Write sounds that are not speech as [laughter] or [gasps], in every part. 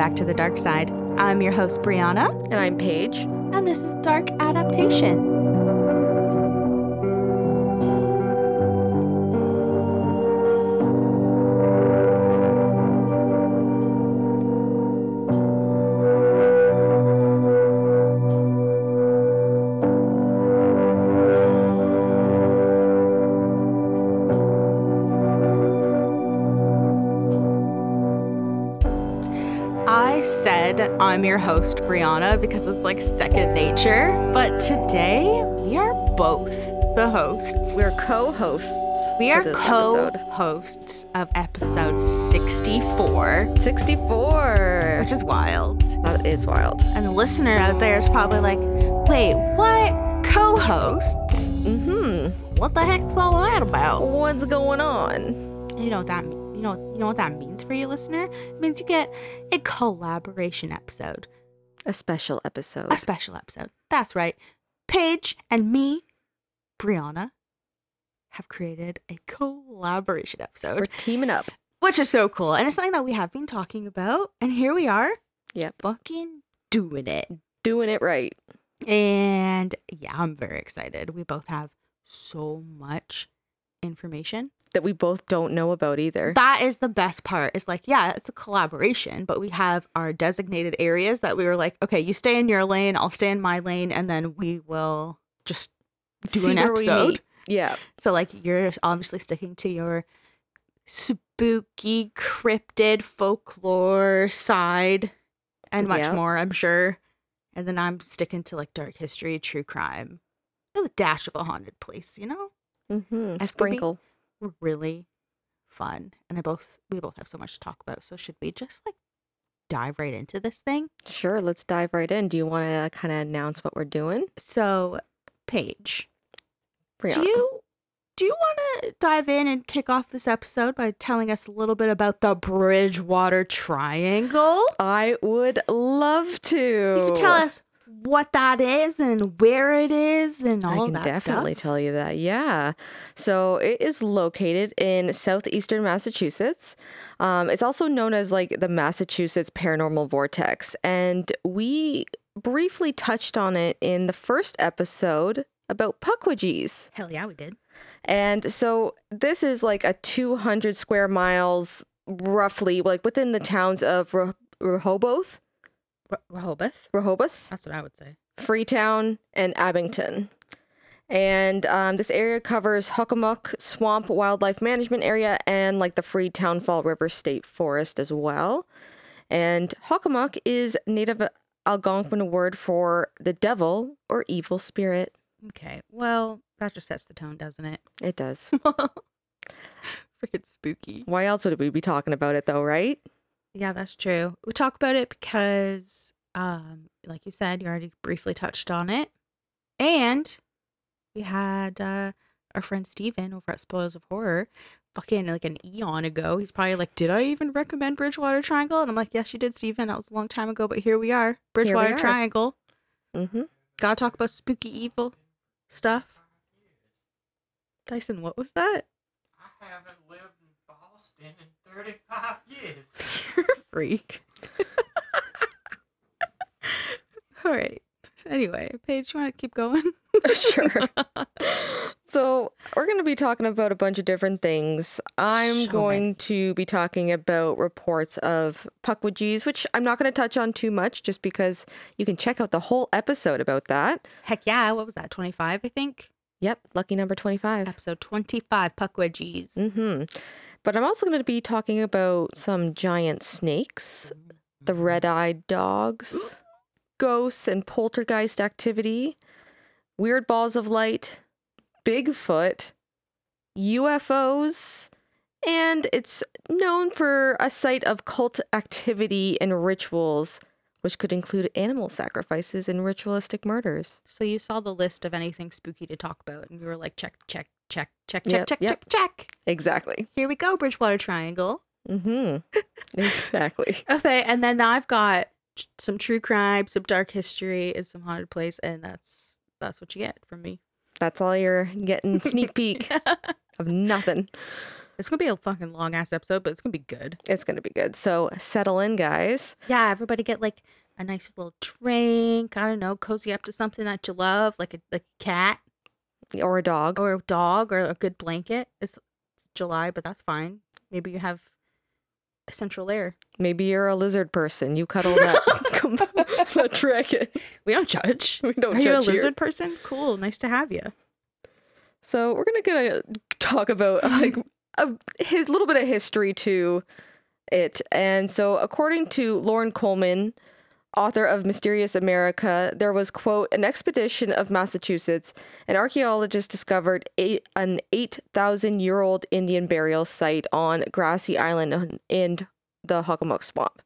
back to the dark side. I'm your host, Brianna, And I'm Paige. and this is Dark Adaptation. I'm your host, Brianna, because it's like second nature, but today we are both the hosts. We're co-hosts. we are this co-hosts of episode 64, 64. which is wild. That is wild. And the listener out there is probably like, wait, what? Co-hosts? Mm-hmm. What the heck's all that about? What's going on? You know what that mean- you know you know what that means for you, listener? It means you get collaboration episode. A special episode. a special episode. That's right. Paige and me, Brianna, have created a collaboration episode. We're teaming up. which is so cool. And it's something that we have been talking about. And here we are, Yep. fucking doing it. Doing it right. And yeah, I'm very excited. We both have so much information. That we both don't know about either. That is the best part. It's like, yeah, it's a collaboration, but we have our designated areas that we were like, okay, you stay in your lane, I'll stay in my lane, and then we will just do See an episode. Yeah. So like you're obviously sticking to your spooky cryptid folklore side and much Yep. more, I'm sure. And then I'm sticking to like dark history, true crime, with a dash of a haunted place, you know? Mm-hmm. Sprinkle. We're really fun. And I both we both have so much to talk about. So should we just like dive right into this thing? Sure. Let's dive right in. Do you want to kind of announce what we're doing? So Paige, Brianna? Do you do you want to dive in and kick off this episode by telling us a little bit about the Bridgewater Triangle? I would love to. You can tell us what that is and where it is and all that. I can that definitely stuff. tell you that. Yeah. So it is located in southeastern Massachusetts. Um, it's also known as like the Massachusetts Paranormal Vortex. And we briefly touched on it in the first episode about Pukwudgies. Hell yeah, we did. And so this is like a 200 square miles, roughly, like within the towns of Re- Rehoboth, Re- Rehoboth. Rehoboth, That's what I would say. Freetown, and Abington. And um, this area covers Hockomock Swamp Wildlife Management Area and like the Freetown Fall River State Forest as well. And Hockomock is Native Algonquin word for the devil or evil spirit. Okay. Well, that just sets the tone, doesn't it? It does. [laughs] Freaking spooky. Why else would we be talking about it though, right? Yeah, that's true. We talk about it because, um, like you said, you already briefly touched on it, and we had uh, our friend Steven over at Spoils of Horror, fucking like an eon ago. He's probably like, "Did I even recommend Bridgewater Triangle?" And I'm like, "Yes, you did, Steven. That was a long time ago, but here we are, Bridgewater are. Triangle. Mm-hmm. Gotta talk about spooky evil stuff." Dyson, what was that? I haven't lived in Boston in 35 years. [laughs] You're a freak. [laughs] All right. Anyway, Paige, you want to keep going? [laughs] sure. So, we're going to be talking about a bunch of different things. I'm So going to be talking about reports of Pukwudgies, which I'm not going to touch on too much just because you can check out the whole episode about that. Heck yeah. What was that? 25, I think? Yep, lucky number 25. Episode 25, Pukwudgies. Mm-hmm. But I'm also going to be talking about some giant snakes, the red eyed dogs, ghosts and poltergeist activity, weird balls of light, Bigfoot, UFOs, and it's known for a site of cult activity and rituals, which could include animal sacrifices and ritualistic murders. So you saw the list of anything spooky to talk about, and you were like, check, check, check, check, check, Yep, check, yep. check, check. Exactly. Here we go, Bridgewater Triangle. Mm-hmm. [laughs] exactly. Okay, and then I've got some true crime, some dark history, and some haunted place, and that's that's what you get from me. That's all you're getting [laughs] sneak peek of nothing. It's gonna be a fucking long ass episode, but it's gonna be good. It's gonna be good. So settle in, guys. Yeah, everybody get like a nice little drink. I don't know, cozy up to something that you love, like a like a cat Or a dog. or a dog or a good blanket. It's, it's July, but that's fine. Maybe you have a central air. Maybe you're a lizard person. You cuddle that, that dragon. We don't judge. [laughs] We don't Are you a judge here. lizard person? Cool. Nice to have you. So we're gonna gonna talk about uh, like a his little bit of history to it. And so according to Loren Coleman, author of Mysterious America, there was quote an expedition of Massachusetts. An archaeologist discovered a, an eight thousand year old Indian burial site on Grassy Island in the Hockomock Swamp.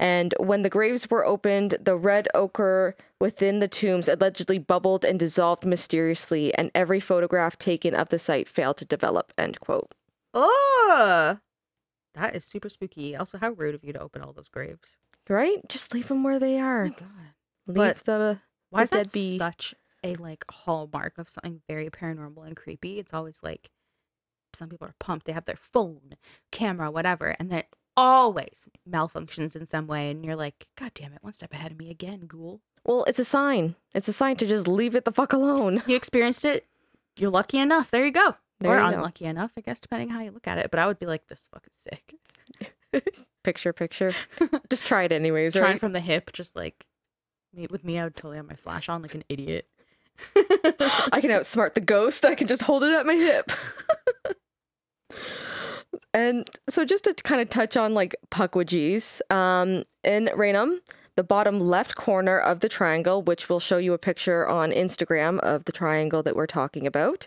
And when the graves were opened, the red ochre within the tombs allegedly bubbled and dissolved mysteriously, and every photograph taken of the site failed to develop. End quote. Oh, that is super spooky. Also, how rude of you to open all those graves. Right? Just leave them where they Oh are. my god. Leave But- the. Why is that be such a like hallmark of something very paranormal and creepy? It's always like some people are pumped. They have their phone, camera, whatever, and then always malfunctions in some way. And you're like, God damn it, one step ahead of me again, ghoul. Well, it's a sign. It's a sign to just leave it the fuck alone. You experienced it. You're lucky enough. There you go. There or you go. unlucky enough, I guess, depending how you look at it. But I would be like, this fuck is sick. [laughs] Picture, picture. [laughs] just try it anyways, Trying right? from the hip, just like me with me, I would totally have my flash on like an idiot. [laughs] I can outsmart the ghost. I can just hold it at my hip. [laughs] and so just to kind of touch on like Pukwudgies, um, in Raynham, the bottom left corner of the triangle, which will show you a picture on Instagram of the triangle that we're talking about.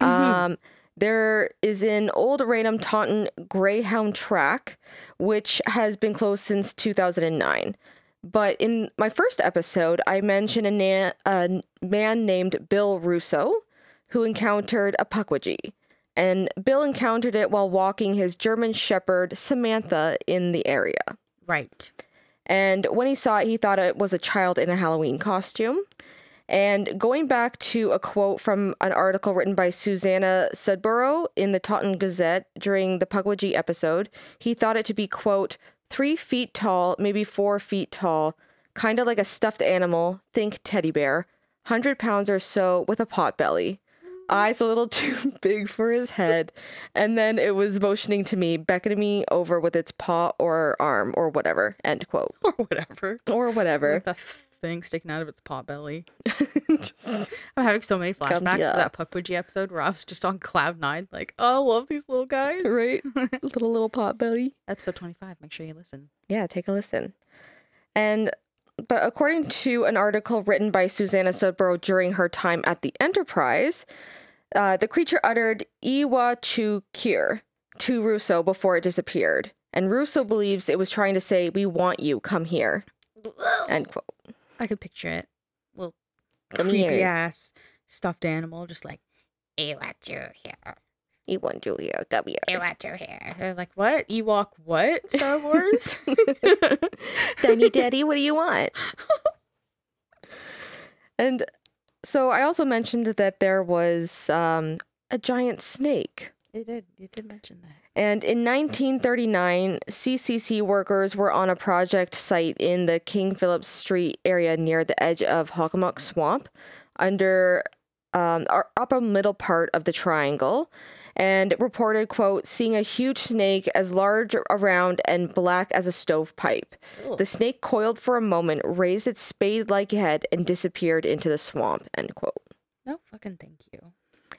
Um, there is an old Raynham Taunton Greyhound track, which has been closed since 2009. But in my first episode, I mentioned a, na- a man named Bill Russo who encountered a Pukwudgie. And Bill encountered it while walking his German Shepherd Samantha in the area. right. And when he saw it, he thought it was a child in a Halloween costume. And going back to a quote from an article written by Susanna Sudborough in the Taunton Gazette during the Pukwudgie episode, he thought it to be, quote, three feet tall, maybe four feet tall, kind of like a stuffed animal, think teddy bear, 100 pounds or so with a pot belly. Eyes a little [laughs] too big for his head. And then it was motioning to me, beckoning me over with its paw or arm or whatever. End quote. Or whatever. Or whatever. Thing sticking out of its pot belly. [laughs] I'm having so many Come flashbacks to that Pukwudgie episode where I was just on cloud nine, like, oh, I love these little guys. right? [laughs] little, little pot belly. Episode 25. Make sure you listen. Yeah, take a listen. And but according to an article written by Susanna Sudborough during her time at the Enterprise, uh, the creature uttered Iwa Chukir to Russo before it disappeared. And Russo believes it was trying to say, We want you, come here. End quote. I could picture it. Well, Come creepy here. ass stuffed animal, just like, I want you here. We want you here, come I here. want you here. They're like, what? Ewok what? [laughs] Star Wars? [laughs] Danny Daddy, what do you want? [laughs] and so I also mentioned that there was um, a giant snake. You did. You did mention that. And in 1939, CCC workers were on a project site in the King Philip Street area near the edge of Hockomock Swamp, under um, our upper middle part of the triangle, and reported, quote, seeing a huge snake as large around and black as a stovepipe. Ugh. The snake coiled for a moment, raised its spade-like head, and disappeared into the swamp, end quote. No fucking thank you.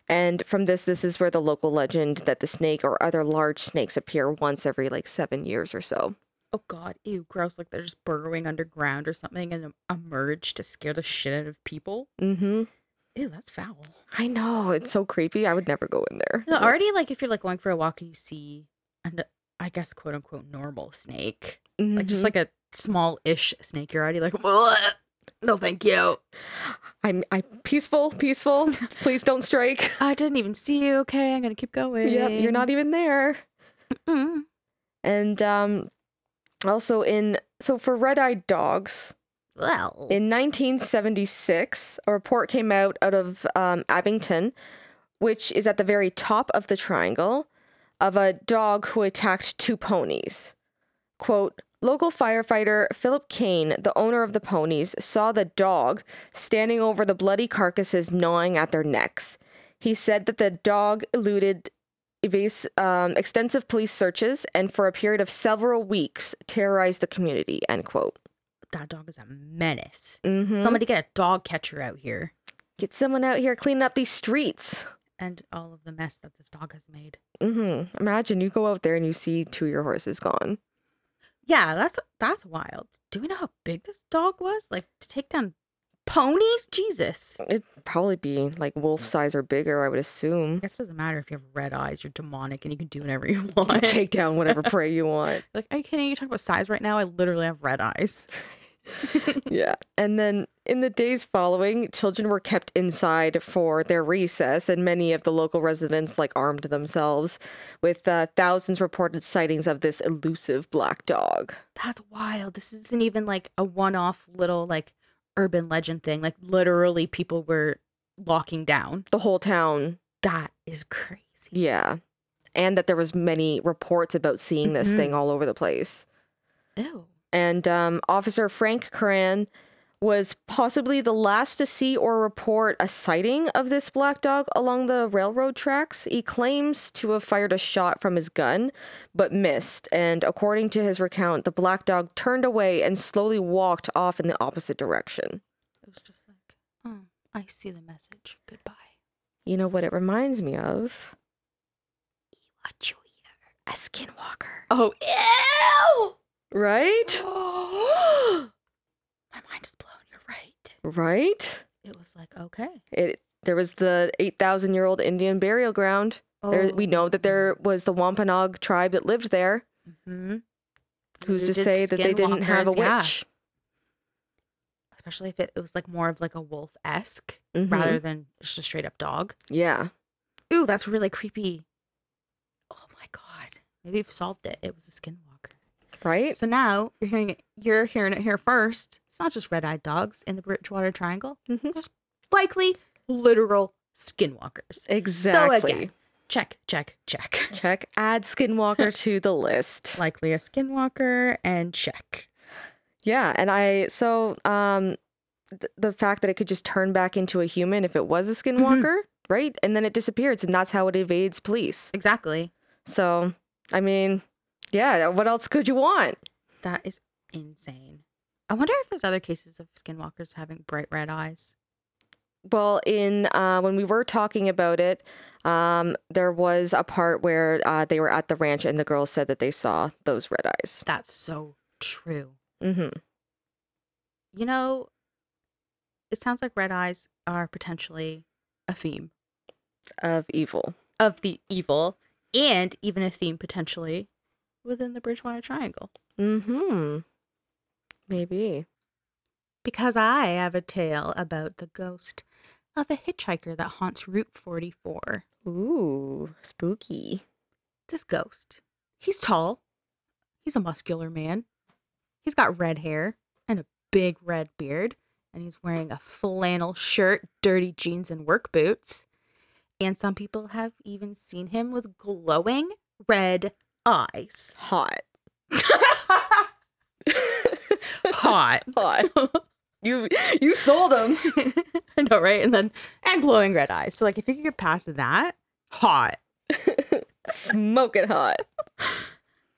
And from this, this is where the local legend that the snake or other large snakes appear once every like seven years or so. Oh god, ew, gross. Like they're just burrowing underground or something and emerge to scare the shit out of people. Mm-hmm. Ew, that's foul. I know it's so creepy. I would never go in there. No, already like if you're like going for a walk and you see and I guess quote unquote normal snake. Like just like a small ish snake, you're already like, [laughs] "Ugh, no thank you. I'm, I peaceful, peaceful. Please don't strike. [laughs] I didn't even see you, okay, I'm gonna keep going. Yep, you're not even there. Mm. And um, also in so for red-eyed dogs, Well In 1976, a report came out out of um, Abington, which is at the very top of the triangle. of a dog who attacked two ponies. Quote, Local firefighter Philip Kane, the owner of the ponies, saw the dog standing over the bloody carcasses gnawing at their necks. He said that the dog eluded evas- um, extensive police searches and for a period of several weeks terrorized the community, end quote. That dog is a menace. Mm-hmm. Somebody get a dog catcher out here. Get someone out here cleaning up these streets. And all of the mess that this dog has made. Mm-hmm. Imagine you go out there and you see two of your horses gone. Yeah, that's that's wild. Do we know how big this dog was? Like to take down ponies? Jesus. It'd probably be like wolf size or bigger, I would assume. I guess it doesn't matter if you have red eyes, you're demonic and you can do whatever you You want. take down whatever [laughs] prey you want. like, are you kidding? You talk about size right now? I literally have red eyes. [laughs] [laughs] Yeah. And then in the days following, children were kept inside for their recess, and many of the local residents like armed themselves with uh, thousands reported sightings of this elusive black dog. That's wild. This isn't even like a one off little like urban legend thing. Like literally people were locking down. The whole town, That is crazy. yeah. And that there was many reports about seeing this Mhm. thing all over the place. Ew. And um, Officer Frank Curran was possibly the last to see or report a sighting of this black dog along the railroad tracks. He claims to have fired a shot from his gun, but missed. And according to his recount, the black dog turned away and slowly walked off in the opposite direction. It was just like, oh, I see the message. Goodbye. You know what it reminds me of? A skinwalker. Oh, ew! Right? [gasps] My mind is blown. You're right. right? It was like, okay. It there was the 8,000 year old Indian burial ground. There, we know that there was the Wampanoag tribe that lived there. hmm Who's to say that they didn't have a witch? Especially if it, it was like more of like a wolf esque Mhm. rather than just a straight up dog. Yeah. Ooh, that's really creepy. Oh my god. Maybe we've solved it. It was a skinwalker. Right? So now you're hearing it you're hearing it here first. It's not just red eyed dogs in the Bridgewater Triangle. Mhm. There's likely literal skinwalkers. Exactly. So again- Check, check, check. Check add skinwalker [laughs] to the list. Likely a skinwalker and check. Yeah, and I so um th- the fact that it could just turn back into a human if it was a skinwalker, right? And then it disappears and that's how it evades police. Exactly. So, I mean, yeah, what else could you want? That is insane. I wonder if there's other cases of skinwalkers having bright red eyes. Well, in uh, when we were talking about it, um, there was a part where uh, they were at the ranch and the girls said that they saw those red eyes. That's so true. Mm-hmm. You know, it sounds like red eyes are potentially a theme Of evil. of the evil and even a theme potentially within the Bridgewater Triangle. Mm-hmm. Maybe. Because I have a tale about the ghost of a hitchhiker that haunts Route 44. Ooh, spooky. This ghost, he's tall, he's a muscular man, he's got red hair and a big red beard, and he's wearing a flannel shirt, dirty jeans, and work boots. And some people have even seen him with glowing red eyes. Hot. [laughs] Hot. [laughs] Hot. you you sold them. [laughs] I know, right? And then, and glowing red eyes. So, like, if you could get past that, hot. Smoking hot.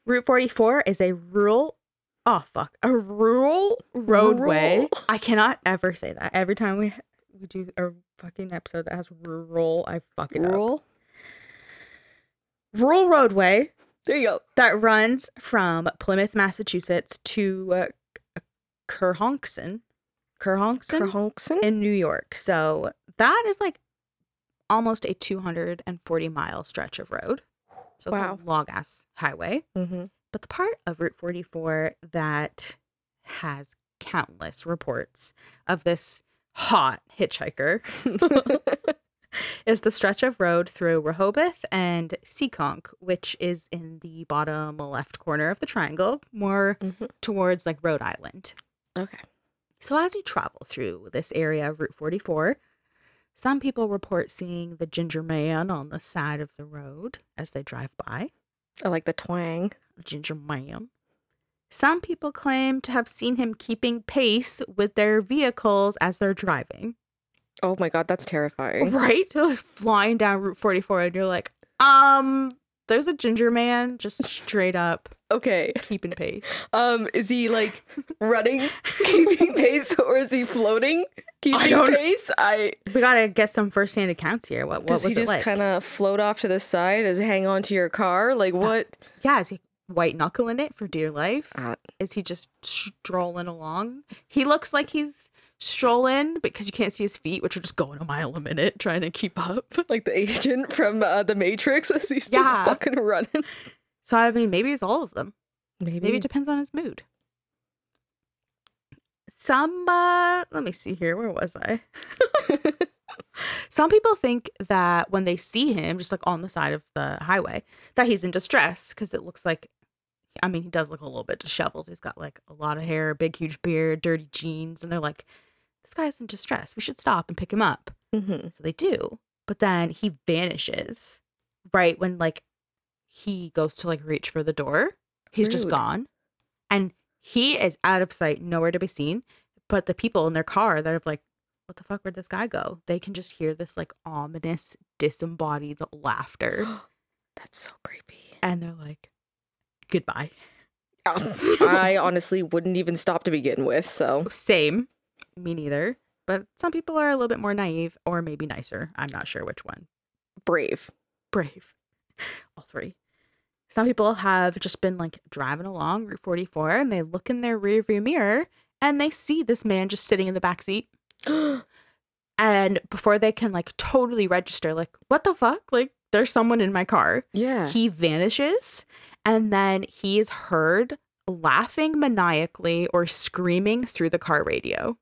Route 44 is a rural, oh, fuck, a rural roadway. Rural. I cannot ever say that. Every time we we do a fucking episode that has rural, I fuck it up. Rural. Rural roadway There you go. that runs from Plymouth, Massachusetts to uh, Kerhonkson, Kerhonkson Kerhonkson? in New York. So that is like almost a 240 mile stretch of road. So it's Wow. a long ass highway. Mm-hmm. But the part of Route 44 that has countless reports of this hot hitchhiker [laughs] [laughs] [laughs] is the stretch of road through Rehoboth and Seekonk, which is in the bottom left corner of the triangle, more Mhm. towards like Rhode Island. Okay. So as you travel through this area of Route 44, Some people report seeing the ginger man on the side of the road as they drive by. I like the twang. Ginger man. Some people claim to have seen him keeping pace with their vehicles as they're driving. Oh my god, that's terrifying. Right? [laughs] Like flying down Route 44 and you're like, um, there's a ginger man just straight up Okay. keeping pace. Um, is he like running, keeping [laughs] pace, or is he floating, keeping don't- pace? I We gotta get some first-hand accounts here. What, what does was he just like? kind of float off to the side? He hang on to your car? Like what? Yeah, is he white knuckling it for dear life? Uh, Is he just strolling along? He looks like he's strolling because you can't see his feet, which are just going a mile a minute trying to keep up. [laughs] like the agent from uh, the Matrix, [laughs] as he's just fucking running. So I mean, maybe it's all of them. Maybe. Maybe it depends on his mood. Some, uh, let me see here. Where was I? [laughs] Some people think that when they see him, just like on the side of the highway, that he's in distress because it looks like, I mean, he does look a little bit disheveled. He's got like a lot of hair, big, huge beard, dirty jeans, and they're like, this guy's in distress. We should stop and pick him up. Mhm. So they do. But then he vanishes right when like he goes to like reach for the door. He's just gone. And he is out of sight, nowhere to be seen. But the people in their car that are like, what the fuck, where'd this guy go? They can just hear this like ominous, disembodied laughter. [gasps] That's so creepy. and they're like, goodbye. [laughs] I honestly wouldn't even stop to begin with. So Same. Me neither. But some people are a little bit more naive or maybe nicer. I'm not sure which one. brave. brave. [laughs] All three. Some people have just been like driving along Route 44 and they look in their rearview mirror and they see this man just sitting in the back seat. [gasps] And before they can like totally register, like, what the fuck? Like, there's someone in my car. yeah. He vanishes and then he is heard laughing maniacally or screaming through the car radio.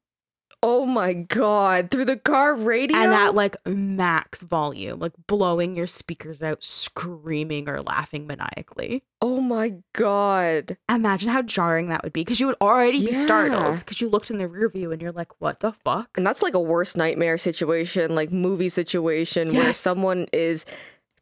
Oh my god! Through the car radio. And at like max volume, like blowing your speakers out, screaming or laughing maniacally. oh my god! Imagine how jarring that would be because you would already be startled because you looked in the rear view and you're like, what the fuck? And that's like a worst nightmare situation, like movie situation where someone is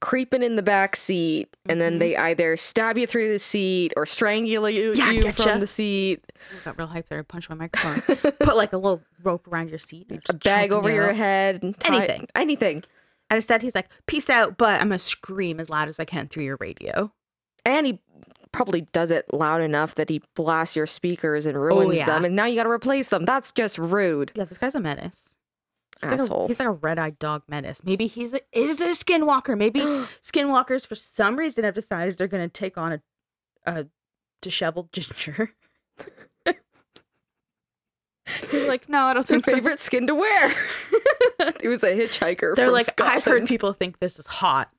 creeping in the back seat and then Mhm. they either stab you through the seat or strangle you, Yeah, you getcha. from the seat, I got real hyped there. I punched my microphone. Put like a little rope around your seat. And a bag over your head, and tie- Anything. anything. And instead, he's like, peace out, but I'm to scream as loud as I can through your radio. And he probably does it loud enough that he blasts your speakers and ruins Oh, yeah. them, and now you got to replace them. That's just rude. Yeah, this guy's a menace. He's like a, he's like a red-eyed dog menace. Maybe he's a, is a skinwalker. Maybe [gasps] skinwalkers, for some reason, have decided they're going to take on a, a disheveled ginger. [laughs] You're like, no, I don't think so. favorite skin to wear. [laughs] he was a hitchhiker. They're like, I've heard people think this is hot.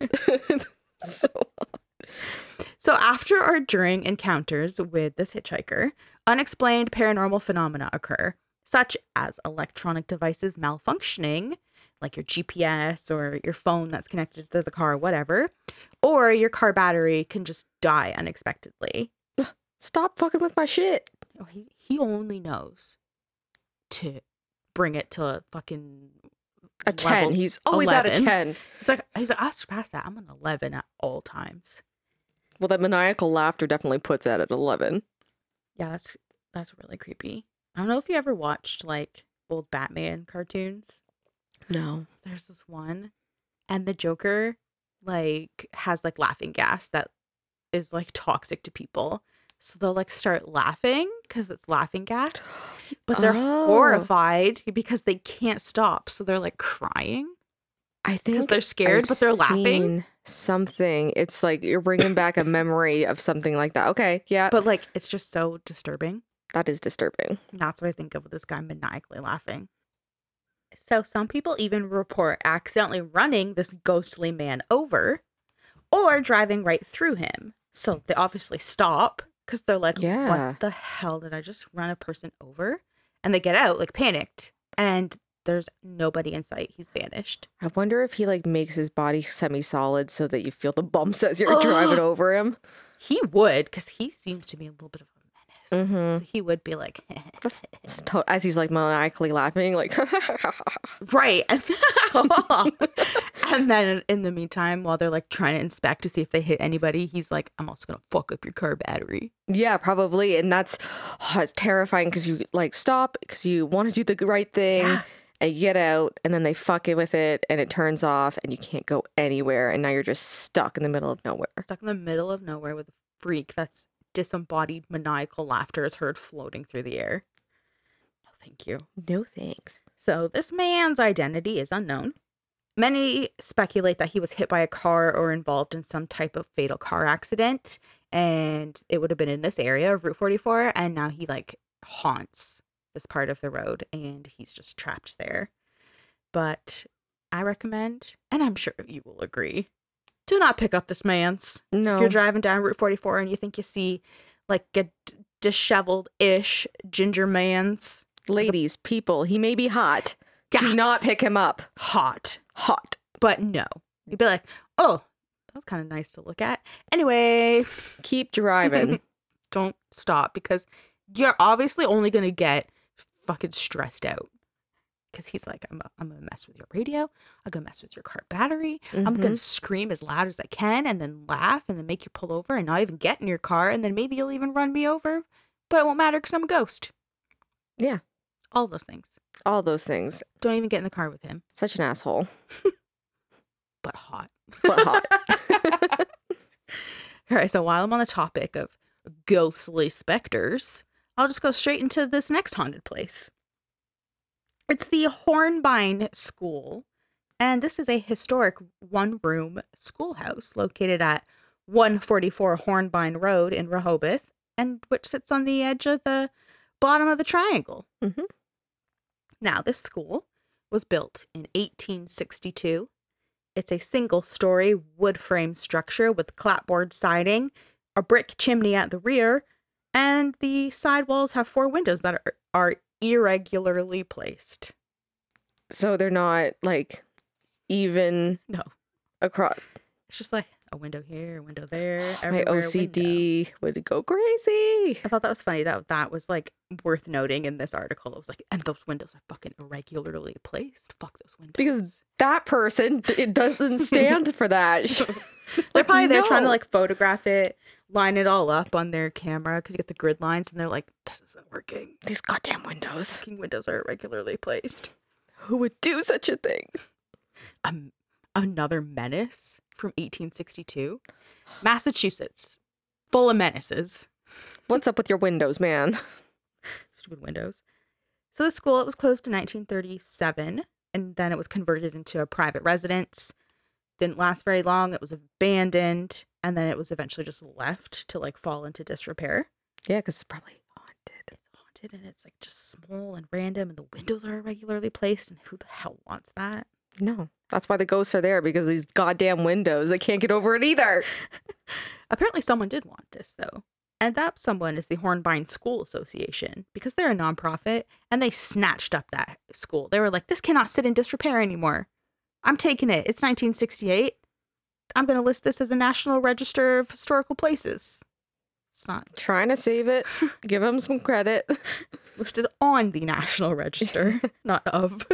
[laughs] so So after or during encounters with this hitchhiker, unexplained paranormal phenomena occur, such as electronic devices malfunctioning, like your GPS or your phone that's connected to the car, whatever, or your car battery can just die unexpectedly. stop fucking with my shit. Oh, he he only knows to bring it to a fucking A 10. He's always at a 10. He's like he's like I surpassed that. I'm an eleven at all times. Well, that maniacal laughter definitely puts that at 11. Yeah, that's that's really creepy. I don't know if you ever watched like old Batman cartoons. No. There's this one, and the Joker like has like laughing gas that is like toxic to people. So they'll like start laughing because it's laughing gas, [gasps] but they're Oh. horrified because they can't stop. So they're like crying I because think they're scared, I've but they're laughing. Something. It's like you're bringing back a [coughs] memory of something like that. Okay. Yeah. But like it's just so disturbing. That is disturbing. That's what I think of with this guy maniacally laughing. So some people even report accidentally running this ghostly man over or driving right through him. So they obviously stop because they're like, Yeah. what the hell did I just run a person over? And they get out like panicked and there's nobody in sight. He's vanished. I wonder if he like makes his body semi-solid so that you feel the bumps as you're [gasps] driving over him. He would because he seems to be a little bit of Mhm. So he would be like, [laughs] to- as he's like maniacally laughing, like [laughs] right. [laughs] and then in the meantime, while they're like trying to inspect to see if they hit anybody, he's like, I'm also going to fuck up your car battery. yeah, probably, and that's oh, it's terrifying because you like stop because you want to do the right thing. Yeah. And you get out, and then they fuck it with it, and it turns off, and you can't go anywhere, and now you're just stuck in the middle of nowhere. Stuck in the middle of nowhere with a freak that's disembodied maniacal laughter is heard floating through the air. No, thank you. No thanks. So, this man's identity is unknown. Many speculate that he was hit by a car or involved in some type of fatal car accident, and it would have been in this area of Route 44. And now he like haunts this part of the road, and he's just trapped there. But I recommend, and I'm sure you will agree, do not pick up this man's. No, If you're driving down Route 44 and you think you see like a d- disheveled ish ginger man's ladies, people, he may be hot. Yeah. Do not pick him up. hot. Hot. But no. You'd be like, oh, that was kind of nice to look at. Anyway, Keep driving. [laughs] don't stop because you're obviously only going to get fucking stressed out. Because he's like, I'm, I'm going to mess with your radio. I'm to mess with your car battery. I'm going to mm-hmm. scream as loud as I can and then laugh and then make you pull over and not even get in your car. And then maybe you'll even run me over. But it won't matter because I'm a ghost. Yeah. All those things. All those things. Don't even get in the car with him, Such an asshole, [laughs] but hot. but hot. [laughs] All right, so while I'm on the topic of ghostly specters, I'll just go straight into this next haunted place. It's the Hornbine School, and this is a historic one room schoolhouse located at 144 Hornbine Road in Rehoboth, and which sits on the edge of the bottom of the triangle. Mhm. Now, this school was built in 1862 it's a single story wood frame structure with clapboard siding, a brick chimney at the rear, and the side walls have four windows that are, are irregularly placed. so they're not like even No. across. It's just like a window here, a window there. [gasps] My everywhere, window. OCD would go crazy. I thought that was funny that that was like worth noting in this article. It was like, and those windows are fucking irregularly placed. Fuck those windows. Because that person, it doesn't [laughs] stand for that. [laughs] [laughs] they're Like, probably they're trying to like photograph it, line it all up on their camera because you get the grid lines, and they're like, this isn't working. These goddamn windows. Fucking windows are irregularly placed. Who would do such a thing? Um, another menace from 1862, Massachusetts, full of menaces. What's up with your windows, man? [laughs] Stupid windows. So the school it was closed in 1937, and then it was converted into a private residence. Didn't last very long. It was abandoned, and then it was eventually just left to like fall into disrepair. Yeah, because it's probably haunted. It's haunted, and it's like just small and random, and the windows are irregularly placed. And who the hell wants that? No, that's why the ghosts are there because of these goddamn windows. They can't get over it either. [laughs] Apparently, someone did want this, though. And that someone is the Hornbine School Association because they're a nonprofit and they snatched up that school. They were like, this cannot sit in disrepair anymore. I'm taking it. It's 1968. I'm going to list this as a National Register of Historical Places. It's not Trying to save it. [laughs] Give them some credit. listed on the National Register, [laughs] not of.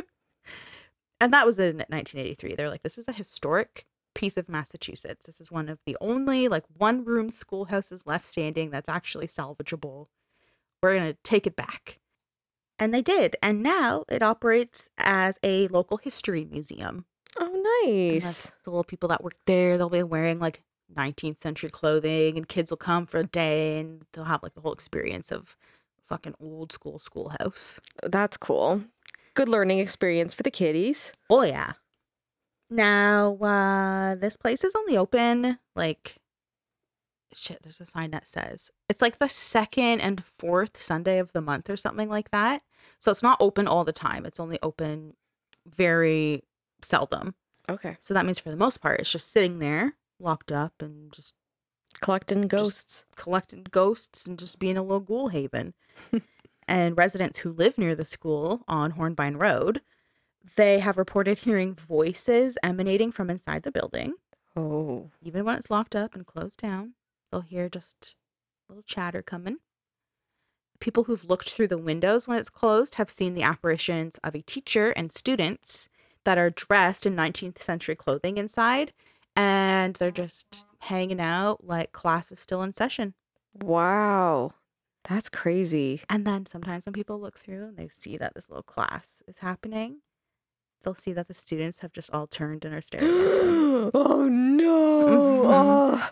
And that was in 1983. They're like, this is a historic piece of Massachusetts. This is one of the only like one room schoolhouses left standing that's actually salvageable. We're going to take it back. And they did. And now it operates as a local history museum. Oh, nice. The little people that work there, they'll be wearing like 19th century clothing, and kids will come for a day and they'll have like the whole experience of fucking old school schoolhouse. That's cool. Good learning experience for the kiddies. Oh yeah. Now, uh this place is only open like shit, there's a sign that says it's like the second and fourth Sunday of the month or something like that. So it's not open all the time. It's only open very seldom. Okay. So that means for the most part it's just sitting there locked up and just Collecting ghosts. collecting ghosts and just being a little ghoul haven. [laughs] and residents who live near the school on Hornbine Road, they have reported hearing voices emanating from inside the building. oh. Even when it's locked up and closed down, they'll hear just a little chatter coming. people who've looked through the windows when it's closed have seen the apparitions of a teacher and students that are dressed in 19th century clothing inside and they're just hanging out like class is still in session. Wow. That's crazy. And then sometimes when people look through and they see that this little class is happening, they'll see that the students have just all turned and are staring [gasps] oh no. Oh,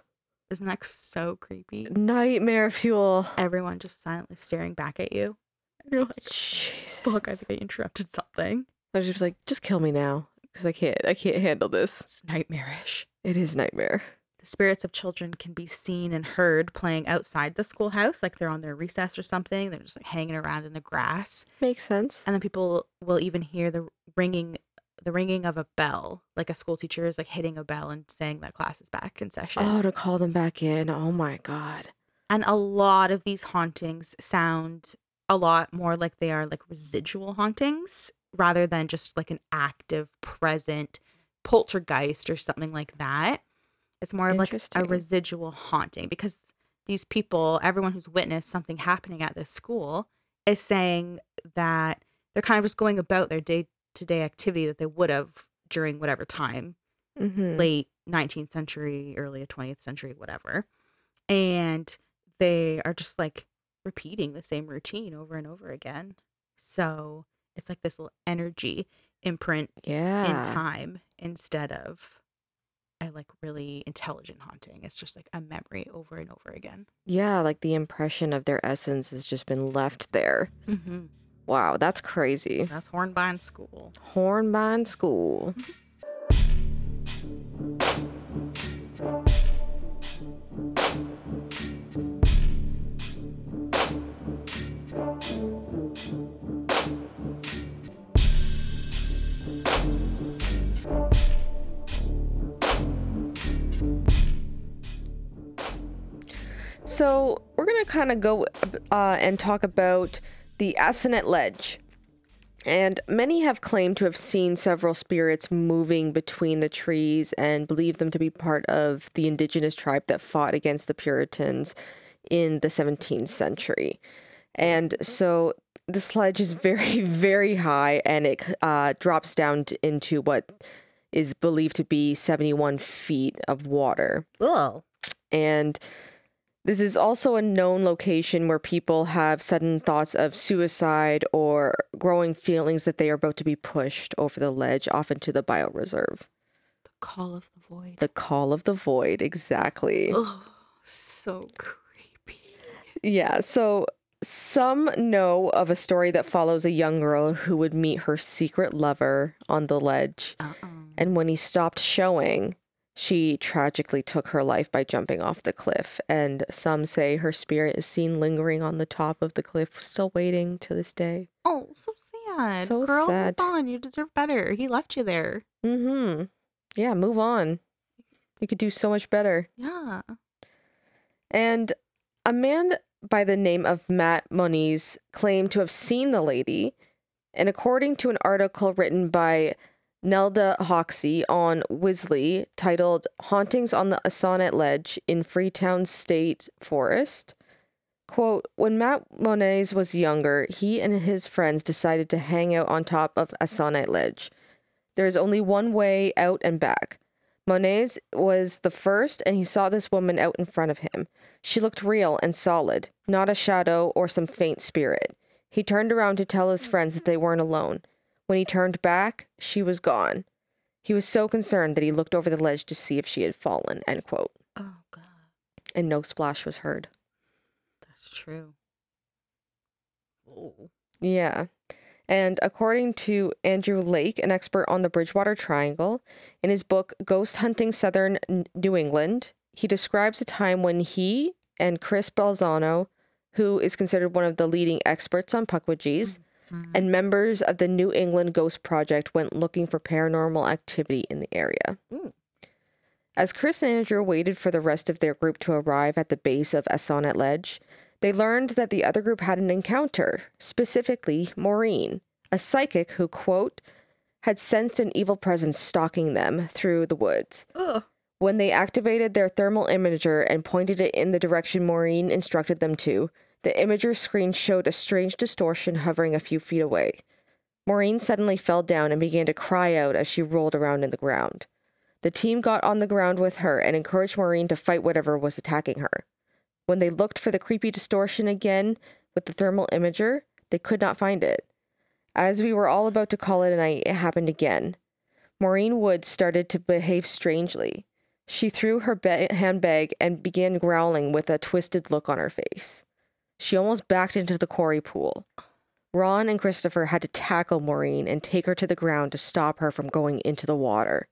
Isn't that so creepy? nightmare fuel. Everyone just silently staring back at you. And you're like, Jesus. fuck, I think I interrupted something. I was just like, just kill me now. Because I can't I can't handle this. It's nightmarish. It is nightmare. The spirits of children can be seen and heard playing outside the schoolhouse, like they're on their recess or something. They're just like hanging around in the grass. Makes sense. And then people will even hear the ringing the ringing of a bell, like a school teacher is like hitting a bell and saying that class is back in session. Oh, to call them back in. Oh my god. And a lot of these hauntings sound a lot more like they are like residual hauntings rather than just like an active present poltergeist or something like that. It's more of like a residual haunting because these people, everyone who's witnessed something happening at this school, is saying that they're kind of just going about their day to day activity that they would have during whatever time Mm-hmm. late 19th century, early 20th century, whatever. And they are just like repeating the same routine over and over again. So it's like this little energy imprint Yeah. in time instead of a like really intelligent haunting. It's just like a memory over and over again. Yeah, like the impression of their essence has just been left there. Mm-hmm. Wow, that's crazy. That's Hornbine School. Hornbine School. [laughs] So we're gonna kind of go uh, and talk about the Assonet Ledge. And many have claimed to have seen several spirits moving between the trees and believe them to be part of the indigenous tribe that fought against the Puritans in the 17th century. And so this ledge is very, [laughs] very high and it uh, drops down into what is believed to be 71 feet of water. Oh. And this is also a known location where people have sudden thoughts of suicide or growing feelings that they are about to be pushed over the ledge off into the bioreserve. The Call of the Void. The call of the void, exactly. Oh, so creepy. Yeah, so some know of a story that follows a young girl who would meet her secret lover on the ledge. Uh-uh. And when he stopped showing, she tragically took her life by jumping off the cliff. And some say her spirit is seen lingering on the top of the cliff, still waiting to this day. Oh, so sad. So Girl, sad. move on. You deserve better. He left you there. Mm hmm. Yeah, move on. You could do so much better. Yeah. And a man by the name of Matt Moniz claimed to have seen the lady. And according to an article written by Nelda Hoxie on Wisley titled Hauntings on the Assonet Ledge in Freetown State Forest, quote, when Matt Moniz was younger, he and his friends decided to hang out on top of Assonet Ledge. There is only one way out and back. Moniz was the first, and he saw this woman out in front of him. She looked real and solid, not a shadow or some faint spirit. He turned around to tell his friends that they weren't alone. When he turned back, she was gone. He was so concerned that he looked over the ledge to see if she had fallen, end quote. Oh, God. And no splash was heard. That's true. Oh. Yeah. And according to Andrew Lake, an expert on the Bridgewater Triangle, in his book Ghost Hunting Southern New England, he describes a time when he and Chris Balzano, who is considered one of the leading experts on mm. Pukwudgies, and members of the New England Ghost Project went looking for paranormal activity in the area. Ooh. As Chris and Andrew waited for the rest of their group to arrive at the base of Assonet Ledge, they learned that the other group had an encounter, specifically Maureen, a psychic who, quote, had sensed an evil presence stalking them through the woods. Ugh. When they activated their thermal imager and pointed it in the direction Maureen instructed them to, The imager screen showed a strange distortion hovering a few feet away. Maureen suddenly fell down and began to cry out as she rolled around in the ground. The team got on the ground with her and encouraged Maureen to fight whatever was attacking her. When they looked for the creepy distortion again with the thermal imager, they could not find it. As we were all about to call it a night, it happened again. Maureen Woods started to behave strangely. She threw her ba- handbag and began growling with a twisted look on her face. She almost backed into the quarry pool. Ron and Christopher had to tackle Maureen and take her to the ground to stop her from going into the water.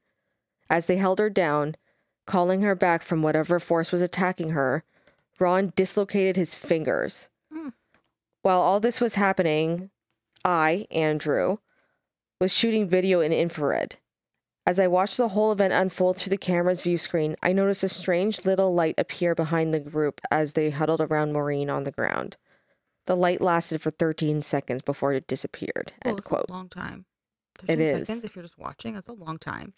As they held her down, calling her back from whatever force was attacking her, Ron dislocated his fingers. Hmm. While all this was happening, I, Andrew, was shooting video in infrared. As I watched the whole event unfold through the camera's view screen, I noticed a strange little light appear behind the group as they huddled around Maureen on the ground. The light lasted for 13 seconds before it disappeared. Well, End quote. a long time. It 13 is. Seconds, if you're just watching, that's a long time.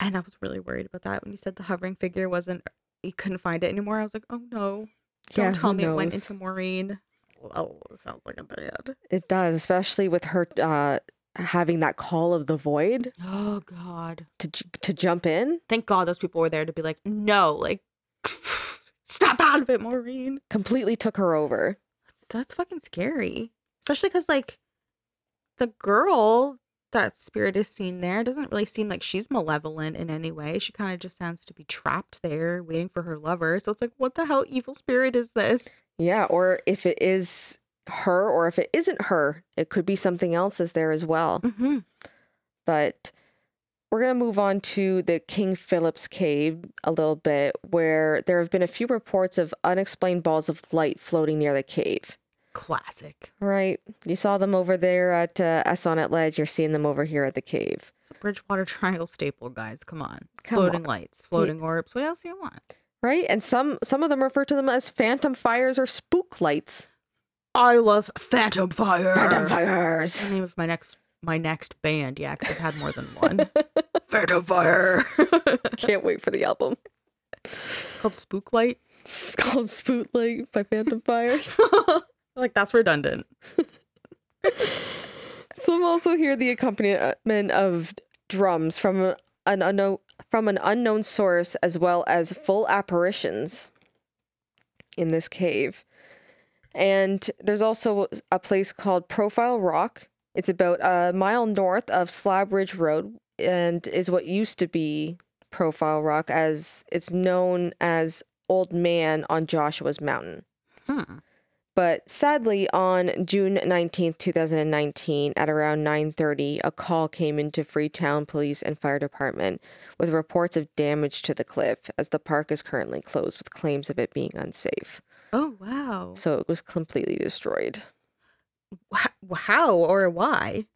And I was really worried about that when you said the hovering figure wasn't, you couldn't find it anymore. I was like, oh no. Don't Yeah, tell me it went into Maureen. Well, it sounds like a bad. It does, especially with her uh, having that call of the void Oh God. to to jump in. Thank God those people were there to be like, no, like, [laughs] stop out of it, Maureen. Completely took her over. That's fucking scary. Especially because, like, the girl that spirit is seen there doesn't really seem like she's malevolent in any way. She kind of just sounds to be trapped there waiting for her lover. So it's like, what the hell evil spirit is this? Yeah, or if it is her, or if it isn't her, it could be something else that's there as well. Mm-hmm. But we're going to move on to the King Philip's Cave a little bit, where there have been a few reports of unexplained balls of light floating near the cave. Classic. Right? You saw them over there at uh, Assonet Ledge. You're seeing them over here at the cave. It's a Bridgewater [laughs] Triangle staple, guys. Come on. Come floating on. lights, floating orbs. What else do you want? Right? And some some of them refer to them as phantom fires or spook lights. I love Phantom Fire. Phantom fires. The name of my next my next band. Yeah, 'cause I've had more than one. [laughs] Phantom Fire. [laughs] Can't wait for the album. It's called Spooklight. It's called Spook Light by Phantom Fires. [laughs] like that's redundant. Some also hear the accompaniment of drums from an unknown from an unknown source, as well as full apparitions in this cave. And there's also a place called Profile Rock. It's about a mile north of Slab Bridge Road, and is what used to be Profile Rock, as it's known as Old Man on Joshua's Mountain. Hmm. But sadly, on June 19th, 2019, at around 9:30, a call came into Freetown Police and Fire Department with reports of damage to the cliff as the park is currently closed with claims of it being unsafe. Oh wow. So it was completely destroyed. Wh- How or why?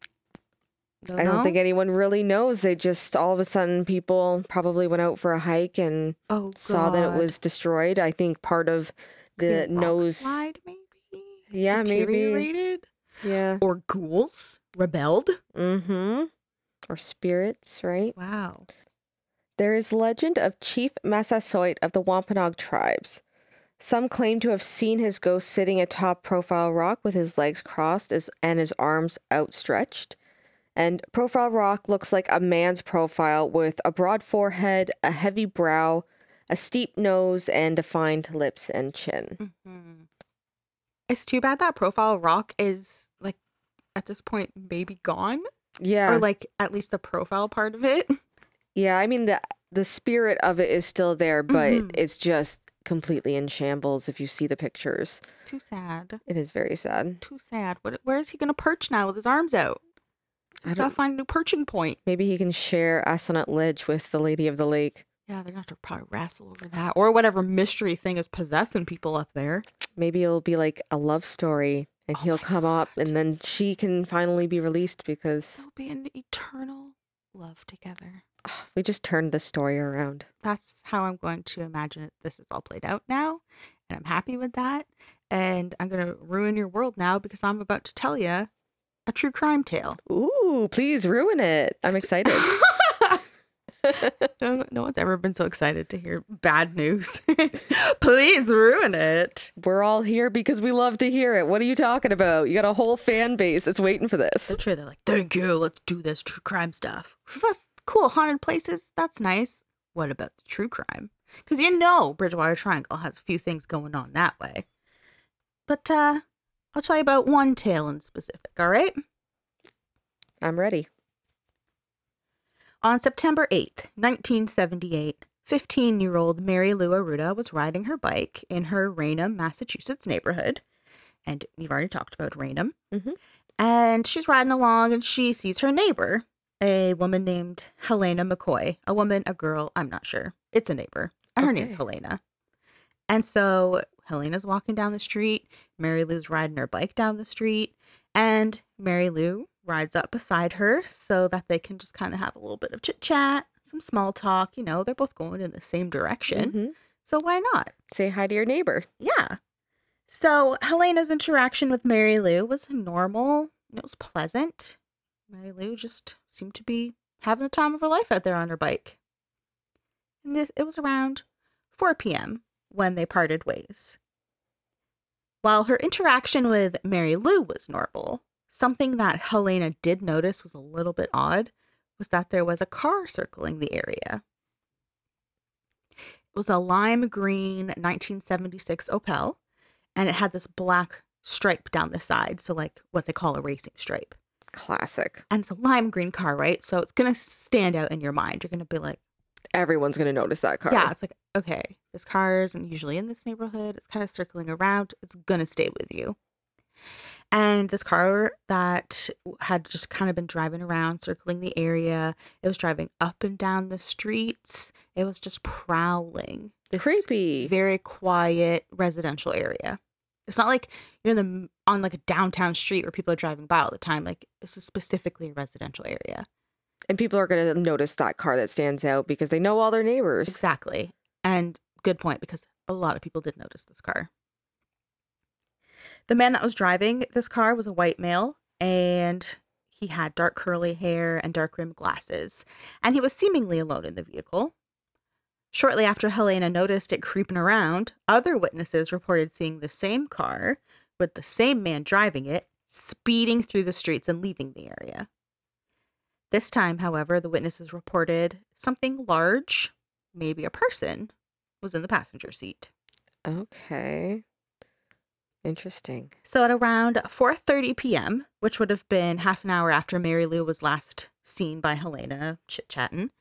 I don't think anyone really knows. They just all of a sudden people probably went out for a hike and Oh, saw that it was destroyed. I think part of the rock nose slide, maybe. Yeah, maybe. Deteriorated? Yeah. Or ghouls rebelled. Mm Mhm. Or spirits, right? Wow. There is legend of Chief Massasoit of the Wampanoag tribes. Some claim to have seen his ghost sitting atop Profile Rock with his legs crossed as, and his arms outstretched. And Profile Rock looks like a man's profile with a broad forehead, a heavy brow, a steep nose, and defined lips and chin. Mm-hmm. It's too bad that profile rock is like at this point maybe gone, Yeah. or like at least the profile part of it. yeah, I mean the the spirit of it is still there, but Mhm. it's just completely in shambles if you see the pictures. It's too sad. It is very sad. Too sad. What? Where is he gonna perch now with his arms out? He's don't- gotta find a new perching point. Maybe he can share Assonet Ledge with the Lady of the Lake. Yeah, they're gonna have to probably wrestle over that, or whatever mystery thing is possessing people up there. Maybe it'll be like a love story and Oh he'll come up and then she can finally be released because They'll be an eternal love together. [sighs] we just turned the story around. That's how I'm going to imagine it. This is all played out now, and I'm happy with that. And I'm gonna ruin your world now because I'm about to tell you a true crime tale. Ooh, please ruin it. I'm excited. [laughs] [laughs] No, no one's ever been so excited to hear bad news. [laughs] Please ruin it. We're all here because we love to hear it. What are you talking about? You got a whole fan base that's waiting for this. So true. They're like, thank you. Let's do this true crime stuff. That's cool. Haunted places. That's nice. What about the true crime? Because you know Bridgewater Triangle has a few things going on that way. But uh I'll tell you about one tale in specific, all right? I'm ready. On September 8th, 1978, 15 year old Mary Lou Arruda was riding her bike in her Raynham, Massachusetts neighborhood. And we've already talked about Raynham. Mhm. And she's riding along and she sees her neighbor, a woman named Helena McCoy. A woman, a girl, I'm not sure. It's a neighbor. And her name's Helena. And so Helena's walking down the street. Mary Lou's riding her bike down the street. And Mary Lou rides up beside her so that they can just kind of have a little bit of chit chat, some small talk. You know, they're both going in the same direction. Mhm. So why not? Say hi to your neighbor. Yeah. So Helena's interaction with Mary Lou was normal. It was pleasant. Mary Lou just seemed to be having the time of her life out there on her bike. And this, it was around 4 p.m. when they parted ways. While her interaction with Mary Lou was normal, something that Helena did notice was a little bit odd was that there was a car circling the area. It was a lime green 1976 Opel, and it had this black stripe down the side. So, like what they call a racing stripe. Classic. And it's a lime green car, right? So, it's going to stand out in your mind. You're going to be like, Everyone's going to notice that car. yeah, it's like, okay, this car isn't usually in this neighborhood. It's kind of circling around. It's going to stay with you. And this car that had just kind of been driving around, circling the area, it was driving up and down the streets. It was just prowling. This Creepy. very quiet residential area. It's not like you're in the on like a downtown street where people are driving by all the time. Like this is specifically a residential area. And people are going to notice that car that stands out because they know all their neighbors. Exactly. And good point because a lot of people did notice this car. The man that was driving this car was a white male and he had dark curly hair and dark rimmed glasses, and he was seemingly alone in the vehicle. Shortly after Helena noticed it creeping around, other witnesses reported seeing the same car with the same man driving it speeding through the streets and leaving the area. This time, however, the witnesses reported something large, maybe a person, was in the passenger seat. Okay. Interesting. So at around 4:30 p.m., which would have been half an hour after Mary Lou was last seen by Helena chit-chatting,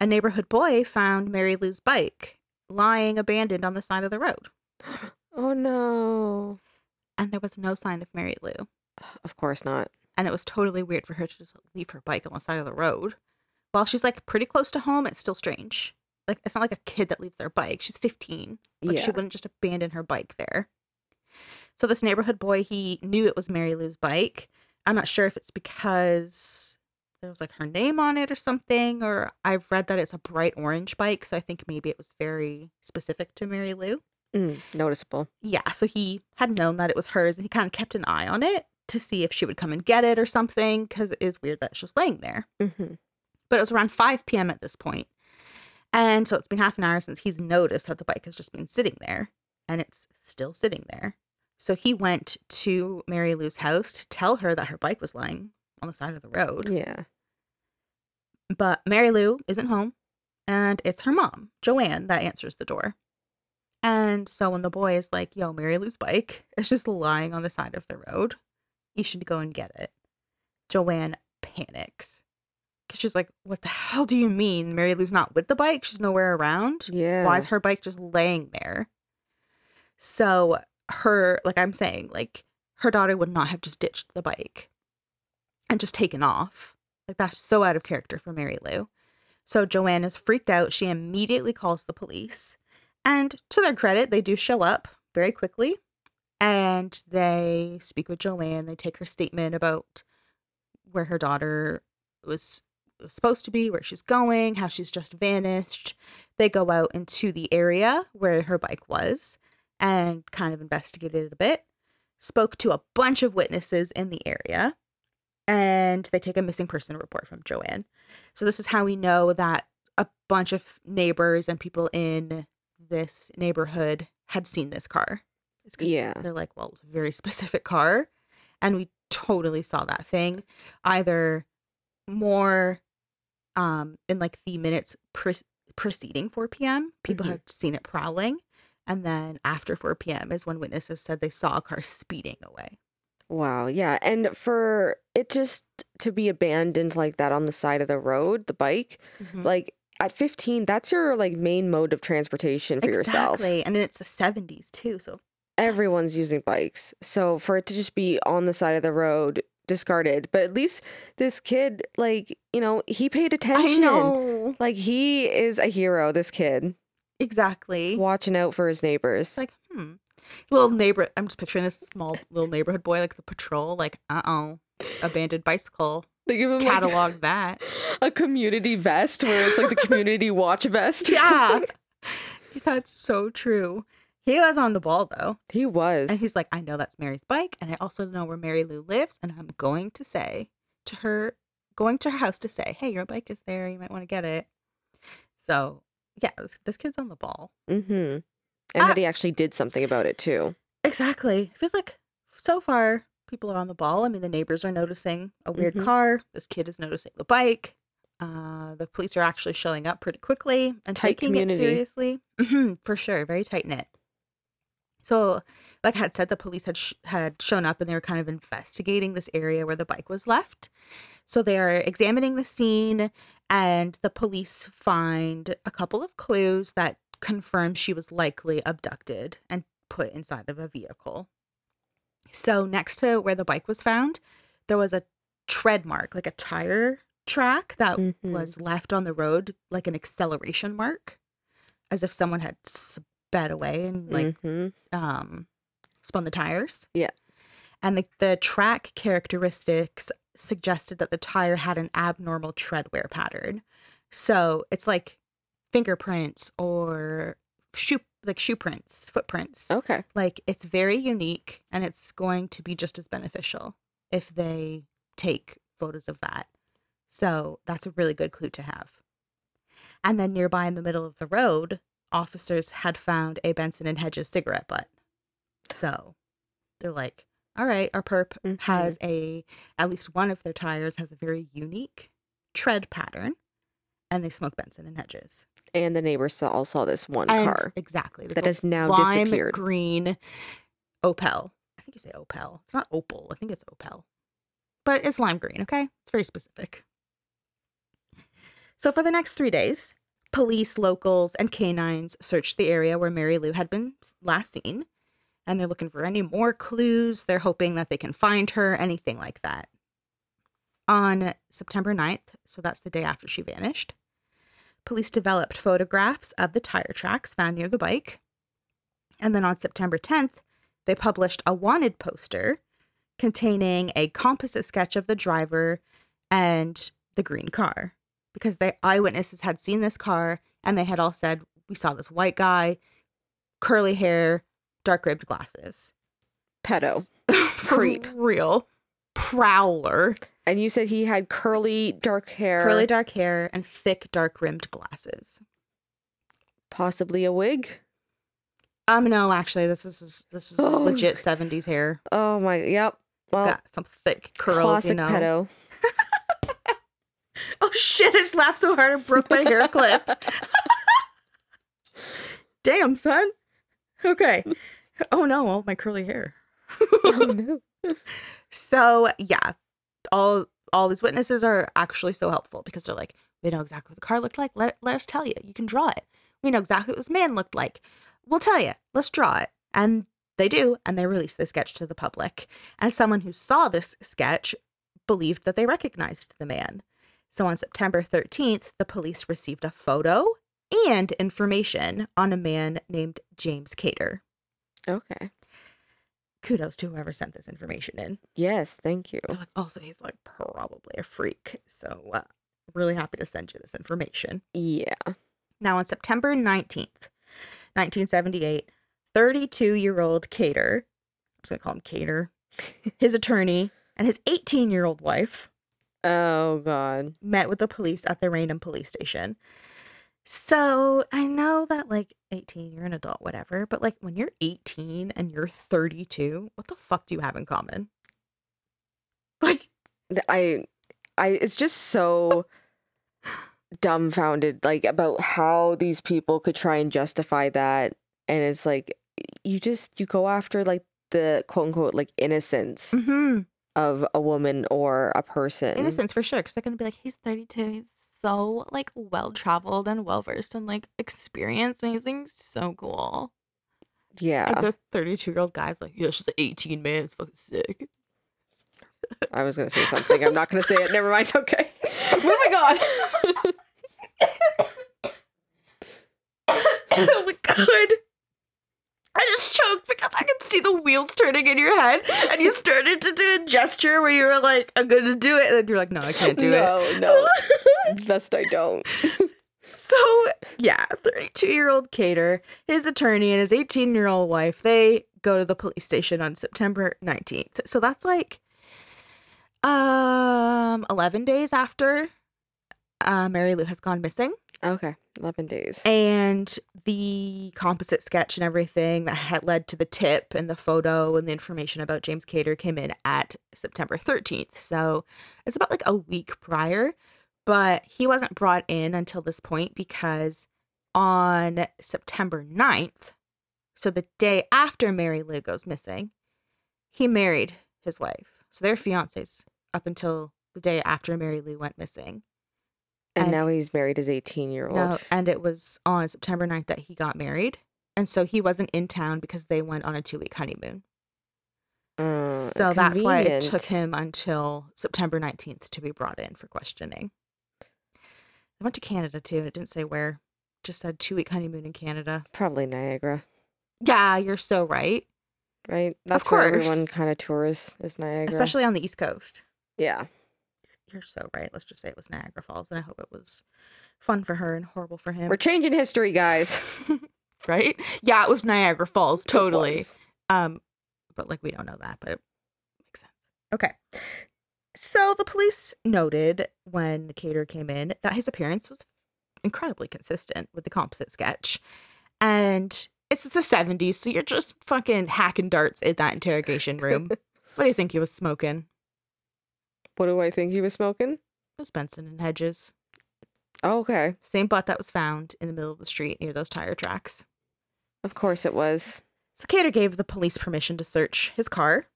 a neighborhood boy found Mary Lou's bike lying abandoned on the side of the road, [gasps] Oh no. and there was no sign of Mary Lou. [sighs] Of course not. And it was totally weird for her to just leave her bike on the side of the road. While she's like pretty close to home, it's still strange. Like it's not like a kid that leaves their bike. She's 15. Like yeah. she wouldn't just abandon her bike there. So this neighborhood boy, he knew it was Mary Lou's bike. I'm not sure if it's because there was like her name on it or something, or I've read that it's a bright orange bike, so I think maybe it was very specific to Mary Lou. Mm, noticeable. Yeah, so he had known that it was hers and he kind of kept an eye on it to see if she would come and get it or something, because it is weird that it's just laying there. hmm But it was around 5 p.m. at this. And so it's been half an hour since he's noticed that the bike has just been sitting there and it's still sitting there. So he went to Mary Lou's house to tell her that her bike was lying on the side of the road. Yeah. But Mary Lou isn't home and it's her mom, Joanne, that answers the door. And so when the boy is like, yo, Mary Lou's bike [laughs] is just lying on the side of the road, you should go and get it. Joanne panics. Because she's like, what the hell do you mean? Mary Lou's not with the bike? She's nowhere around? Yeah. Why is her bike just laying there? So her, like I'm saying, like her daughter would not have just ditched the bike and just taken off. Like that's so out of character for Mary Lou. So Joanne is freaked out. She immediately calls the police. And to their credit, they do show up very quickly and they speak with Joanne. They take her statement about where her daughter was, was supposed to be, where she's going, how she's just vanished. They go out into the area where her bike was and kind of investigated it a bit. Spoke to a bunch of witnesses in the area and they take a missing person report from Joanne. So this is how we know that a bunch of neighbors and people in this neighborhood had seen this car. Yeah. They're like, well, it's a very [laughs] specific car. And we totally saw that thing either more um in like the minutes pre- preceding 4 p.m. People Mhm. had seen it prowling. And then after 4 p.m. is when witnesses said they saw a car speeding away. Wow, yeah. And for it just to be abandoned like that on the side of the road, the bike, Mm-hmm. like at 15, that's your like main mode of transportation for yourself. Exactly. And it's the 70s too. So Everyone's using bikes. So for it to just be on the side of the road, discarded, but at least this kid, like, you know, he paid I attention. know. Like he is a hero, this kid, Exactly. watching out for his neighbors. Like, hmm. Little neighbor, I'm just picturing this small little neighborhood boy, like the patrol, like, uh oh, abandoned bicycle. they give him like, Catalog that. [laughs] a community vest where it's like the community [laughs] watch vest. Yeah. [laughs] That's so true. He was on the ball though. He was. And he's like, I know that's Mary's bike, and I also know where Mary Lou lives, and I'm going to say to her, going to her house to say, hey, your bike is there. You might want to get it. So, yeah, this, this kid's on the ball. Mm-hmm. And Ah. that he actually did something about it too. Exactly. It feels like so far people are on the ball. I mean, the neighbors are noticing a weird Mhm. car. This kid is noticing the bike. Uh, the police are actually showing up pretty quickly and Tight taking community. it seriously. hmm for sure, very tight knit. So, like I had said, the police had sh- had shown up and they were kind of investigating this area where the bike was left. So they are examining the scene, and the police find a couple of clues that confirm she was likely abducted and put inside of a vehicle. So next to where the bike was found, there was a tread mark, like a tire track that Mhm. was left on the road, like an acceleration mark, as if someone had sped away and like Mhm. um spun the tires. Yeah. And the, the track characteristics suggested that the tire had an abnormal tread wear pattern. So it's like fingerprints or shoe like shoe prints, footprints. Okay. Like it's very unique and it's going to be just as beneficial if they take photos of that. So that's a really good clue to have. And then nearby in the middle of the road, officers had found a Benson and Hedges cigarette butt. So they're like, all right, our perp Mhm. has a, at least one of their tires has a very unique tread pattern. And they smoke Benson and Hedges. And the neighbors saw, all saw this one And car exactly. this that has now lime disappeared. green Opel. I think you say Opel. It's not Opal. I think it's Opel. But it's lime green, okay? It's very specific. So for the next three days, police, locals, and canines searched the area where Mary Lou had been last seen. And they're looking for any more clues. They're hoping that they can find her, anything like that. On September 9th, so that's the day after she vanished, police developed photographs of the tire tracks found near the bike. And then on September 10th, they published a wanted poster containing a composite sketch of the driver and the green car because the eyewitnesses had seen this car and they had all said, We saw this white guy, curly hair, dark ribbed glasses. Pedo. [laughs] [laughs] Creep. Real. Prowler. And you said he had curly dark hair. Curly dark hair and thick dark rimmed glasses. Possibly a wig. Um, no, actually, this is this is Oh, [gasps] legit seventies hair. Oh my yep. it's got some thick curls, classic you know. pedo. [laughs] Oh shit! I just laughed so hard I broke my hair clip. [laughs] Damn, son. Okay. Oh no, all my curly hair. [laughs] oh no. So yeah, all all these witnesses are actually so helpful because they're like, we know exactly what the car looked like. Let let us tell you. You can draw it. We know exactly what this man looked like. We'll tell you. Let's draw it. And they do, and they release the sketch to the public. And someone who saw this sketch believed that they recognized the man. So on September 13th, the police received a photo and information on a man named James Kater. Okay. Kudos to whoever sent this information in. Yes, thank you. Like, also, he's like probably a freak. So, uh, really happy to send you this information. Yeah. Now, on September 19th, 1978, 32 year old Kater, I'm just going to call him Kater, [laughs] his attorney, and his 18 year old wife Oh god. met with the police at the Raynham police station. So I know that like 18, you're an adult, whatever, but like when you're 18 and you're 32, what the fuck do you have in common? Like, I, I, it's just so dumbfounded, like about how these people could try and justify that, and it's like you just you go after like the quote unquote like innocence mhm, of a woman or a person. innocence for sure. Cause they're gonna be like, he's 32, he's so like well traveled and well versed and like experienced, and he's like, so cool. Yeah, the 32 year old guy's like, yeah, she's like 18, man, it's fucking sick. I was gonna say something. I'm not gonna say it. Never mind. [laughs] Okay, moving on. [laughs] oh my god. I just choked because I could see the wheels turning in your head, and you started to do a gesture where you were like, "I'm gonna do it," and then you're like, "No, I can't do no, it." no, no, [laughs] it's best I don't. So yeah, 32 year old Kater, his attorney, and his 18 year old wife, they go to the police station on September 19th. So that's like um 11 days after uh, Mary Lou has gone missing. Okay, eleven days. and the composite sketch and everything that had led to the tip and the photo and the information about James Kater came in at September 13th. So it's about like a week prior, but he wasn't brought in until this point because on September 9th, so the day after Mary Lou goes missing, he married his wife. So they're fiancés up until the day after Mary Lou went missing. And, and- now he's married his 18 year old. No, and it was on September 9th that he got married. And so he wasn't in town because they went on a two week honeymoon. Uh, so that's why it took him until September 19th to be brought in for questioning. I went to Canada too, and it didn't say where. Just said two week honeymoon in Canada. Probably Niagara, Yeah, you're so right. right? That's where everyone kind of tours is Niagara. Especially on the East Coast. yeah. You're so right. Let's just say it was Niagara Falls, and I hope it was fun for her and horrible for him. We're changing history, guys. [laughs] right? Yeah, it was Niagara Falls, totally. Um, but like we don't know that, but it makes sense. Okay. So the police noted when the caterer came in that his appearance was incredibly consistent with the composite sketch. And it's the 70s, so you're just fucking hacking darts in that interrogation room. [laughs] what do you think he was smoking? What do I think he was smoking? It was Benson and Hedges. Oh, okay. Same butt that was found in the middle of the street near those tire tracks. Of course it was. Kater gave the police permission to search his car,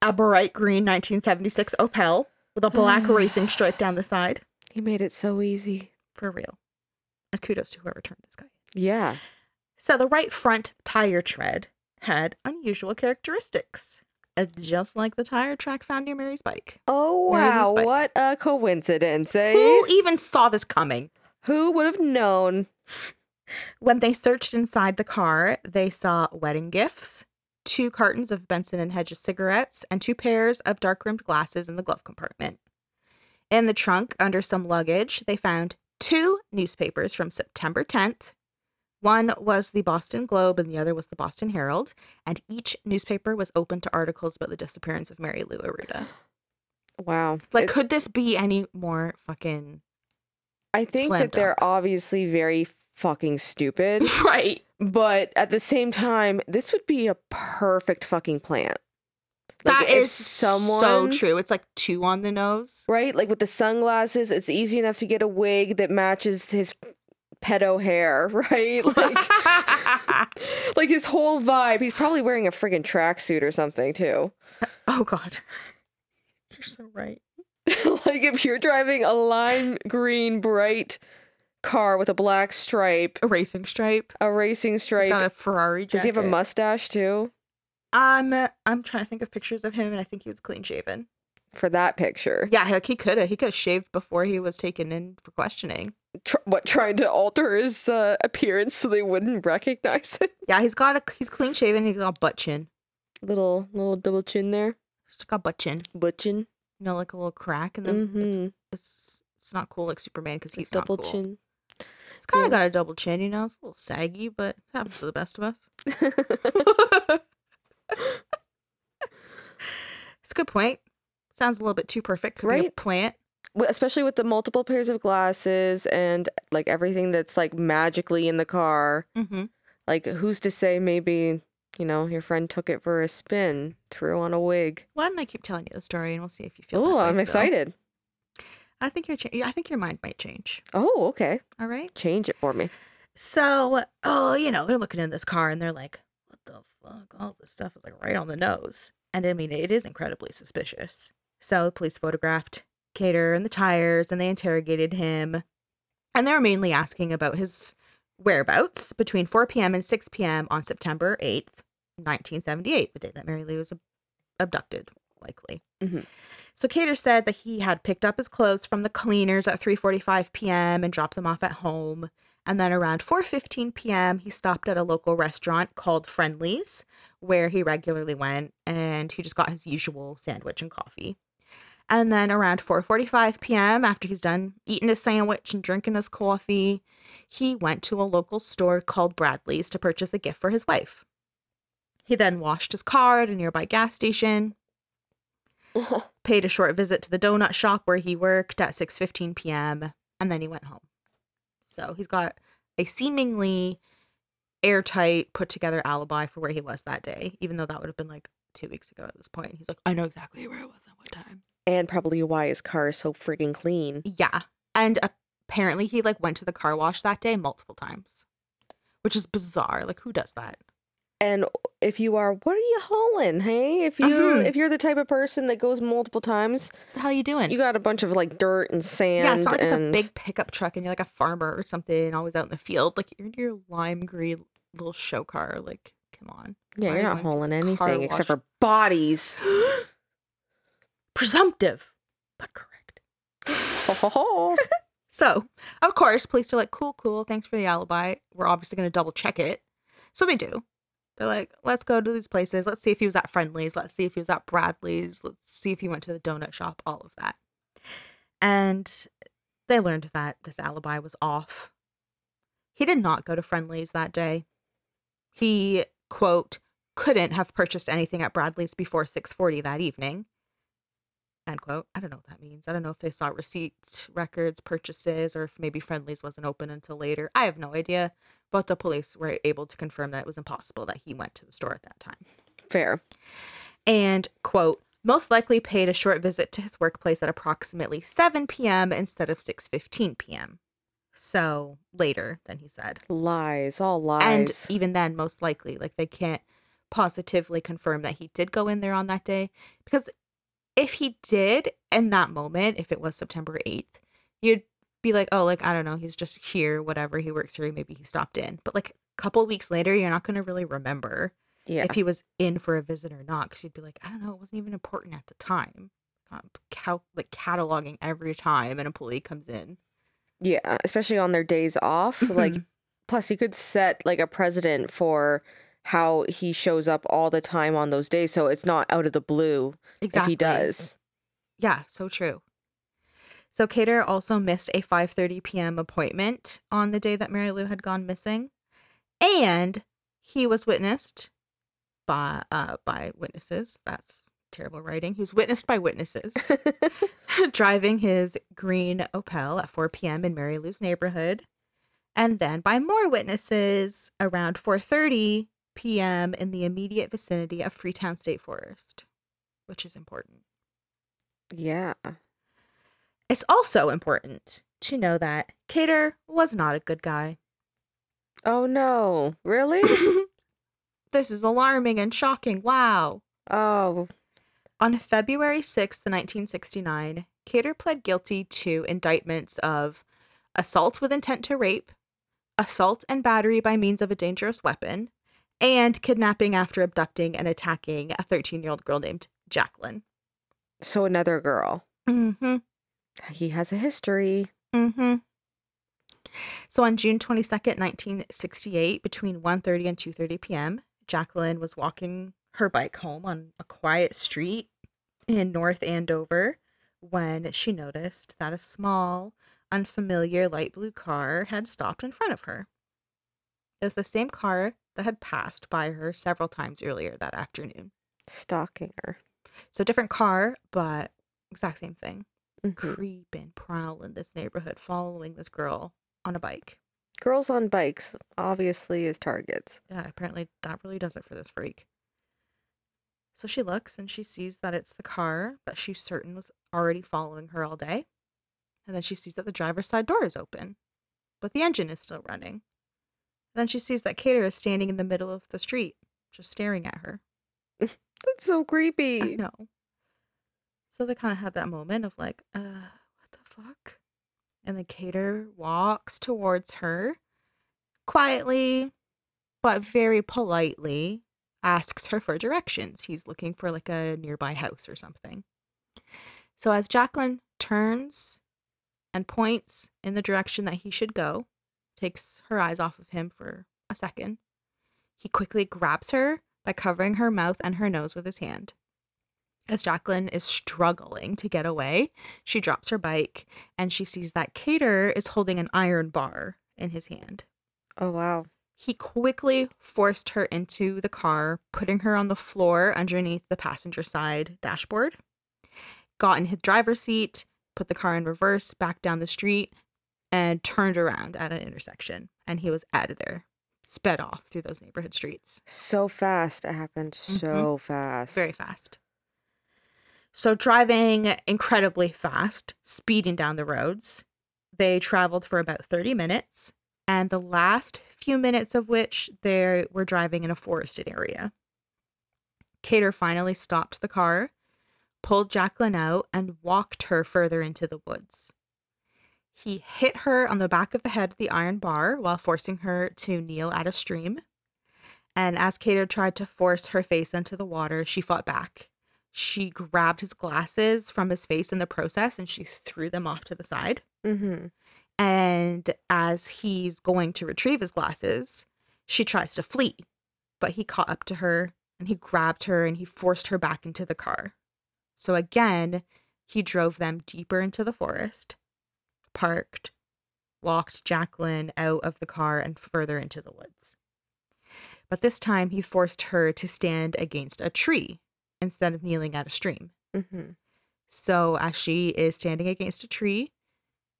a bright green 1976 Opel with a black [sighs] racing stripe down the side. He made it so easy. For real. And kudos to whoever turned this guy. Yeah. So the right front tire tread had unusual characteristics, uh, just like the tire track found near Mary's bike. Oh, wow. bike. What a coincidence, eh? Who even saw this coming? Who would have known? When they searched inside the car, they saw wedding gifts, two cartons of Benson and Hedges cigarettes, and two pairs of dark rimmed glasses in the glove compartment. In the trunk, under some luggage, they found two newspapers from September 10th. One was the Boston Globe and the other was the Boston Herald, and each newspaper was open to articles about the disappearance of Mary Lou Arruda. Wow. Like, It's- could this be any more fucking I think slam that they're obviously very fucking stupid, [laughs] right? but at the same time, this would be a perfect fucking plant. Like, That is so true. It's like two on the nose. Right? Like with the sunglasses, it's easy enough to get a wig that matches his pedo hair, [laughs] right? Like [laughs] like his whole vibe. He's probably wearing a friggin' tracksuit or something too. oh God, you're so right. [laughs] like if you're driving a lime green bright car with a black stripe, A racing stripe. a racing He's stripe. got a Ferrari. Jacket. Does he have a mustache too? Um, I'm trying to think of pictures of him, and I think he was clean shaven. For that picture. Yeah, like he could have. He could have shaved before he was taken in for questioning. Tr- what trying to alter his uh, appearance so they wouldn't recognize it? Yeah, he's got a. He's clean shaven. He's got butt chin. Little little double chin there. He's got butt chin. Butchin. You know, like a little crack in them. It's, Mm-hmm. it's it's not cool like Superman because he's double cool. chin. It's kind Yeah. of got a double chin. You know, it's a little saggy, but it happens to the best of us. [laughs] it's a good point. Sounds a little bit too perfect. Could be a Right? plant. Especially with the multiple pairs of glasses and like everything that's like magically in the car. Mm-hmm. Like, who's to say maybe, you know, your friend took it for a spin, threw on a wig? Why don't I keep telling you the story and we'll see if you feel. Oh, I'm still. excited. I think your cha- I think your mind might change. Oh, okay. All right. Change it for me. So, oh, you know, they're looking in this car and they're like, "What the fuck? All this stuff is like right on the nose." And I mean, it is incredibly suspicious. So, the police photographed Kater and the tires, and they interrogated him. And they were mainly asking about his whereabouts between 4 p.m. and 6 p.m. on September 8th, 1978, the day that Mary Lou was ab- abducted, likely. Mhm. So Kater said that he had picked up his clothes from the cleaners at 3:45 p.m. and dropped them off at home. And then around 4:15 p.m., he stopped at a local restaurant called Friendly's, where he regularly went, and he just got his usual sandwich and coffee. And then around 4:45 p.m., after he's done eating his sandwich and drinking his coffee, he went to a local store called Bradley's to purchase a gift for his wife. He then washed his car at a nearby gas station, [laughs] paid a short visit to the donut shop where he worked at 6:15 p.m. and then he went home. So he's got a seemingly airtight put together alibi for where he was that day, even though that would have been like 2 weeks ago at this point. He's like, "I know exactly where I was at what time." And probably why his car is so freaking clean. Yeah. And apparently he like went to the car wash that day multiple times. Which is bizarre. Like who does that? And if you are, what are you hauling? Hey, if you Mhm. if you're the type of person that goes multiple times, the hell are you doing? you got a bunch of like dirt and sand. yeah, it's not like it's and a big pickup truck and you're like a farmer or something, always out in the field. Like you're in your lime green little show car. Like, come on. yeah, why you're not hauling to the car anything except for bodies. [gasps] [gasps] Presumptive, but correct. [laughs] [laughs] So, of course, police are like, cool, cool. Thanks for the alibi. We're obviously going to double check it. So they do. They're like, let's go to these places. Let's see if he was at Friendly's. Let's see if he was at Bradley's. Let's see if he went to the donut shop, all of that. And they learned that this alibi was off. He did not go to Friendly's that day. He, quote, couldn't have purchased anything at Bradley's before 6:40 that evening. End quote. I don't know what that means. I don't know if they saw receipt records, purchases, or if maybe Friendly's wasn't open until later. I have no idea. But the police were able to confirm that it was impossible that he went to the store at that time. Fair. And, quote, most likely paid a short visit to his workplace at approximately 7 p.m. instead of 6:15 p.m. So later than he said. Lies, all lies. And even then, most likely, like they can't positively confirm that he did go in there on that day. Because if he did in that moment, if it was September 8th, you'd be like, oh, like, I don't know, he's just here, whatever, he works here, maybe he stopped in. But like a couple weeks later, you're not going to really remember yeah. if he was in for a visit or not. Because you'd be like, I don't know, it wasn't even important at the time. Um, cal- like cataloging every time an employee comes in. yeah, especially on their days off. Like Mhm. [laughs] plus he could set like a precedent for how he shows up all the time on those days so it's not out of the blue if he does. Yeah, so true. So Kater also missed a 5:30 p.m. appointment on the day that Mary Lou had gone missing, and he was witnessed by uh by witnesses. That's terrible writing. He was witnessed by witnesses [laughs] [laughs] driving his green Opel at 4 p.m. in Mary Lou's neighborhood, and then by more witnesses around 4:30 p.m. in the immediate vicinity of Freetown State Forest, which is important. yeah. It's also important to know that Kater was not a good guy. Oh no. Really? [laughs] this is alarming and shocking. Wow. oh. On February 6th, 1969, Kater pled guilty to indictments of assault with intent to rape, assault and battery by means of a dangerous weapon, and kidnapping after abducting and attacking a 13 year old girl named Jacqueline. So another girl. Mm hmm. He has a history. Mm-hmm. So on June 22nd, 1968, between 1.30 and 2.30 p.m., Jacqueline was walking her bike home on a quiet street in North Andover when she noticed that a small, unfamiliar light blue car had stopped in front of her. It was the same car that had passed by her several times earlier that afternoon. Stalking her. So different car, but exact same thing. Mhm. creeping, prowling this neighborhood, following this girl on a bike. Girls on bikes obviously is targets. Yeah, apparently that really does it for this freak. So she looks and she sees that it's the car that she's certain was already following her all day. And then she sees that the driver's side door is open, but the engine is still running. Then she sees that Kater is standing in the middle of the street, just staring at her. [laughs] That's so creepy. know. So they kind of had that moment of like, uh, what the fuck? And then Kater walks towards her quietly, but very politely asks her for directions. He's looking for like a nearby house or something. So as Jacqueline turns and points in the direction that he should go, takes her eyes off of him for a second, he quickly grabs her by covering her mouth and her nose with his hand. As Jacqueline is struggling to get away, she drops her bike and she sees that Kater is holding an iron bar in his hand. Oh wow. He quickly forced her into the car, putting her on the floor underneath the passenger side dashboard, got in his driver's seat, put the car in reverse, back down the street, and turned around at an intersection. And he was out of there, sped off through those neighborhood streets. So fast. It happened mm-hmm. so fast. very fast. So, driving incredibly fast, speeding down the roads, they traveled for about 30 minutes, and the last few minutes of which they were driving in a forested area. Kater finally stopped the car, pulled Jacqueline out, and walked her further into the woods. He hit her on the back of the head with the iron bar while forcing her to kneel at a stream. And as Kater tried to force her face into the water, she fought back. She grabbed his glasses from his face in the process and she threw them off to the side. Mm-hmm. And as he's going to retrieve his glasses, she tries to flee. But he caught up to her and he grabbed her and he forced her back into the car. So again, he drove them deeper into the forest, parked, walked Jacqueline out of the car and further into the woods. But this time he forced her to stand against a tree instead of kneeling at a stream. Mm-hmm. So as she is standing against a tree,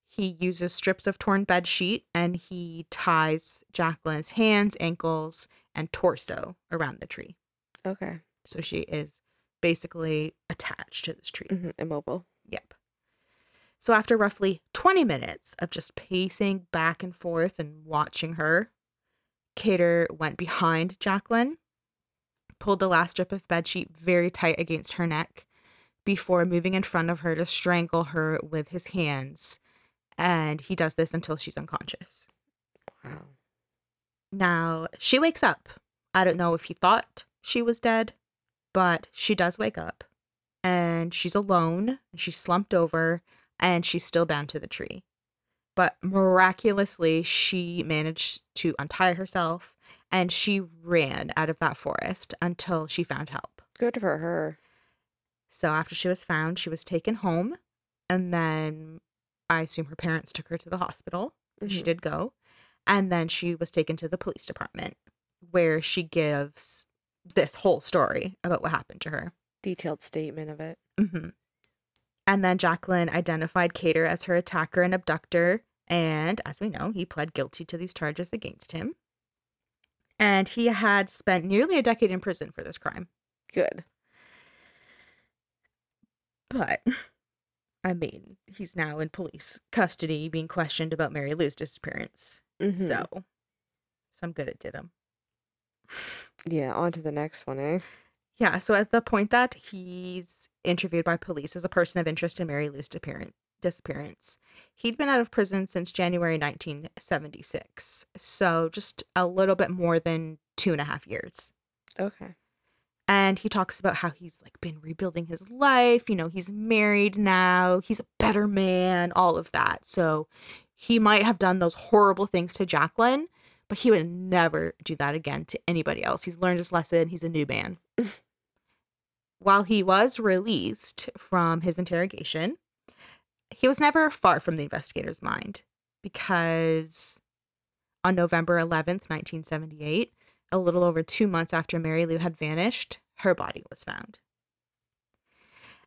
he uses strips of torn bed sheet and he ties Jacqueline's hands, ankles, and torso around the tree. Okay. So she is basically attached to this tree. hmm Immobile. Yep. So after roughly 20 minutes of just pacing back and forth and watching her, Kater went behind Jacqueline, pulled the last strip of bedsheet very tight against her neck before moving in front of her to strangle her with his hands. And he does this until she's unconscious. Wow. Now, she wakes up. I don't know if he thought she was dead, but she does wake up and she's alone. She's slumped over and she's still bound to the tree. But miraculously, she managed to untie herself and she ran out of that forest until she found help. Good for her. So, after she was found, she was taken home and then I assume her parents took her to the hospital. She Mhm. did go. And then she was taken to the police department where she gives this whole story about what happened to her. Detailed statement of it. Mm hmm And then Jacqueline identified Kater as her attacker and abductor. And as we know, he pled guilty to these charges against him. And he had spent nearly a decade in prison for this crime. Good. But, I mean, he's now in police custody being questioned about Mary Lou's disappearance. Mhm. So, some good it did him. [sighs] Yeah. On to the next one, eh? Yeah, so at the point that he's interviewed by police as a person of interest in Mary Lou's disappearance, disappearance, he'd been out of prison since January 1976. So just a little bit more than two and a half years. Okay. And he talks about how he's like been rebuilding his life. You know, he's married now, he's a better man, all of that. So he might have done those horrible things to Jacqueline, but he would never do that again to anybody else. He's learned his lesson. He's a new man. [laughs] While he was released from his interrogation, he was never far from the investigator's mind because on November 11th, 1978, a little over two months after Mary Lou had vanished, her body was found.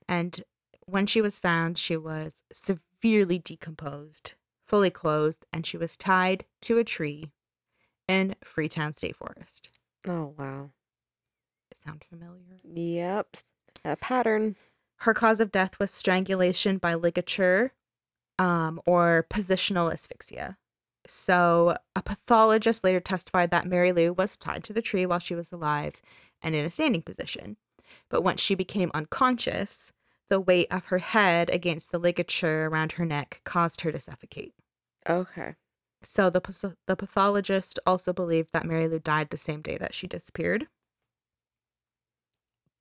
And when she was found, she was severely decomposed, fully clothed, and she was tied to a tree in Freetown State Forest. Oh wow. Sound familiar? Yep. A pattern. Her cause of death was strangulation by ligature um, or positional asphyxia. So, a pathologist later testified that Mary Lou was tied to the tree while she was alive and in a standing position. But once she became unconscious, the weight of her head against the ligature around her neck caused her to suffocate. Okay. So, the, the pathologist also believed that Mary Lou died the same day that she disappeared.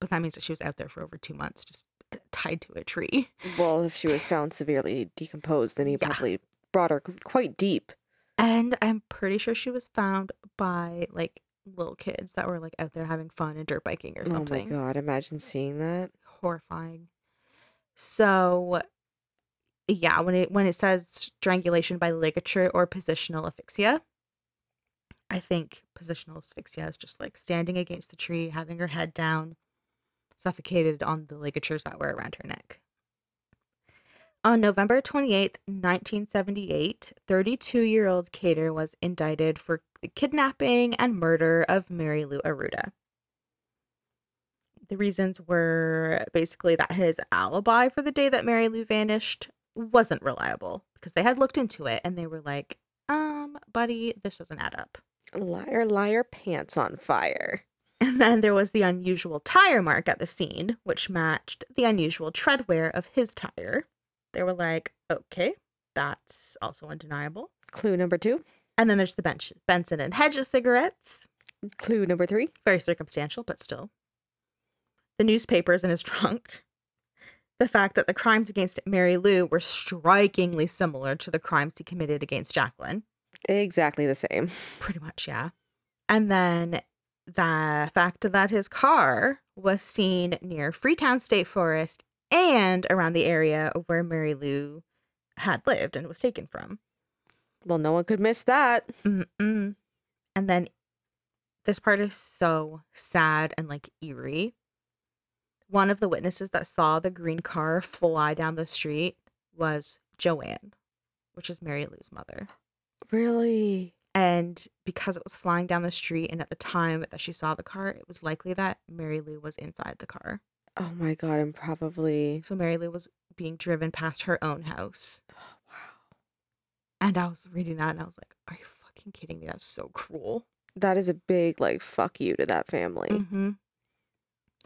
But that means that she was out there for over two months, just uh, tied to a tree. Well, if she was found severely decomposed, then he Yeah. probably brought her quite deep. And I'm pretty sure she was found by like little kids that were like out there having fun and dirt biking or something. Oh my god, imagine seeing that. Horrifying. So yeah, when it when it says strangulation by ligature or positional asphyxia, I think positional asphyxia is just like standing against the tree, having her head down, suffocated on the ligatures that were around her neck. On November 28th, 1978, 32 year old Kater was indicted for the kidnapping and murder of Mary Lou Arruda. The reasons were basically that his alibi for the day that Mary Lou vanished wasn't reliable because they had looked into it and they were like, um, buddy, this doesn't add up. Liar, liar, pants on fire. And then there was the unusual tire mark at the scene, which matched the unusual tread wear of his tire. They were like, okay, that's also undeniable. Clue number two. And then there's the bench, Benson and Hedges cigarettes. Clue number three. Very circumstantial, but still. The newspapers in his [laughs] trunk. The fact that the crimes against Mary Lou were strikingly similar to the crimes he committed against Jacqueline. Exactly the same. Pretty much, yeah. And then the fact that his car was seen near Freetown State Forest and around the area of where Mary Lou had lived and was taken from. Well, no one could miss that. Mm-mm. And then this part is so sad and like eerie. One of the witnesses that saw the green car fly down the street was Joanne, which is Mary Lou's mother. Really? And because it was flying down the street, and at the time that she saw the car, it was likely that Mary Lou was inside the car. Oh my god, and probably. So Mary Lou was being driven past her own house. Oh, wow. And I was reading that and I was like, are you fucking kidding me? That's so cruel. That is a big, like, fuck you to that family. Mm-hmm.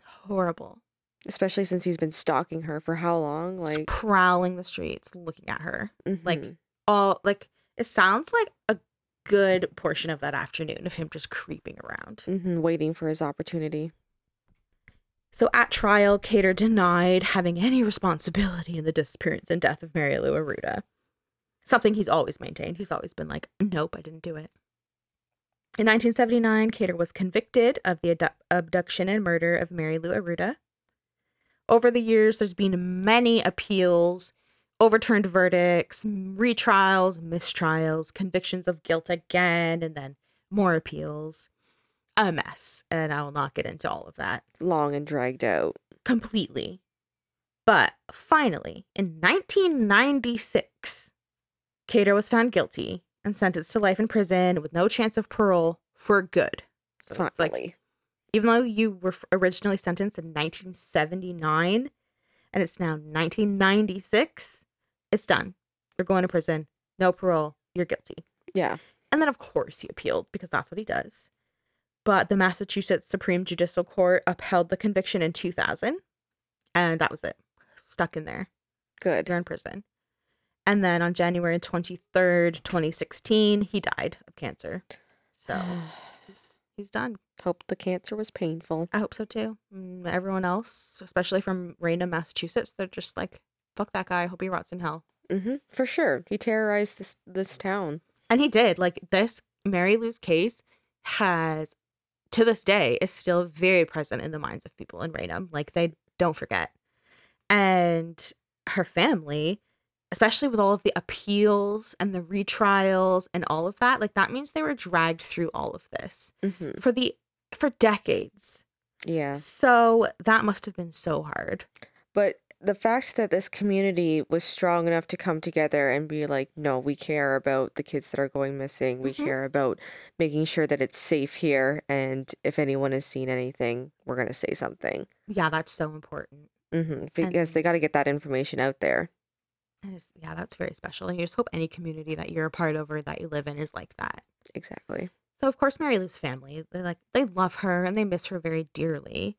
Horrible. Especially since he's been stalking her for how long? Just Like, prowling the streets looking at her. like, mhm. All like it sounds like a good portion of that afternoon of him just creeping around. Mhm, waiting for his opportunity. So at trial, Kater denied having any responsibility in the disappearance and death of Mary Lou Arruda. Something he's always maintained. He's always been like, nope, I didn't do it. In 1979, Kater was convicted of the abdu- abduction and murder of Mary Lou Arruda. Over the years, there's been many appeals, overturned verdicts, retrials, mistrials, convictions of guilt again, and then more appeals. A mess. And I will not get into all of that Long and dragged out. completely. But finally, in 1996, Kater was found guilty and sentenced to life in prison with no chance of parole for good. So Finally. it's like, even though you were originally sentenced in 1979 and it's now 1996, it's done. You're going to prison, no parole, you're guilty. yeah. And then, of course, he appealed because that's what he does. But the Massachusetts Supreme Judicial Court upheld the conviction in 2000. And that was it. Stuck in there. Good. You're in prison. And then on January 23rd, 2016, he died of cancer. So [sighs] he's, he's done. Hope the cancer was painful. I hope so too. Mm, Everyone else, especially from Raynham, Massachusetts, they're just like, fuck that guy. I hope he rots in hell. hmm For sure. He terrorized this this town. And he did. Like this Mary Lou's case has to this day is still very present in the minds of people in Raynham. Like they don't forget. And her family, especially with all of the appeals and the retrials and all of that, like that means they were dragged through all of this hmm for the for decades. Yeah. So that must have been so hard. But the fact that this community was strong enough to come together and be like, no, we care about the kids that are going missing. We Mhm. care about making sure that it's safe here. And if anyone has seen anything, we're going to say something. Yeah, that's so important. hmm Because they got to get that information out there. And yeah, that's very special. And you just hope any community that you're a part of or that you live in is like that. Exactly. So of course Mary Lou's family, they like they love her and they miss her very dearly.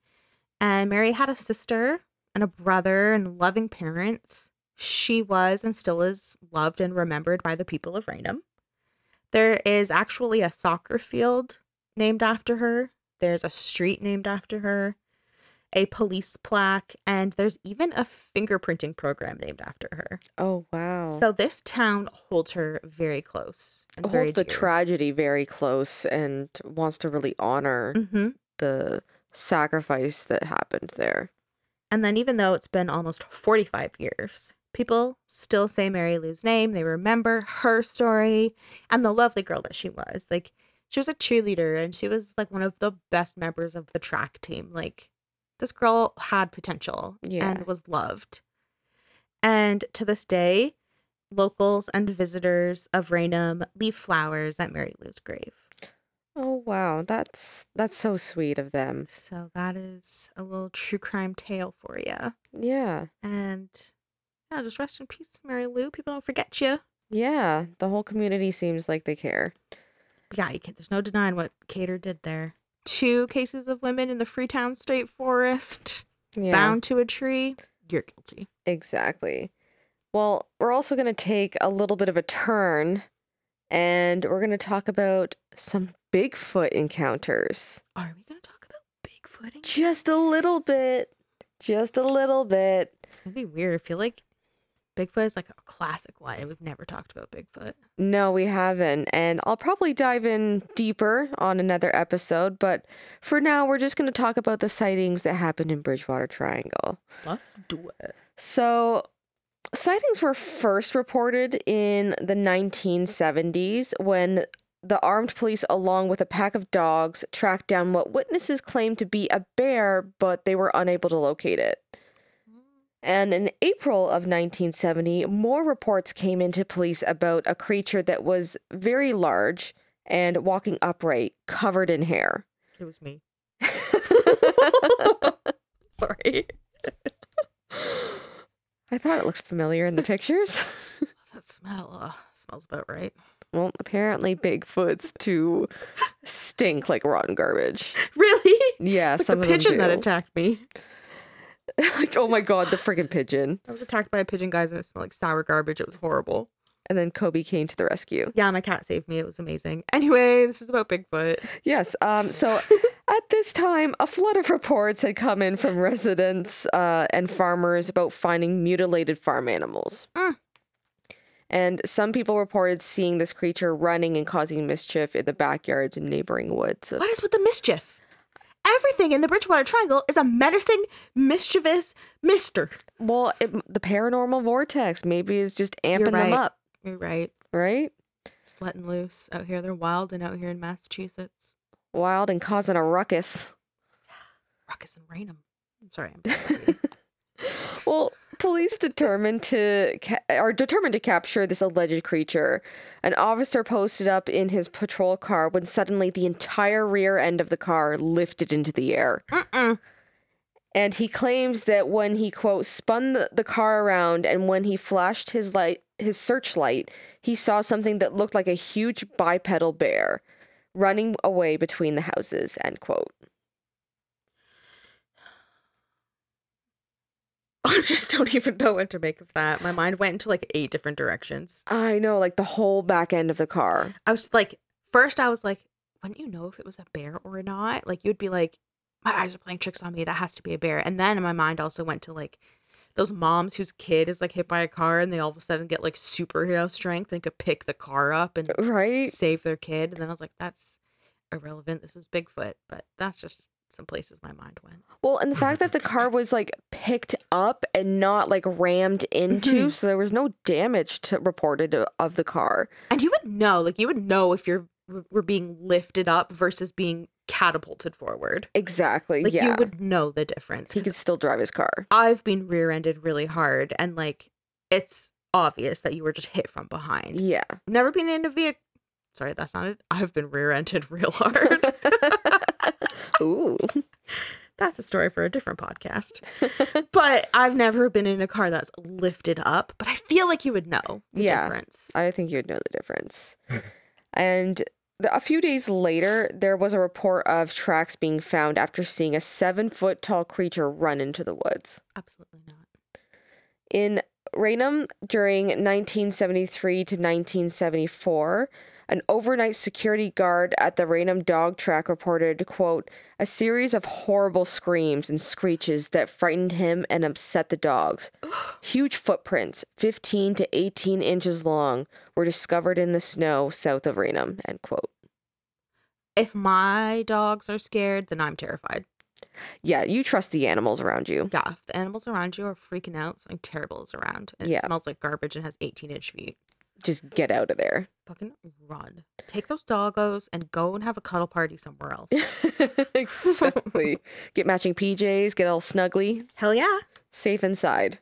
And Mary had a sister and a brother and loving parents. She was and still is loved and remembered by the people of Raynham. There is actually a soccer field named after her. There's a street named after her, a police plaque, and there's even a fingerprinting program named after her. Oh, wow. So this town holds her very close and very holds the dear. tragedy very close and wants to really honor Mhm. the sacrifice that happened there. And then, even though it's been almost 45 years, people still say Mary Lou's name. They remember her story and the lovely girl that she was. Like, she was a cheerleader and she was like one of the best members of the track team. Like, this girl had potential Yeah. and was loved. And to this day, locals and visitors of Raynham leave flowers at Mary Lou's grave. Oh wow, that's that's so sweet of them. So, that is a little true crime tale for you. Yeah. And yeah, just rest in peace, Mary Lou. People don't forget you. Yeah, the whole community seems like they care. Yeah, you can, there's no denying what Kater did there. Two cases of women in the Freetown State Forest Yeah. bound to a tree. You're guilty. Exactly. Well, we're also going to take a little bit of a turn and we're going to talk about some Bigfoot encounters. Are we going to talk about Bigfoot? and Just a little bit. Just a little bit. It's going to be weird. I feel like Bigfoot is like a classic one. and We've never talked about Bigfoot. No, we haven't. And I'll probably dive in deeper on another episode, but for now, we're just going to talk about the sightings that happened in Bridgewater Triangle. Let's do it. So, sightings were first reported in the 1970s when the armed police, along with a pack of dogs, tracked down what witnesses claimed to be a bear, but they were unable to locate it. And in April of 1970, more reports came into police about a creature that was very large and walking upright, covered in hair. It was me. [laughs] [laughs] Sorry. [laughs] I thought it looked familiar in the pictures. [laughs] That smell uh, smells about right. Well, apparently Bigfoots too stink like rotten garbage. Really? Yeah, like some the pigeon that attacked me. [laughs] like, oh my god, the friggin' pigeon! I was attacked by a pigeon, guys, and it smelled like sour garbage. It was horrible. And then Kobe came to the rescue. Yeah, my cat saved me. It was amazing. Anyway, this is about Bigfoot. Yes. Um. So [laughs] at this time, a flood of reports had come in from residents uh, and farmers about finding mutilated farm animals. Mm. And some people reported seeing this creature running and causing mischief in the backyards and neighboring woods. of- What is with the mischief? Everything in the Bridgewater Triangle is a menacing, mischievous mister. Well, it, the paranormal vortex maybe is just amping them up, You're right. right? Just letting loose out here. They're wild and out here in Massachusetts. Wild and causing a ruckus. Ruckus and sorry. I'm [laughs] sorry. Well, police determined to ca- are determined to capture this alleged creature. An officer posted up in his patrol car when suddenly the entire rear end of the car lifted into the air. Mm-mm. And he claims that when he quote spun the, the car around and when he flashed his light his searchlight, he saw something that looked like a huge bipedal bear running away between the houses, end quote. [sighs] I just don't even know what to make of that. My mind went into like eight different directions. I know, like the whole back end of the car. I was like, first I was like, wouldn't you know if it was a bear or not? Like you'd be like, my eyes are playing tricks on me. That has to be a bear. And then my mind also went to like those moms whose kid is like hit by a car and they all of a sudden get like superhero strength and could pick the car up and Right? save their kid. And then I was like, that's irrelevant. This is Bigfoot. But that's just some places my mind went. Well, and the fact that the car was like picked up and not like rammed into, Mhm. so there was no damage to, reported of the car. And you would know, like you would know if your w- were being lifted up versus being catapulted forward. Exactly. Like yeah. you would know the difference. He could still drive his car. I've been rear-ended really hard and like it's obvious that you were just hit from behind. Yeah. Never been in a vehicle. Sorry, that's not it. I've been rear-ended [laughs] real hard. [laughs] Ooh. that's a story for a different podcast. [laughs] but I've never been in a car that's lifted up, but I feel like you would know the Yeah. difference. I think you would know the difference. and a few days later, there was a report of tracks being found after seeing a seven foot tall creature run into the woods. Absolutely not. In Raynham during 1973 to 1974, an overnight security guard at the Raynham dog track reported, quote, a series of horrible screams and screeches that frightened him and upset the dogs. [gasps] Huge footprints, 15 to 18 inches long, were discovered in the snow south of Raynham, end quote. If my dogs are scared, then I'm terrified. Yeah, you trust the animals around you. Yeah, if the animals around you are freaking out, something terrible is around. And Yeah. it smells like garbage and has 18 inch feet. Just get out of there. Fucking run. Take those doggos and go and have a cuddle party somewhere else. [laughs] exactly. [laughs] get matching PJs, get all snuggly. Hell yeah. safe inside.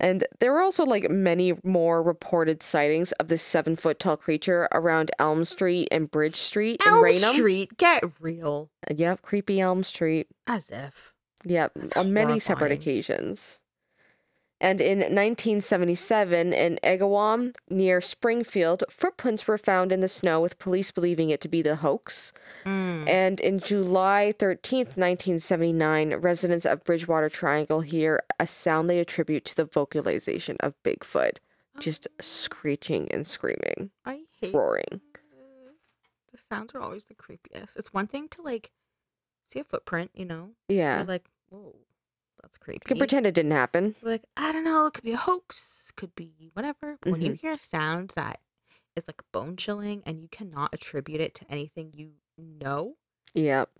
And there were also like many more reported sightings of this seven foot tall creature around Elm Street and Bridge Street in Elm Raynham. Street, get real. Uh, yep, creepy Elm Street. As if. Yep, That's on many separate occasions. And in 1977, in Agawam near Springfield, footprints were found in the snow with police believing it to be the hoax. Mm. And in July 13th, 1979, residents of Bridgewater Triangle hear a sound they attribute to the vocalization of Bigfoot, just [gasps] screeching and screaming, I hate roaring. the sounds are always the creepiest. It's one thing to like see a footprint, you know, Yeah. Like, whoa, that's creepy. You can pretend it didn't happen. Like, I don't know, it could be a hoax, could be whatever. But when you Mm-hmm. hear a sound that is like bone chilling and you cannot attribute it to anything you know, Yep.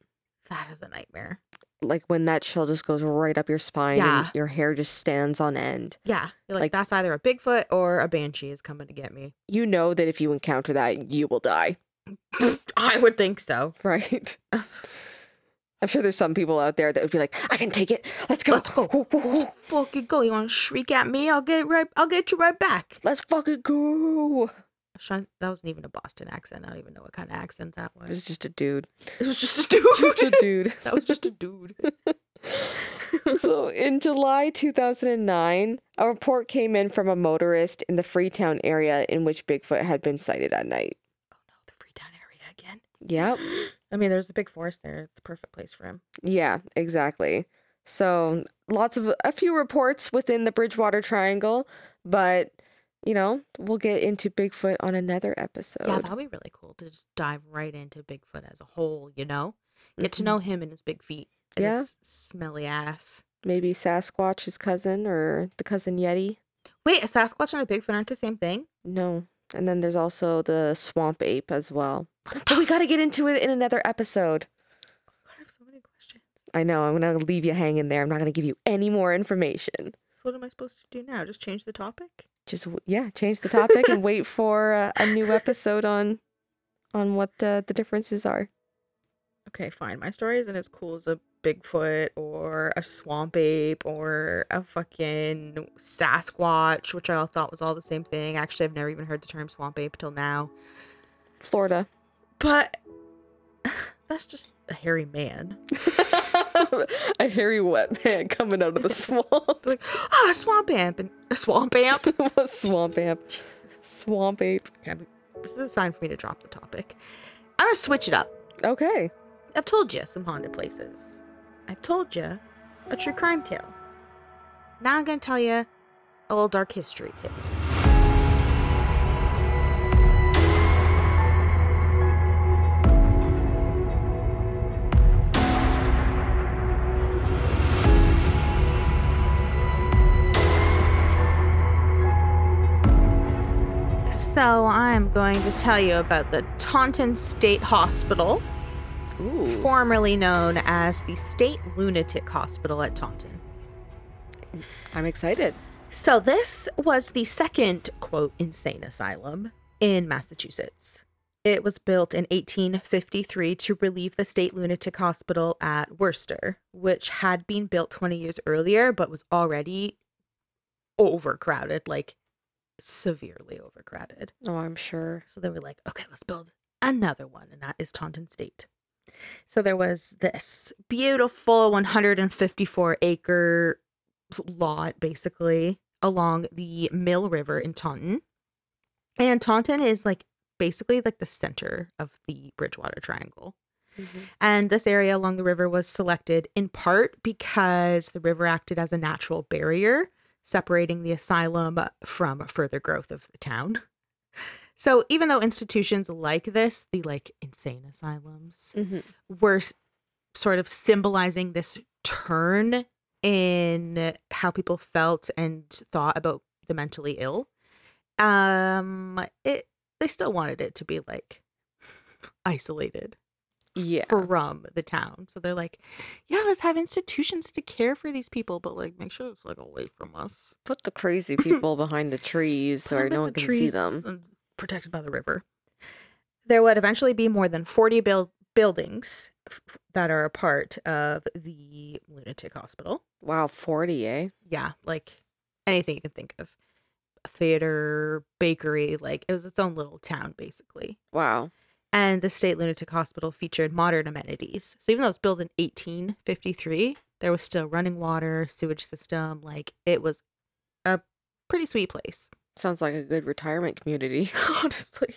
that is a nightmare. Like when that chill just goes right up your spine Yeah. and your hair just stands on end. Yeah. You're like, Like- that's either a Bigfoot or a banshee is coming to get me. You know that if you encounter that, you will die, [laughs] I would think so. right? [laughs] I'm sure there's some people out there that would be like, I can take it. Let's go. Let's go. Woo. Fucking go. You want to shriek at me? I'll get it right. I'll get you right back. Let's fucking go. Sean, that wasn't even a Boston accent. I don't even know what kind of accent that was. It was was. just a dude. It was just a dude. [laughs] Just a dude. [laughs] that was just a dude. [laughs] so in July 2009, a report came in from a motorist in the Freetown area in which Bigfoot had been sighted at night. Oh no, the Freetown area again. Yep. [gasps] [gasps] I mean, there's a big forest there. It's the perfect place for him. Yeah, exactly. So lots of a few reports within the Bridgewater Triangle, but you know, we'll get into Bigfoot on another episode. yeah, that would be really cool to just dive right into Bigfoot as a whole. You know, get to Mhm. know him and his big feet. Yeah. his smelly ass. Maybe Sasquatch, his cousin or the cousin Yeti. Wait, a Sasquatch and a Bigfoot aren't the same thing? No. And then there's also the swamp ape as well. But we got to get into it in another episode. I have so many questions. I know. I'm going to leave you hanging there. I'm not going to give you any more information. So what am I supposed to do now? Just change the topic? Just yeah, change the topic and wait for uh, a new episode on on what uh, the differences are. Okay, fine. My story isn't as cool as a Bigfoot or a swamp ape or a fucking Sasquatch, which I all thought was all the same thing. Actually, I've never even heard the term swamp ape till now. Florida. But [sighs] that's just a hairy man. [laughs] a hairy wet man coming out of the [laughs] swamp. Like, ah, a swamp amp and a swamp amp. [laughs] a swamp ape. Jesus. Swamp ape. Okay, this is a sign for me to drop the topic. I'm gonna switch it up. Okay. I've told you some haunted places. I've told you a true crime tale. Now I'm gonna tell you a little dark history tale. So I'm going to tell you about the Taunton State Hospital, Ooh. formerly known as the State Lunatic Hospital at Taunton. I'm excited. So this was the second quote insane asylum in Massachusetts. It was built in 1853 to relieve the state lunatic hospital at Worcester, which had been built 20 years earlier but was already overcrowded, like severely overcrowded. Oh, I'm sure. So they were like, okay, let's build another one, and that is Taunton State. So there was this beautiful 154 acre lot, basically, along the Mill River in Taunton. And Taunton is like basically like the center of the Bridgewater Triangle. Mm-hmm. And this area along the river was selected in part because the river acted as a natural barrier, separating the asylum from further growth of the town. So even though institutions like this, the like insane asylums, Mhm. were sort of symbolizing this turn in how people felt and thought about the mentally ill, um, it they still wanted it to be like isolated Yeah. from the town. So they're like, yeah, let's have institutions to care for these people, but like make sure it's like away from us. Put the crazy [laughs] people behind the trees Put where 'em in no one can see trees them. Protected by the river. There would eventually be more than 40 build- buildings f- that are a part of the lunatic hospital. Wow, 40, eh? Yeah, like anything you can think of. A theater, bakery, like it was its own little town basically. Wow. And the state lunatic hospital featured modern amenities. So even though it was built in 1853, there was still running water, sewage system. Like it was a pretty sweet place, Sounds like a good retirement community. [laughs] honestly.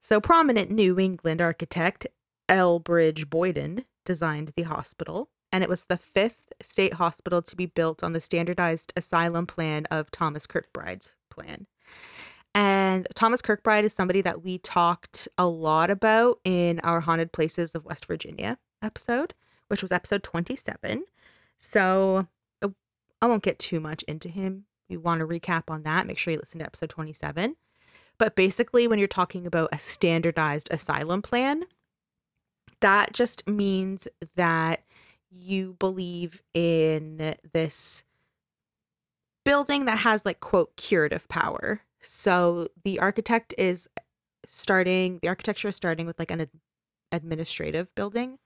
so prominent New England architect Elbridge Boyden designed the hospital, and it was the fifth state hospital to be built on the standardized asylum plan of Thomas Kirkbride's plan. And Thomas Kirkbride is somebody that we talked a lot about in our Haunted Places of West Virginia episode, which was episode 27. So uh, I won't get too much into him. You want to recap on that, make sure you listen to episode 27. But basically, when you're talking about a standardized asylum plan, that just means that you believe in this building that has like quote curative power. So the architect is starting the architecture is starting with like an ad- administrative building,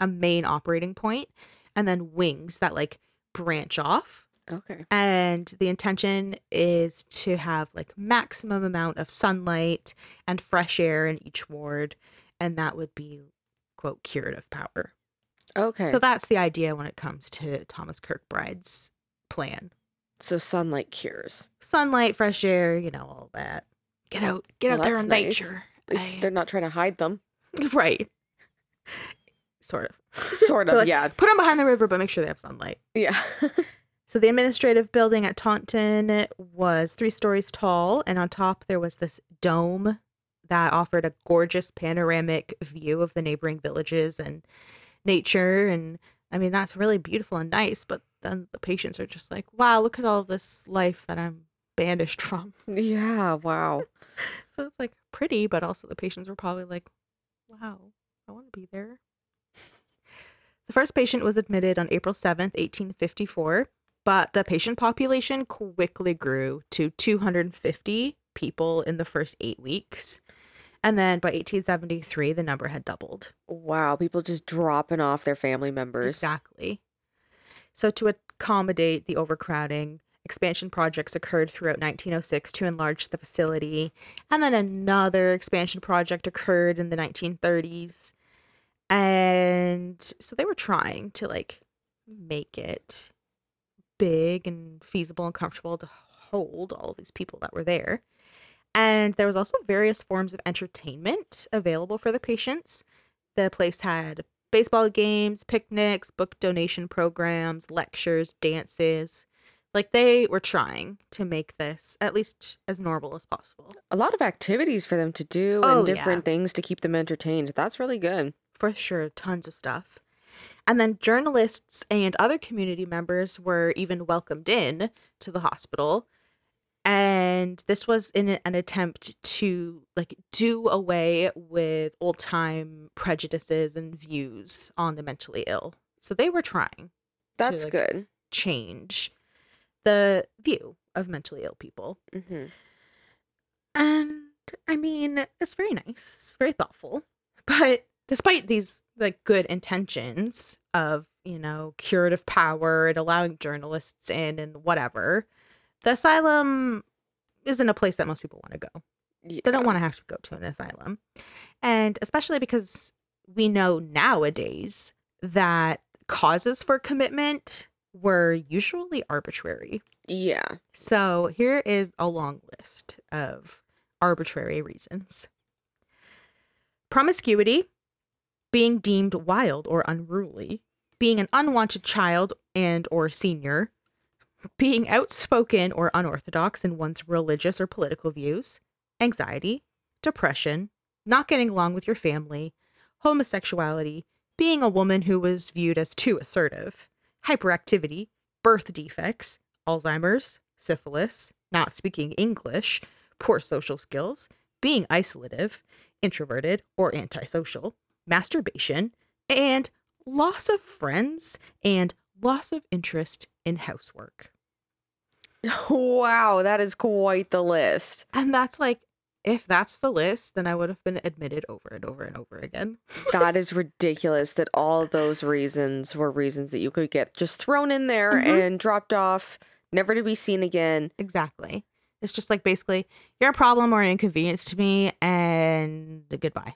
a main operating point, and then wings that like branch off Okay. and the intention is to have like maximum amount of sunlight and fresh air in each ward and that would be quote curative power Okay. so that's the idea when it comes to thomas kirkbride's plan So sunlight cures. sunlight fresh air you know all that get out get Well, out there that's in nice. nature At least I- they're not trying to hide them. [laughs] right sort of Sort of, [laughs] Like, yeah. put them behind the river but make sure they have sunlight Yeah. [laughs] So the administrative building at Taunton was three stories tall, and on top there was this dome that offered a gorgeous panoramic view of the neighboring villages and nature. And I mean, that's really beautiful and nice. But then the patients are just like, "Wow, look at all of this life that I'm banished [laughs] from." yeah, wow. [laughs] So it's like pretty, but also the patients were probably like, "Wow, I want to be there." [laughs] The first patient was admitted on April 7th, 1854, but the patient population quickly grew to 250 people in the first eight weeks. And then by 1873, the number had doubled. Wow, people just dropping off their family members. Exactly. So, to accommodate the overcrowding, expansion projects occurred throughout 1906 to enlarge the facility. And then another expansion project occurred in the 1930s. And so they were trying to like make it big and feasible and comfortable to hold all of these people that were there. And there was also various forms of entertainment available for the patients. The place had baseball games, picnics, book donation programs, lectures, dances. Like they were trying to make this at least as normal as possible. A lot of activities for them to do Oh, and yeah. different things to keep them entertained. That's really good. For sure, tons of stuff. And then journalists and other community members were even welcomed in to the hospital. And this was in an attempt to like do away with old time prejudices and views on the mentally ill. So they were trying That's like, good. change the view of mentally ill people. hmm And I mean, it's very nice, very thoughtful. [laughs] But despite these like good intentions of, you know, curative power and allowing journalists in and whatever, the asylum isn't a place that most people want to go. They don't uh, want to have to go to an asylum. And especially because we know nowadays that causes for commitment were usually arbitrary. Yeah. So here is a long list of arbitrary reasons promiscuity, being deemed wild or unruly, being an unwanted child and or senior, being outspoken or unorthodox in one's religious or political views, anxiety, depression, not getting along with your family, homosexuality, being a woman who was viewed as too assertive, hyperactivity, birth defects, Alzheimer's, syphilis, not speaking English, poor social skills, being isolative, introverted, or antisocial, masturbation, and loss of friends and loss of interest in housework. [laughs] Wow, that is quite the list. And that's like, if that's the list, then I would have been admitted over and over and over again. [laughs] That is ridiculous that all those reasons were reasons that you could get just thrown in there Mhm. and dropped off, never to be seen again. Exactly. It's just like basically, you're a problem or an inconvenience to me, and goodbye.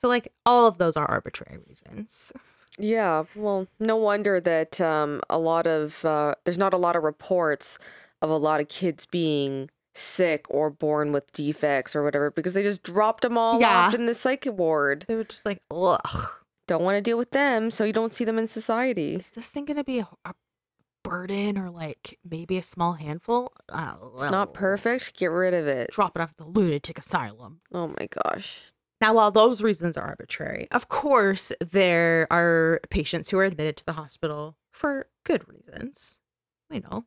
So, like, all of those are arbitrary reasons. Yeah, well, no wonder that um, a lot of uh, there's not a lot of reports of a lot of kids being sick or born with defects or whatever because they just dropped them all Yeah. off in the psych ward. They were just like, ugh, Don't want to deal with them, so you don't see them in society. is this thing going to be a, a burden or like maybe a small handful? Oh, It's not perfect. Get rid of it. Drop it off at the lunatic asylum. Oh my gosh. Now, while those reasons are arbitrary, of course, there are patients who are admitted to the hospital for good reasons. You know,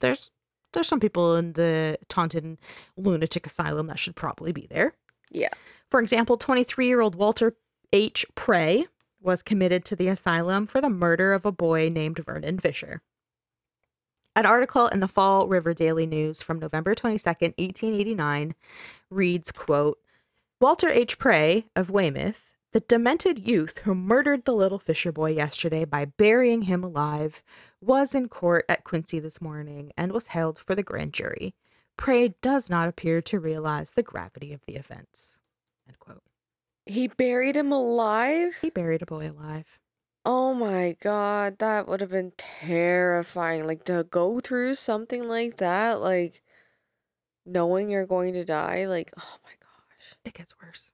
there's there's some people in the Taunton lunatic asylum that should probably be there. Yeah. For example, 23 year old Walter H. Prey was committed to the asylum for the murder of a boy named Vernon Fisher. An article in the Fall River Daily News from November 22nd, 1889 reads, quote, Walter H. Prey of Weymouth, the demented youth who murdered the little Fisher boy yesterday by burying him alive, was in court at Quincy this morning and was held for the grand jury. Prey does not appear to realize the gravity of the offense. End quote. He buried him alive? He buried a boy alive. Oh my god, that would have been terrifying. Like to go through something like that, like knowing you're going to die, like oh my. It gets worse.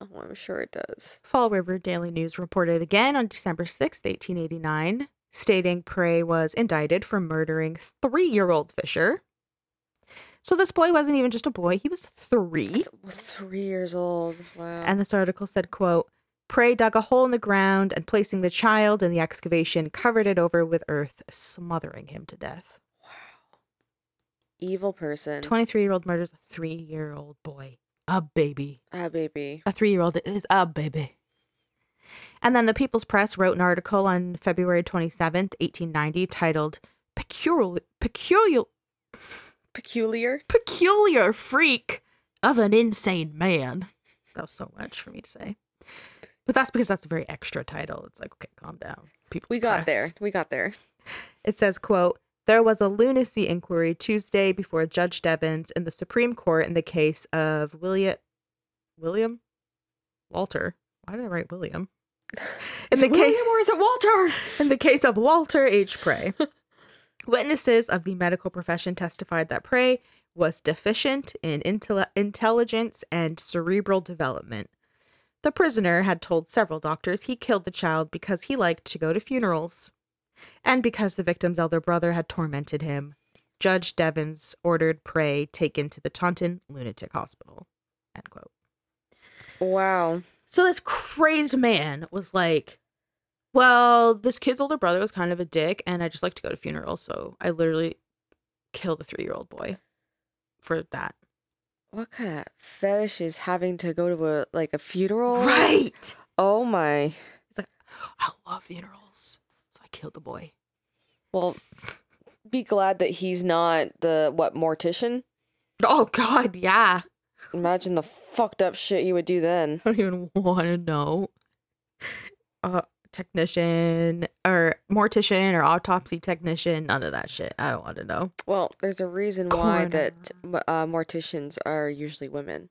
Oh, I'm sure it does. Fall River Daily News reported again on December 6th, 1889, stating Prey was indicted for murdering three year old Fisher. So this boy wasn't even just a boy, he was three. Three years old. Wow. And this article said, quote, Prey dug a hole in the ground and placing the child in the excavation, covered it over with earth, smothering him to death. wow. Evil person. 23 year old murders a three year old boy. A baby. A baby. A three year old is a baby. And then the People's Press wrote an article on February 27th, 1890, titled Peculiar, Peculiar, Peculiar. Peculiar Freak of an Insane Man. That was so much for me to say. But that's because that's a very extra title. It's like, okay, calm down. People's We got Press. there. We got there. It says, quote, there was a lunacy inquiry Tuesday before Judge Devins in the Supreme Court in the case of William William Walter. Why did I write William? [laughs] In Is the it case William or is it Walter? in the case of Walter H. Prey. [laughs] Witnesses of the medical profession testified that Prey was deficient in intel- intelligence and cerebral development. The prisoner had told several doctors he killed the child because he liked to go to funerals and because the victim's elder brother had tormented him. Judge Devins ordered Prey taken to the Taunton Lunatic Hospital. End quote. Wow. So this crazed man was like, well, this kid's older brother was kind of a dick, and I just like to go to funerals, so I literally killed a three year old boy for that. What kind of fetish is having to go to a like a funeral? Right. Oh my. He's like, I love funerals. Killed the boy. Well, be glad that he's not the what mortician. oh god, yeah. Imagine the fucked up shit you would do then. I don't even want to know. Uh, technician or mortician or autopsy technician, none of that shit. I don't want to know. Well, there's a reason why that uh, morticians are usually women.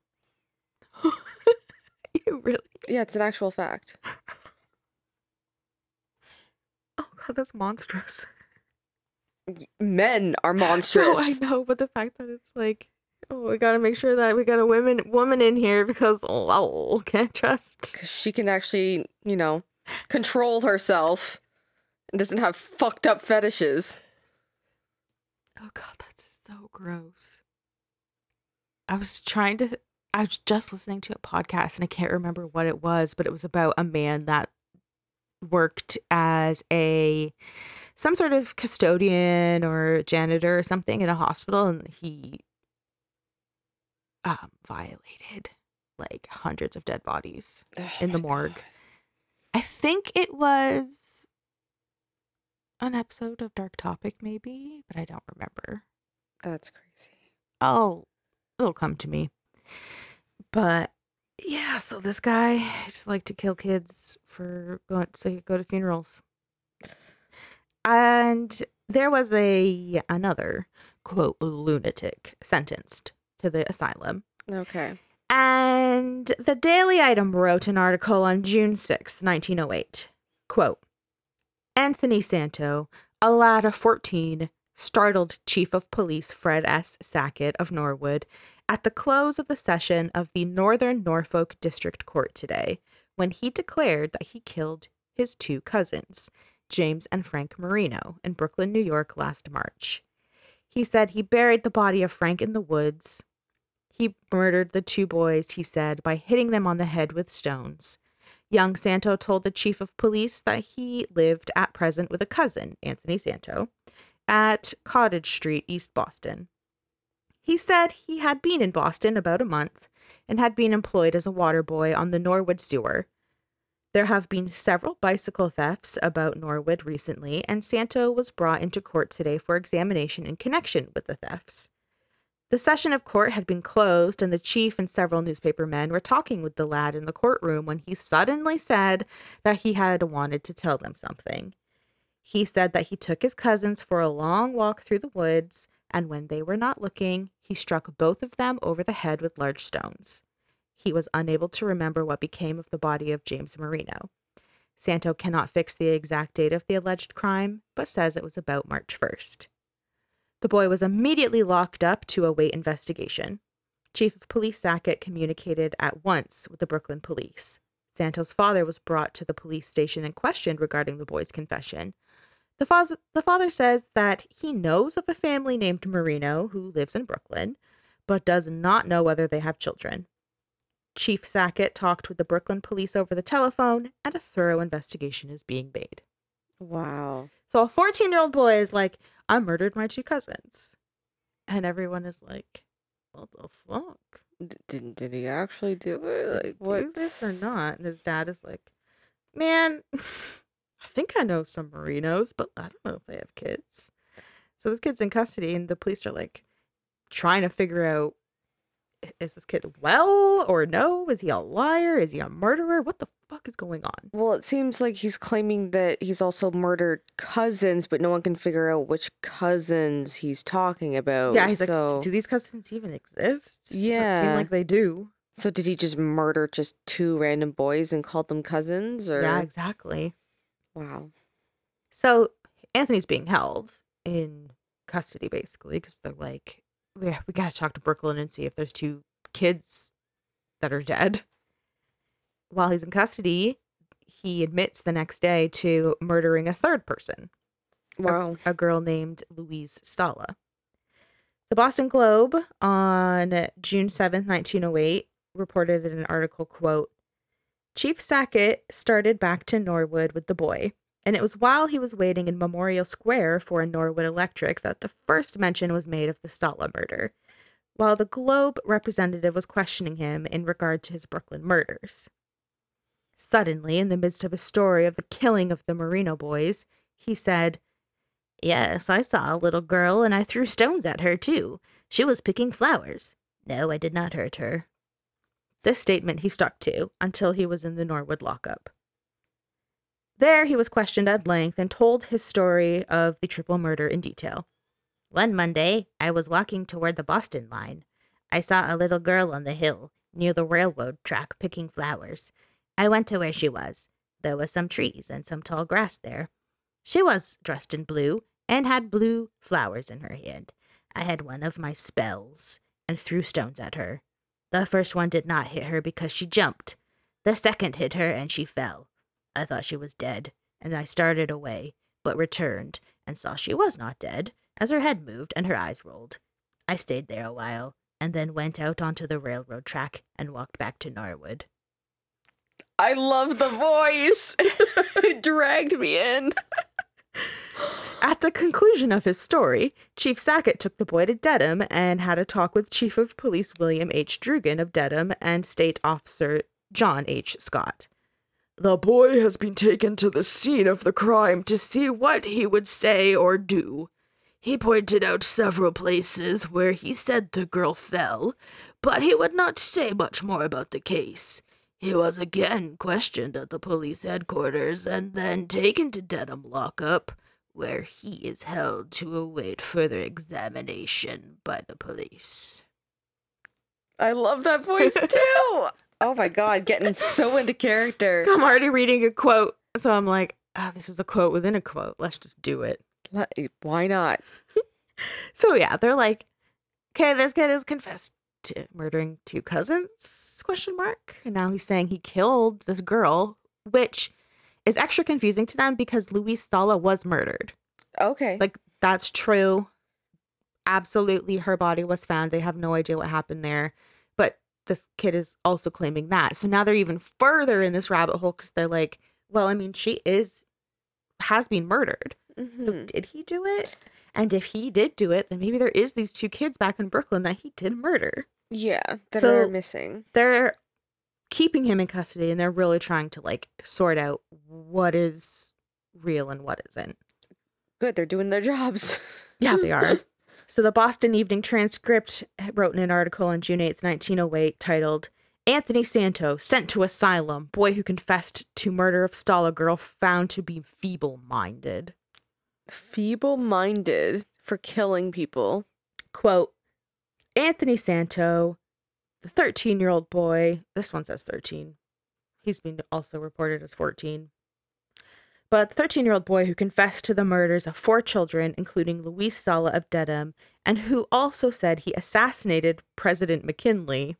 [laughs] you really? Yeah, it's an actual fact. [laughs] [laughs] That's monstrous. Men are No, [laughs] I know, but the fact that it's like, oh, we gotta make sure that we got a women woman in here because oh, [laughs] can't trust. Because she can actually, you know, control herself and doesn't have fucked up fetishes. Oh god, that's so gross. I was trying to I was just listening to a podcast and I can't remember what it was, but it was about a man that worked as a some sort of custodian or janitor or something in a hospital and he um violated like hundreds of dead bodies. Oh In the morgue. God. I think it was an episode of Dark Topic maybe, but I don't remember. That's crazy. oh, it'll come to me. But yeah, so this guy just like to kill kids for going so he could go to funerals. And there was a another quote lunatic sentenced to the asylum. Okay. And the Daily Item wrote an article on June sixth, 1908. Quote Anthony Santo, a lad of 14, startled Chief of Police Fred S. Sackett of Norwood at the close of the session of the Northern Norfolk District Court today when he declared that he killed his two cousins, James and Frank Marino, in Brooklyn, New York last March. He said he buried the body of Frank in the woods. He murdered the two boys, he said, by hitting them on the head with stones. Young Santo told the chief of police that he lived at present with a cousin, Anthony Santo, at Cottage Street, East Boston. He said he had been in Boston about a month and had been employed as a water boy on the Norwood sewer. There have been several bicycle thefts about Norwood recently, and Santo was brought into court today for examination in connection with the thefts. The session of court had been closed, and the chief and several newspaper men were talking with the lad in the courtroom when he suddenly said that he had wanted to tell them something. He said that he took his cousins for a long walk through the woods, and when they were not looking, he struck both of them over the head with large stones. He was unable to remember what became of the body of James Marino. Santo cannot fix the exact date of the alleged crime, but says it was about March 1st. The boy was immediately locked up to await investigation. Chief of Police Sackett communicated at once with the Brooklyn police. Santo's father was brought to the police station and questioned regarding the boy's confession. The, fa- the father says that he knows of a family named Marino who lives in Brooklyn, but does not know whether they have children. Chief Sackett talked with the Brooklyn police over the telephone, and a thorough investigation is being made. Wow. So a 14 year old boy is like, I murdered my two cousins. And everyone is like, what the fuck? Did, did he actually do it? Like, what? do this or not? And his dad is like, man, [laughs] I think I know some Marinos, but I don't know if they have kids. So this kid's in custody, and the police are like trying to figure out is this kid well or no? Is he a liar? Is he a murderer? What the fuck is going on? Well, it seems like he's claiming that he's also murdered cousins, but no one can figure out which cousins he's talking about. yeah, he's so, like, do these cousins even exist? Doesn't seem like they do. so did he just murder just two random boys and called them cousins? Or Yeah, exactly. Wow, So Anthony's being held in custody basically because they're like, we, we got to talk to Brooklyn and see if there's two kids that are dead. While he's in custody, he admits the next day to murdering a third person, wow. a girl named Louise Stalla. The Boston Globe on June 7th, 1908, reported in an article, quote, Chief Sackett started back to Norwood with the boy, and it was while he was waiting in Memorial Square for a Norwood Electric that the first mention was made of the Stalla murder, while the Globe representative was questioning him in regard to his Brooklyn murders. Suddenly, in the midst of a story of the killing of the Marino boys, he said, Yes, I saw a little girl and I threw stones at her too. She was picking flowers. No, I did not hurt her. This statement he stuck to until he was in the Norwood lockup. There, he was questioned at length and told his story of the triple murder in detail. One Monday, I was walking toward the Boston line. I saw a little girl on the hill near the railroad track picking flowers. I went to where she was. There was some trees and some tall grass there. She was dressed in blue and had blue flowers in her hand. I had one of my spells and threw stones at her. The first one did not hit her because she jumped. The second hit her and she fell. I thought she was dead, and I started away, but returned and saw she was not dead, as her head moved and her eyes rolled. I stayed there a while, and then went out onto the railroad track and walked back to Norwood. I love the voice. [laughs] it dragged me in. [laughs] At the conclusion of his story, Chief Sackett took the boy to Dedham and had a talk with Chief of Police William H. Drugan of Dedham and State Officer John H. Scott. The boy has been taken to the scene of the crime to see what he would say or do. He pointed out several places where he said the girl fell, but he would not say much more about the case. He was again questioned at the police headquarters and then taken to Dedham lockup, where he is held to await further examination by the police. I love that voice [laughs] too. oh my god, getting so into character. [laughs] I'm already reading a quote, so I'm like, ah, this is a quote within a quote. Let's just do it. Let- Why not? [laughs] So yeah, they're like, okay, this kid has confessed to murdering two cousins? Question mark. And now he's saying he killed this girl, which is extra confusing to them because Louise Sala was murdered. Okay. Like that's true. Absolutely, her body was found. They have no idea what happened there, but this kid is also claiming that. So now they're even further in this rabbit hole because they're like, well, I mean, she is has been murdered. So Mhm. did he do it? And if he did do it, then maybe there is these two kids back in Brooklyn that he did murder. Yeah, that So- are missing. They're keeping him in custody and they're really trying to like sort out what is real and what isn't. Good, they're doing their jobs. [laughs] Yeah, they are. [laughs] so the Boston Evening Transcript wrote in an article on June 8th, 1908 titled Anthony Santo sent to asylum, boy who confessed to murder of Stala girl found to be feeble-minded. Feeble minded for killing people. quote anthony santo the 13 year old boy this one says 13 he's been also reported as 14 but the 13 year old boy who confessed to the murders of four children including luis sala of dedham and who also said he assassinated president mckinley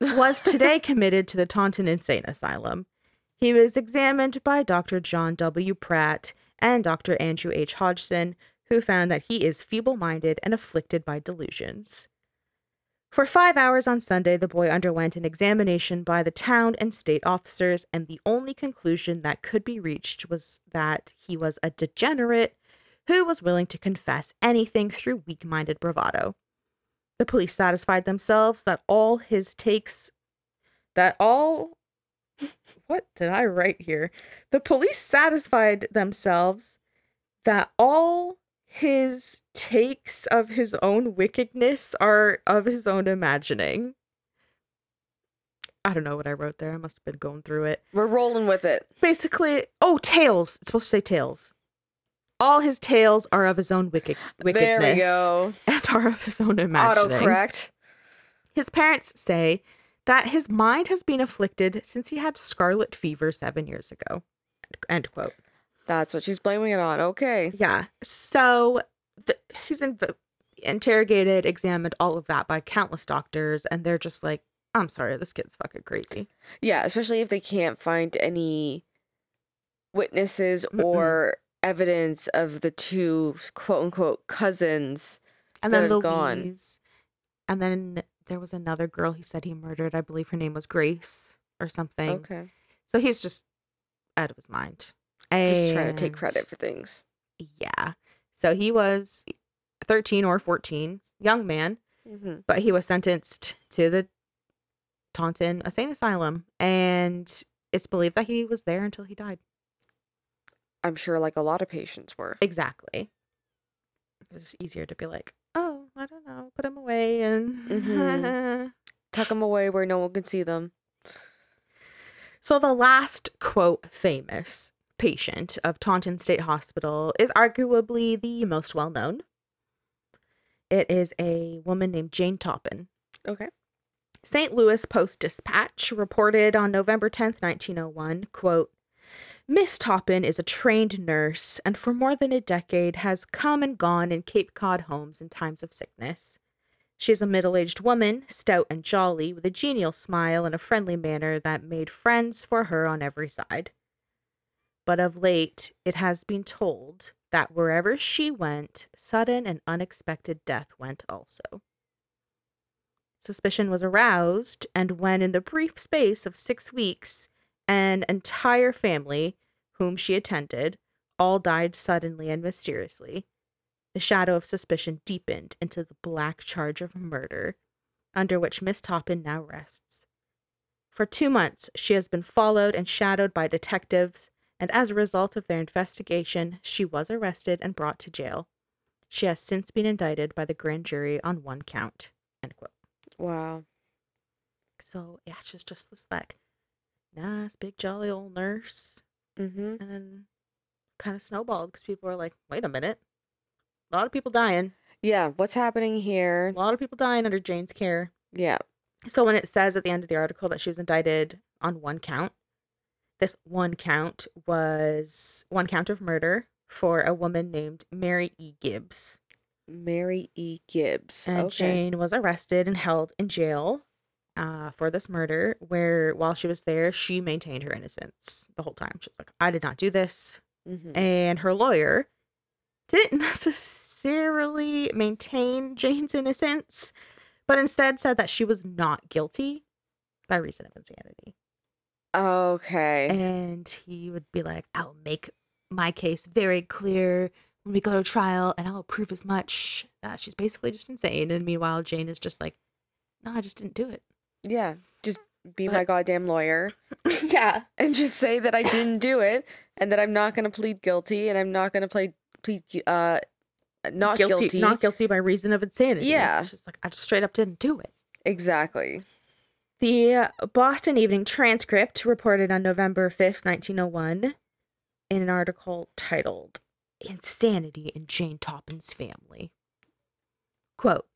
was today [laughs] committed to the taunton insane asylum. He was examined by dr john w. Pratt and dr andrew h. Hodgson who found that he is feeble minded and afflicted by delusions. For five hours on Sunday, the boy underwent an examination by the town and state officers, and the only conclusion that could be reached was that he was a degenerate who was willing to confess anything through weak minded bravado. The police satisfied themselves that all his takes, that all. [laughs] What did I write here? The police satisfied themselves that all his takes of his own wickedness are of his own imagining. I don't know what I wrote there. I must have been going through it. We're rolling with it. Basically, oh, tales. It's supposed to say tales. All his tales are of his own wicked wickedness There we go. [laughs] and are of his own imagining. Autocorrect. His parents say that his mind has been afflicted since he had scarlet fever seven years ago. End quote. That's what she's blaming it on. Okay. Yeah. So the, he's inv- interrogated, examined, all of that by countless doctors, and they're just like, I'm sorry, this kid's fucking crazy. Yeah, especially if they can't find any witnesses Mm-mm. or evidence of the two quote unquote cousins. And That then have gone. And then there was another girl he said he murdered. I believe her name was Grace or something. Okay. So he's just out of his mind. Just trying to take credit for things. Yeah. So he was 13 or 14, young man, Mm-hmm. but he was sentenced to the Taunton Insane Asylum, and it's believed that he was there until he died. I'm sure like a lot of patients were. Exactly. It's easier to be like, oh, I don't know, put them away and. Mhm. [laughs] Tuck them away where no one can see them. So the last quote famous patient of Taunton State Hospital is arguably the most well known. It is a woman named Jane Toppan. Okay. St. Louis Post Dispatch reported on November 10th, 1901, quote, Miss Toppan is a trained nurse and for more than a decade has come and gone in Cape Cod homes in times of sickness. She is a middle aged woman, stout and jolly, with a genial smile and a friendly manner that made friends for her on every side. But of late, it has been told that wherever she went, sudden and unexpected death went also. Suspicion was aroused, and when, in the brief space of six weeks, an entire family, whom she attended, all died suddenly and mysteriously, the shadow of suspicion deepened into the black charge of murder, under which Miss Toppan now rests. For two months, she has been followed and shadowed by detectives, and as a result of their investigation, she was arrested and brought to jail. She has since been indicted by the grand jury on one count. End quote. Wow. So yeah, she's just this like nice, big, jolly old nurse, Mm-hmm. and then kind of snowballed because people were like, "Wait a minute, a lot of people dying, Yeah. What's happening here? a lot of people dying under Jane's care." Yeah. So when it says at the end of the article that she was indicted on one count, this one count was one count of murder for a woman named Mary E. Gibbs. Mary E. Gibbs. And okay. Jane was arrested and held in jail uh, for this murder, where while she was there, she maintained her innocence the whole time. She's like, I did not do this. Mhm. And her lawyer didn't [laughs] necessarily maintain Jane's innocence, but instead said that she was not guilty by reason of insanity. Okay. And he would be like, I'll make my case very clear when we go to trial and I'll prove as much that she's basically just insane. And meanwhile, Jane is just like, no, I just didn't do it. yeah. Just be But- my goddamn lawyer [laughs] yeah. and just say that I didn't do it and that I'm not going to plead guilty and I'm not going to plead plead uh not guilty. Not guilty by reason of insanity. Yeah. She's like, I just straight up didn't do it. exactly. The Boston Evening Transcript reported on November 5th, 1901, in an article titled Insanity in Jane Toppan's Family. Quote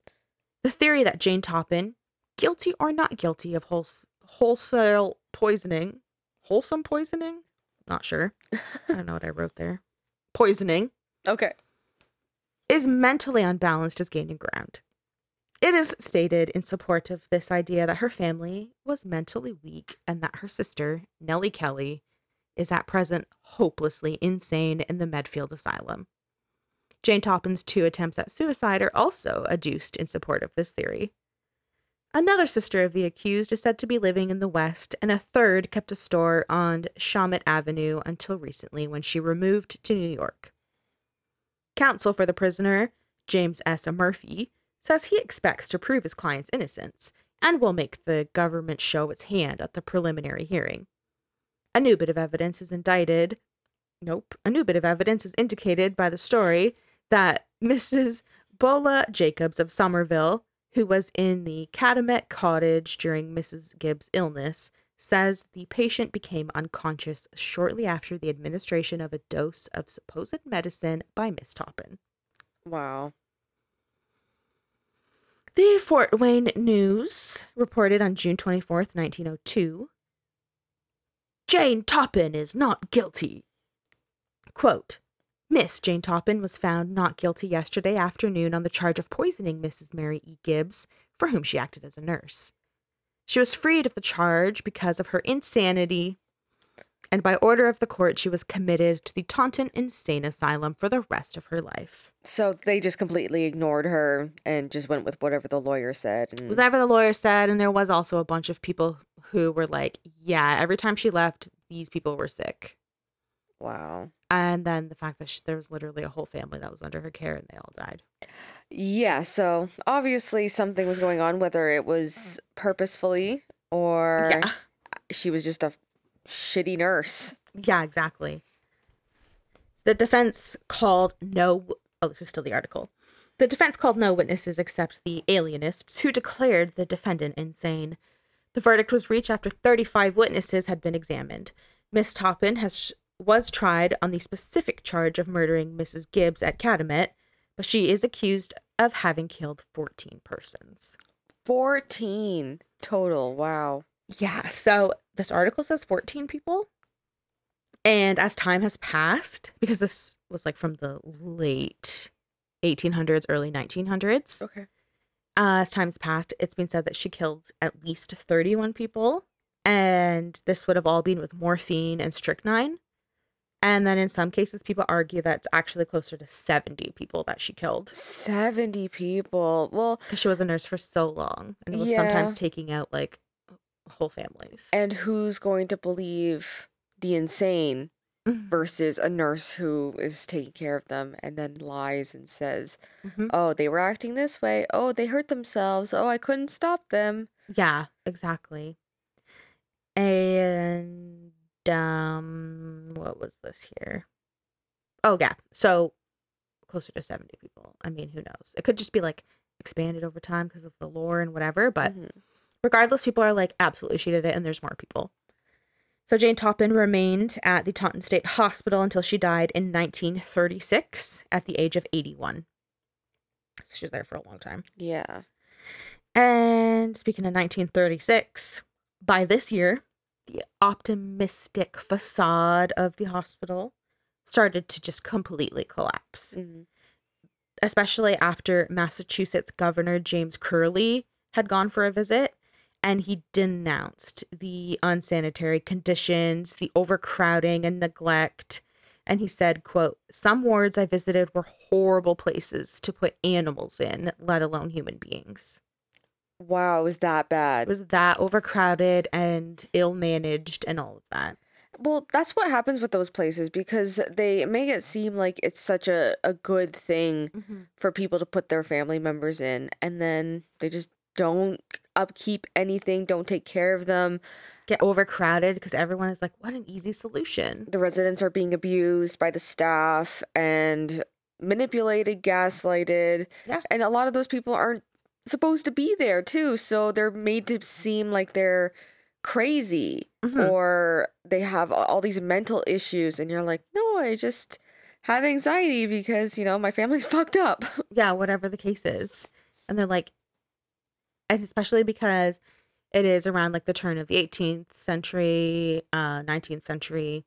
The theory that Jane Toppan, guilty or not guilty of wholes- wholesale poisoning, wholesome poisoning? Not sure. I don't know what I wrote there. Poisoning [laughs] Okay. is mentally unbalanced is gaining ground. It is stated in support of this idea that her family was mentally weak and that her sister, Nellie Kelly, is at present hopelessly insane in the Medfield Asylum. Jane Toppan's two attempts at suicide are also adduced in support of this theory. Another sister of the accused is said to be living in the West, and a third kept a store on Shawmut Avenue until recently when she removed to New York. Counsel for the prisoner, James S. Murphy, says he expects to prove his client's innocence and will make the government show its hand at the preliminary hearing. A new bit of evidence is indicted. Nope. A new bit of evidence is indicated by the story that [laughs] Mrs. Beulah Jacobs of Somerville, who was in the Cataumet cottage during Mrs. Gibbs' illness, says the patient became unconscious shortly after the administration of a dose of supposed medicine by Miss Toppan. Wow. The Fort Wayne News reported on June 24th, 1902 Jane Toppan is not guilty. Quote Miss Jane Toppan was found not guilty yesterday afternoon on the charge of poisoning Mrs. Mary E. Gibbs, for whom she acted as a nurse. She was freed of the charge because of her insanity, and by order of the court, she was committed to the Taunton Insane Asylum for the rest of her life. So they just completely ignored her and just went with whatever the lawyer said. And whatever the lawyer said, and there was also a bunch of people who were like, yeah, every time she left, these people were sick. wow. And then the fact that she, there was literally a whole family that was under her care and they all died. Yeah, so obviously something was going on, whether it was mm. purposefully or yeah. she was just a shitty nurse. Yeah, exactly. The defense called no. Oh, this is still the article. The defense called no witnesses except the alienists, who declared the defendant insane. The verdict was reached after 35 witnesses had been examined. Miss Toppan has was tried on the specific charge of murdering Mrs. Gibbs at Catamount, but she is accused of having killed 14 persons. 14 total. Wow. Yeah, so this article says 14 people. And as time has passed, because this was like from the late 1800s, early 1900s, Okay. uh, as time's passed, it's been said that she killed at least 31 people. And this would have all been with morphine and strychnine. And then in some cases, people argue that it's actually closer to 70 people that she killed 70 people. Well, because she was a nurse for so long and was Yeah. sometimes taking out like whole families. and who's going to believe the insane Mhm. versus a nurse who is taking care of them and then lies and says, Mhm. oh, they were acting this way. Oh, they hurt themselves. Oh, I couldn't stop them. Yeah, exactly. And um what was this here? Oh yeah. So closer to 70 people. I mean, who knows? It could just be like expanded over time because of the lore and whatever, but Mhm. Regardless, people are like, absolutely, she did it, and there's more people. So Jane Toppan remained at the Taunton State Hospital until she died in 1936 at the age of 81. So she was there for a long time. Yeah. And speaking of 1936, by this year, the optimistic facade of the hospital started to just completely collapse, Mhm. especially after Massachusetts Governor James Curley had gone for a visit and he denounced the unsanitary conditions, the overcrowding and neglect. And he said, quote, some wards I visited were horrible places to put animals in, let alone human beings. Wow, it was that bad. It was that overcrowded and ill managed and all of that. Well, that's what happens with those places because they make it seem like it's such a, a good thing mm-hmm. for people to put their family members in, and then they just don't upkeep anything, don't take care of them. Get overcrowded because everyone is like, what an easy solution. The residents are being abused by the staff and manipulated, gaslighted, Yeah. and a lot of those people aren't supposed to be there too, so they're made to seem like they're crazy Mhm. or they have all these mental issues and you're like no i just have anxiety because you know my family's [laughs] fucked up Yeah, whatever the case is. And they're like, and especially because it is around like the turn of the 18th century, uh, 19th century.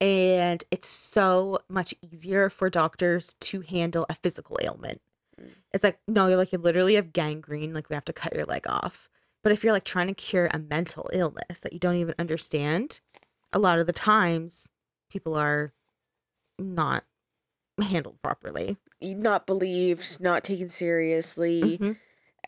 And it's so much easier for doctors to handle a physical ailment. Mm. It's like, no, you're like, you literally have gangrene, like we have to cut your leg off. But if you're like trying to cure a mental illness that you don't even understand, a lot of the times people are not handled properly. not believed not taken seriously Mhm.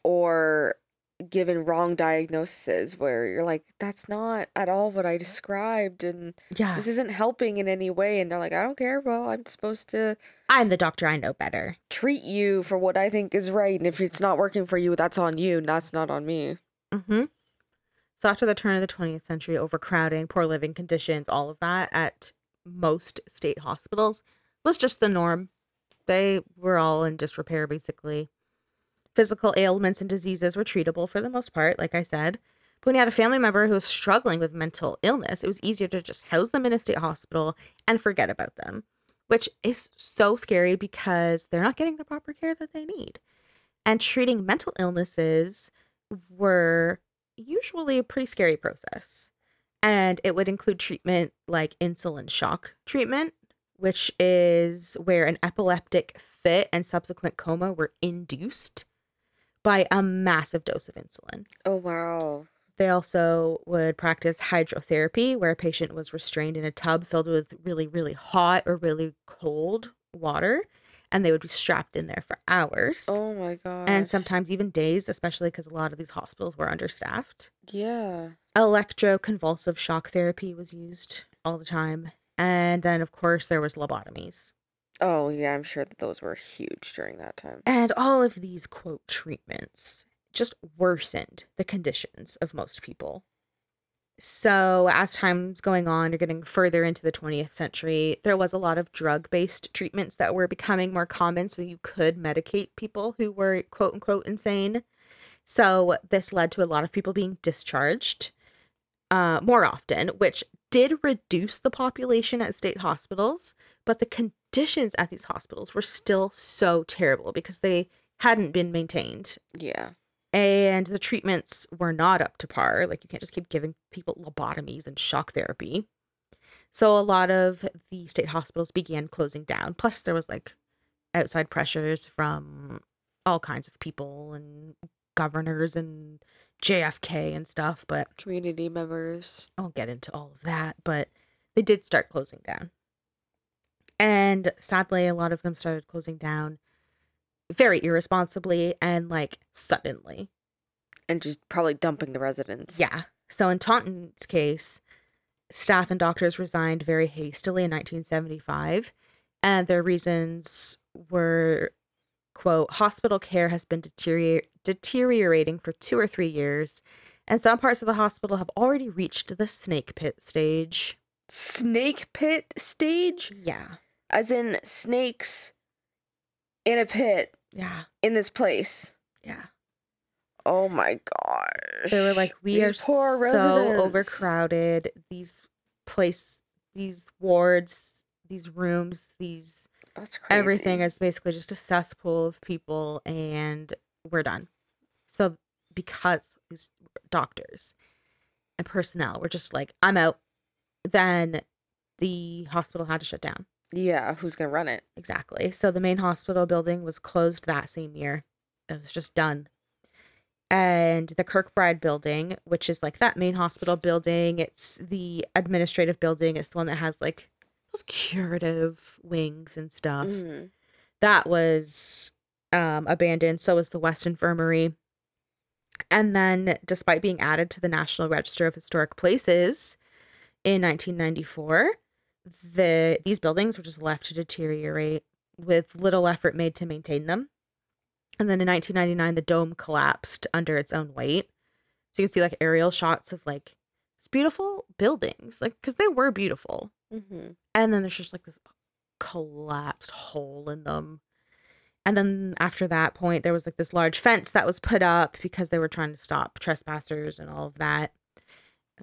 or given wrong diagnoses where you're like that's not at all what i described and Yeah. this isn't helping in any way and they're like i don't care well i'm supposed to I'm the doctor, I know better. treat you for what i think is right and if it's not working for you that's on you and that's not on me Mm-hmm. So after the turn of the 20th century, overcrowding, poor living conditions, all of that at most state hospitals was just the norm. They were all in disrepair, basically. Physical ailments and diseases were treatable for the most part, like I said. But when you had a family member who was struggling with mental illness, it was easier to just house them in a state hospital and forget about them, which is so scary because they're not getting the proper care that they need. And treating mental illnesses were usually a pretty scary process. And it would include treatment like insulin shock treatment, which is where an epileptic fit and subsequent coma were induced by a massive dose of insulin. oh wow They also would practice hydrotherapy, where a patient was restrained in a tub filled with really, really hot or really cold water, and they would be strapped in there for hours oh my god and sometimes even days, especially because a lot of these hospitals were understaffed. yeah Electroconvulsive shock therapy was used all the time. And then, of course, there was lobotomies. Oh yeah i'm sure that those were huge during that time And all of these, quote, treatments just worsened the conditions of most people. So, as time's going on, you're getting further into the 20th century. There was a lot of drug based treatments that were becoming more common. So, you could medicate people who were quote unquote insane. So, this led to a lot of people being discharged uh, more often, which did reduce the population at state hospitals. But the conditions at these hospitals were still so terrible because they hadn't been maintained Yeah. and the treatments were not up to par. Like you can't just keep giving people lobotomies and shock therapy. So a lot of the state hospitals began closing down. Plus there was like outside pressures from all kinds of people and governors and JFK and stuff, but Community members. I won't get into all of that, but they did start closing down. And sadly, a lot of them started closing down very irresponsibly and like suddenly. And just probably dumping the residents. Yeah. So in Taunton's case, staff and doctors resigned very hastily in 1975, and their reasons were quote, hospital care has been deterior- deteriorating for two or three years, and some parts of the hospital have already reached the snake pit stage. Snake pit stage? Yeah. As in snakes in a pit Yeah. in this place. Yeah. Oh my gosh. They were like, we These are poor so residents. overcrowded. These place, these wards, these rooms, these That's crazy. everything is basically just a cesspool of people, and we're done. So because these doctors and personnel were just like, I'm out, then the hospital had to shut down. Yeah, who's gonna run it? Exactly. So the main hospital building was closed that same year. It was just done. And the Kirkbride building, which is like that main hospital building, it's the administrative building. It's the one that has like those curative wings and stuff. Mhm. That was um, abandoned. So was the West Infirmary. And then, despite being added to the National Register of Historic Places in 1994, the these buildings were just left to deteriorate with little effort made to maintain them. And then in 1999, the dome collapsed under its own weight. So you can see like aerial shots of like it's beautiful buildings, like because they were beautiful. Mhm. And then there's just like this collapsed hole in them. And then after that point, there was like this large fence that was put up because they were trying to stop trespassers and all of that.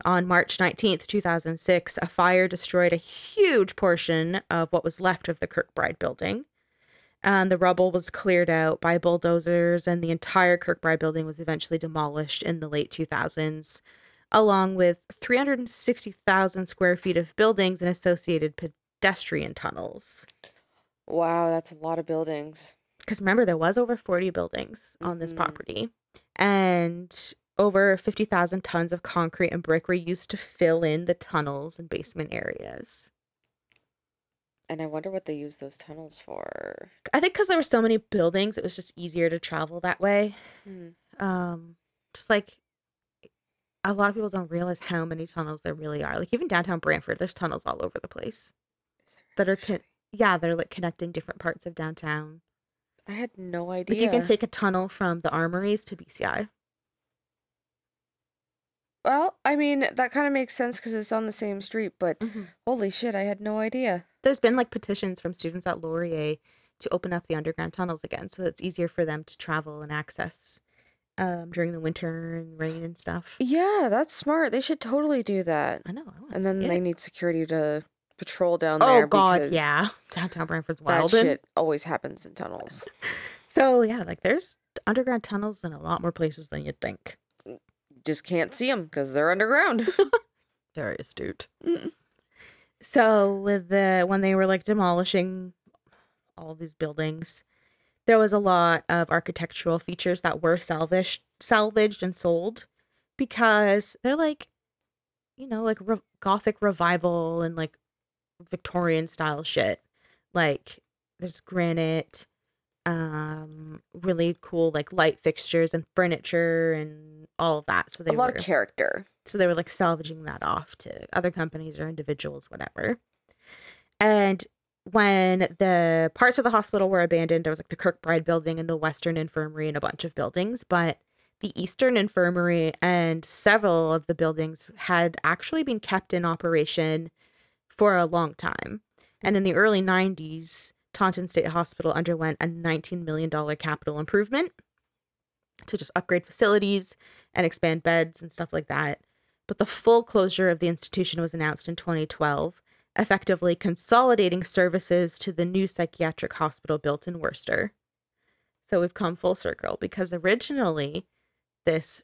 On March 19th, 2006, a fire destroyed a huge portion of what was left of the Kirkbride building. And the rubble was cleared out by bulldozers, and the entire Kirkbride building was eventually demolished in the late 2000s, along with 360,000 square feet of buildings and associated pedestrian tunnels. Wow, that's a lot of buildings. Because remember, there was over 40 buildings on this Mhm. property, and over 50,000 tons of concrete and brick were used to fill in the tunnels and basement areas. And I wonder what they used those tunnels for. I think because there were so many buildings, it was just easier to travel that way. Hmm. Um, just like a lot of people don't realize how many tunnels there really are. Like even downtown Brantford, there's tunnels all over the place that are con- yeah, they're like connecting different parts of downtown. I had no idea. Like idea. you can take a tunnel from the armories to BCI. Well, I mean, that kind of makes sense because it's on the same street, but Mhm. holy shit, I had no idea. There's been like petitions from students at Laurier to open up the underground tunnels again, so it's easier for them to travel and access um, during the winter and rain and stuff. Yeah, that's smart. They should totally do that. I know. I wanna And then see they it. need security to patrol down there. Oh there. God, because yeah. [laughs] Downtown Brantford's That wild. shit always happens in tunnels. [laughs] So yeah, like there's underground tunnels in a lot more places than you'd think. Just can't see them because they're underground. [laughs] Very astute. Mm. So with the when they were like demolishing all these buildings, there was a lot of architectural features that were salvaged, salvaged and sold because they're like, you know, like re- Gothic revival and like Victorian style shit. Like there's granite, um, really cool like light fixtures and furniture and all of that. So they were a lot were of character. so they were like salvaging that off to other companies or individuals, whatever. And when the parts of the hospital were abandoned, there was like the Kirkbride building and the Western Infirmary and a bunch of buildings, but the Eastern Infirmary and several of the buildings had actually been kept in operation for a long time. And in the early 90s, Taunton State Hospital underwent a $19 million capital improvement to just upgrade facilities and expand beds and stuff like that. But the full closure of the institution was announced in 2012, effectively consolidating services to the new psychiatric hospital built in Worcester. So we've come full circle because originally this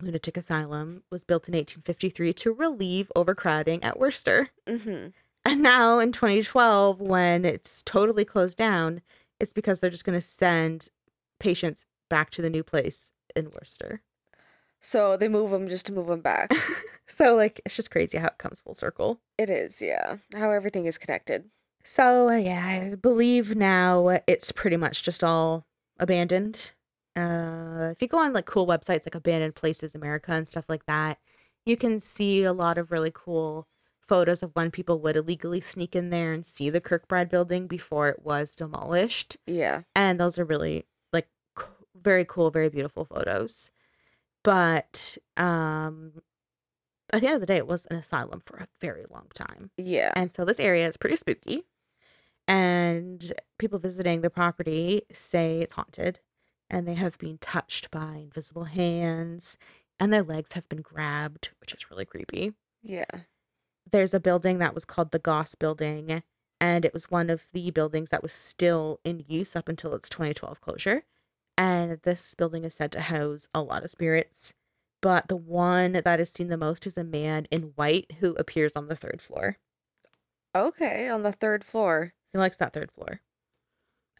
lunatic asylum was built in 1853 to relieve overcrowding at Worcester. Mm-hmm. And now in 2012, when it's totally closed down, it's because they're just going to send patients back to the new place in Worcester. So they move them just to move them back. [laughs] So, like, it's just crazy how it comes full circle. it is, yeah. How everything is connected. So, yeah, I believe now it's pretty much just all abandoned. Uh, if you go on like cool websites like Abandoned Places America and stuff like that, you can see a lot of really cool photos of when people would illegally sneak in there and see the Kirkbride building before it was demolished. Yeah. And those are really like c- very cool, very beautiful photos. But um, at the end of the day, it was an asylum for a very long time. Yeah. And so this area is pretty spooky. And people visiting the property say it's haunted and they have been touched by invisible hands and their legs have been grabbed, which is really creepy. Yeah. There's a building that was called the Goss Building, and it was one of the buildings that was still in use up until its 2012 closure. And this building is said to house a lot of spirits, but the one that is seen the most is a man in white who appears on the third floor. Okay. On the third floor. He likes that third floor.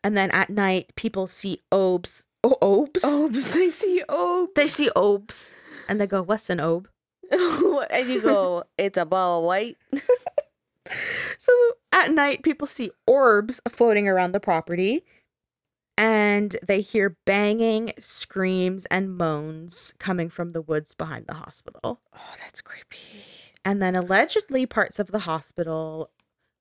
And then at night, people see obes. Oh, obes? Obes. They see obes. They see obes. And they go, What's an obe? [laughs] and you go, it's a ball of white. [laughs] So at night, people see orbs floating around the property. And they hear banging, screams, and moans coming from the woods behind the hospital. Oh, that's creepy. And then allegedly, parts of the hospital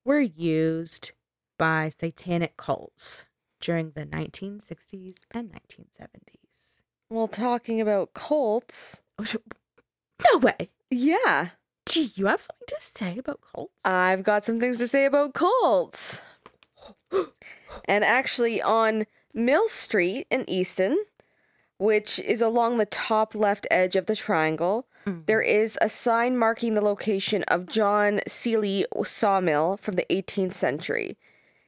were used by satanic cults during the 1960s and 1970s. Well, talking about cults. Oh, No way. Yeah. Do you have something to say about cults? I've got some things to say about cults. [gasps] and actually, on Mill Street in Easton, which is along the top left edge of the triangle, Mm. there is a sign marking the location of John Seeley sawmill from the 18th century.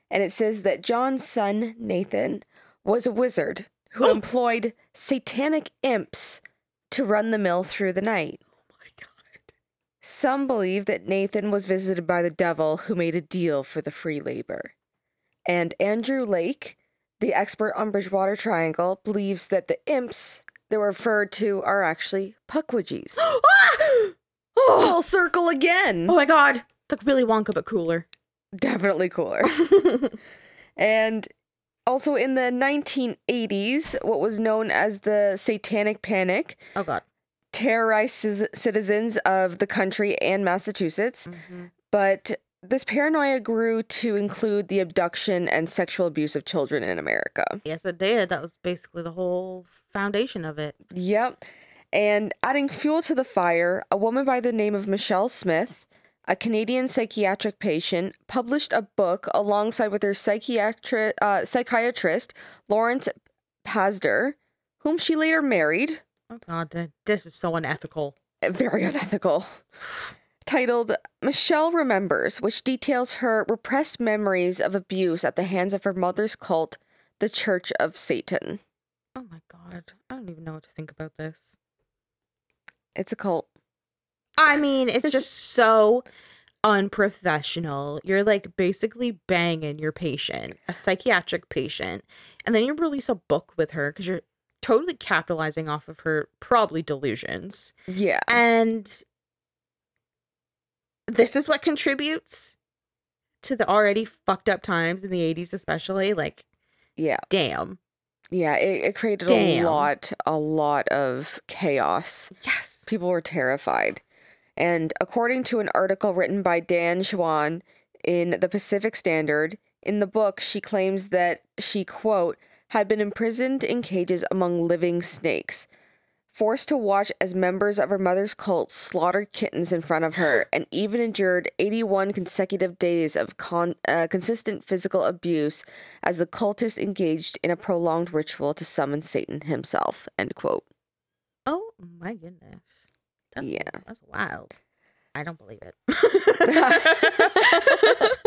And it says that John's son, Nathan, was a wizard who Oh. employed satanic imps to run the mill through the night. oh my god. Some believe that Nathan was visited by the devil who made a deal for the free labor. And Andrew Lake, the expert on Bridgewater Triangle, believes that the imps that were referred to are actually Pukwudgies. oh, [gasps] ah! [gasps] Full ah! circle again. oh my god. It's like Willy Wonka, but cooler. Definitely cooler. [laughs] and also in the 1980s, what was known as the Satanic Panic oh god. terrorized ci- citizens of the country and Massachusetts. Mm-hmm. but this paranoia grew to include the abduction and sexual abuse of children in America. Yes, it did. That was basically the whole foundation of it. Yep. And adding fuel to the fire, a woman by the name of Michelle Smith, a Canadian psychiatric patient, published a book alongside with her uh, psychiatrist, Lawrence Pazder, whom she later married. Oh god, this is so unethical. very unethical. Titled Michelle Remembers, which details her repressed memories of abuse at the hands of her mother's cult, the Church of Satan. Oh my god. I don't even know what to think about this. It's a cult. I mean, it's just so unprofessional. You're like basically banging your patient, a psychiatric patient, and then you release a book with her because you're totally capitalizing off of her probably delusions. Yeah. And this is what contributes to the already fucked up times in the 80s, especially. Like, Yeah. damn. Yeah. It, it created Damn. a lot, a lot of chaos. Yes. People were terrified. And according to an article written by Dan Schwan in the Pacific Standard, in the book, she claims that she, quote, had been imprisoned in cages among living snakes. forced to watch as members of her mother's cult slaughtered kittens in front of her, and even endured 81 consecutive days of con- uh, consistent physical abuse as the cultists engaged in a prolonged ritual to summon Satan himself. End quote. Oh my goodness. That's, Yeah. That's wild. I don't believe it. [laughs]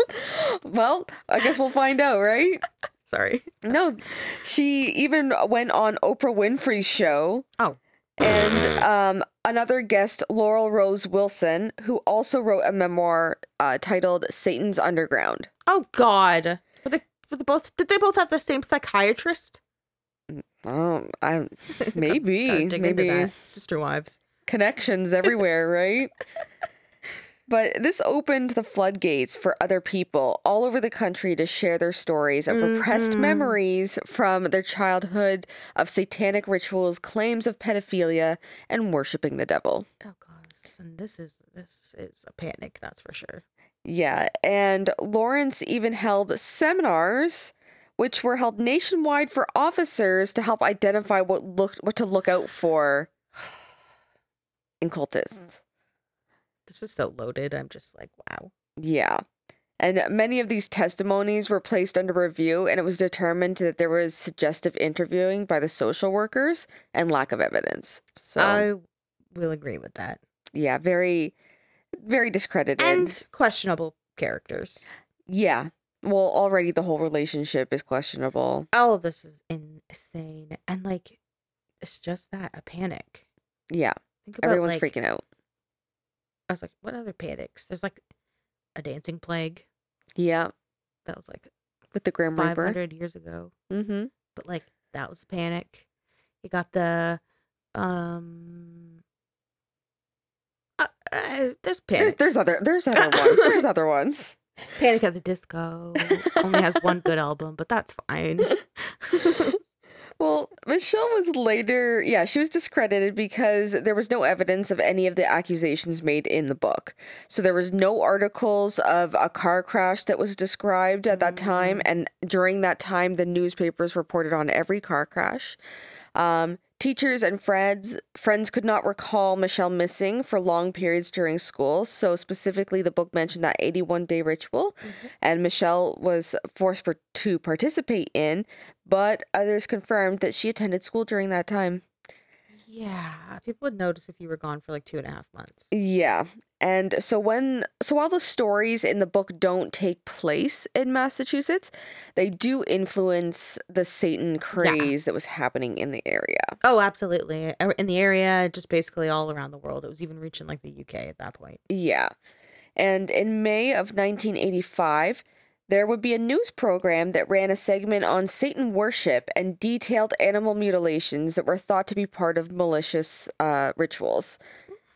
well, I guess we'll find out, right? [laughs] Sorry. No, she even went on Oprah Winfrey's show. Oh. And um, another guest, Laurel Rose Willson, who also wrote a memoir uh, titled Satan's Underground. Oh God. Were they, were they both? Did they both have the same psychiatrist? Oh, I [laughs] maybe maybe. Sister wives. Connections everywhere, right? But this opened the floodgates for other people all over the country to share their stories of repressed Mhm. memories from their childhood of satanic rituals, claims of pedophilia, and worshiping the devil. Oh God. Listen, this is this is a panic. That's for sure. Yeah, and Lawrence even held seminars which were held nationwide for officers to help identify what look what to look out for in cultists. Mm. This is so loaded. I'm just like, wow. Yeah. And many of these testimonies were placed under review, and it was determined that there was suggestive interviewing by the social workers and lack of evidence. So, I will agree with that. yeah, very, very discredited. And questionable characters. yeah. Well, already the whole relationship is questionable. All of this is insane. And like, it's just that a panic. Yeah. Think about Everyone's like, freaking out. I was like, what other panics? There's like a dancing plague Yeah. that was like With the Grim Reaper. 500 years ago. Mm-hmm. But like, that was a panic. You got the, um, uh, uh, there's There's, there's other there's other ones. There's other ones. [laughs] Panic at the Disco only has one good album, but that's fine. [laughs] Well, Michelle was later, yeah, she was discredited because there was no evidence of any of the accusations made in the book. So there was no articles of a car crash that was described at that time, and during that time, the newspapers reported on every car crash. Um, teachers and friends friends could not recall Michelle missing for long periods during school. So specifically, the book mentioned that 81 day ritual, mm-hmm. and Michelle was forced per- to participate in, but others confirmed that she attended school during that time. Yeah, people would notice if you were gone for like two and a half months. Yeah. And so when so while the stories in the book don't take place in Massachusetts, they do influence the Satan craze that was happening in the area. Oh, absolutely. Uh, In the area, just basically all around the world. It was even reaching like the UK at that point. Yeah. And in May of 1985, there would be a news program that ran a segment on Satan worship and detailed animal mutilations that were thought to be part of malicious uh, rituals.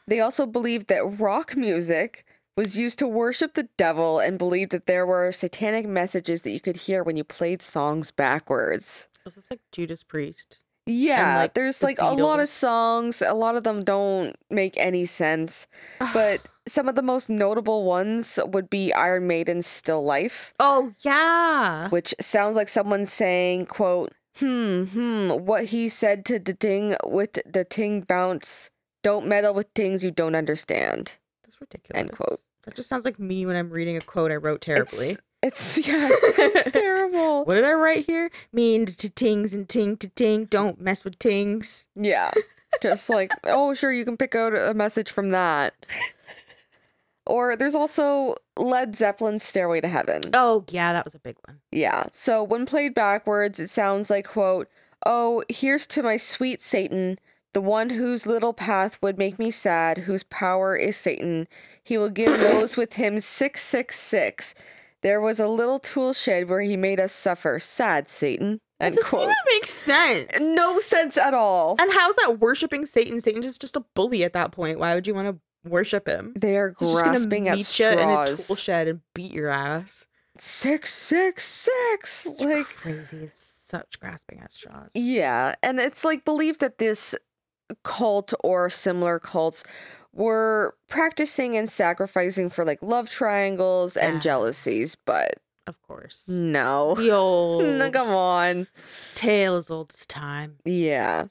They also believed that rock music was used to worship the devil and believed that there were satanic messages that you could hear when you played songs backwards. Was this like Judas Priest? Yeah, like, there's the like a lot of songs. A lot of them don't make any sense. [sighs] But some of the most notable ones would be Iron Maiden's Still Life, oh yeah. which sounds like someone saying, quote, hmm, hmm, what he said to the ting with the ting bounce. Don't meddle with things you don't understand. That's ridiculous. End quote. That just sounds like me when I'm reading a quote I wrote terribly. It's, it's [laughs] yeah, it's, it's terrible. What did I write here? Mean to tings and ting to ting. Don't mess with tings. Yeah. Just like, [laughs] oh, sure, you can pick out a message from that. Or there's also Led Zeppelin's Stairway to Heaven. Oh yeah, that was a big one. Yeah. So when played backwards, it sounds like, quote, Oh, here's to my sweet Satan, the one whose little path would make me sad, whose power is Satan. He will give [coughs] those with him 666. There was a little tool shed where he made us suffer. Sad Satan. That End doesn't quote. even make sense. No sense at all. And how's that worshiping Satan? Satan is just a bully at that point. Why would you want to worship him? They are He's grasping at you in a tool shed and beat your ass. Six, six, six. It's Like, crazy. It's such grasping at straws. Yeah, and it's like believed that this cult or similar cults were practicing and sacrificing for like love triangles Yeah. and jealousies, but Of course. no. The old no, [laughs] come on. tale as old as time. Yeah.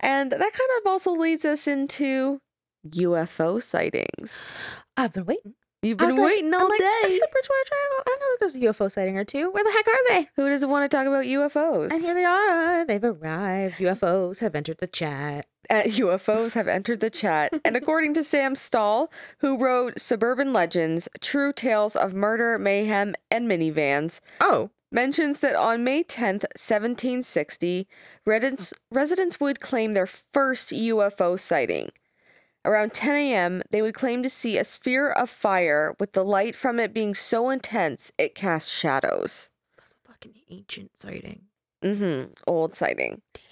And that kind of also leads us into UFO sightings. I've been waiting. You've been like- waiting all like, day. "This is the Bridgewater Triangle. I know that there's a UFO sighting or two. Where the heck are they? Who doesn't want to talk about UFOs? And here they are. They've arrived. UFOs have entered the chat. Uh, [laughs] UFOs have entered the chat. and according to Sam Stahl, who wrote Suburban Legends, True Tales of Murder, Mayhem, and Minivans, Oh, mentions that on May 10th, 1760, residents, residents would claim their first UFO sighting. Around 10 a.m., they would claim to see a sphere of fire with the light from it being so intense it cast shadows. that's a fucking ancient sighting. Mm-hmm. Old sighting. Damn.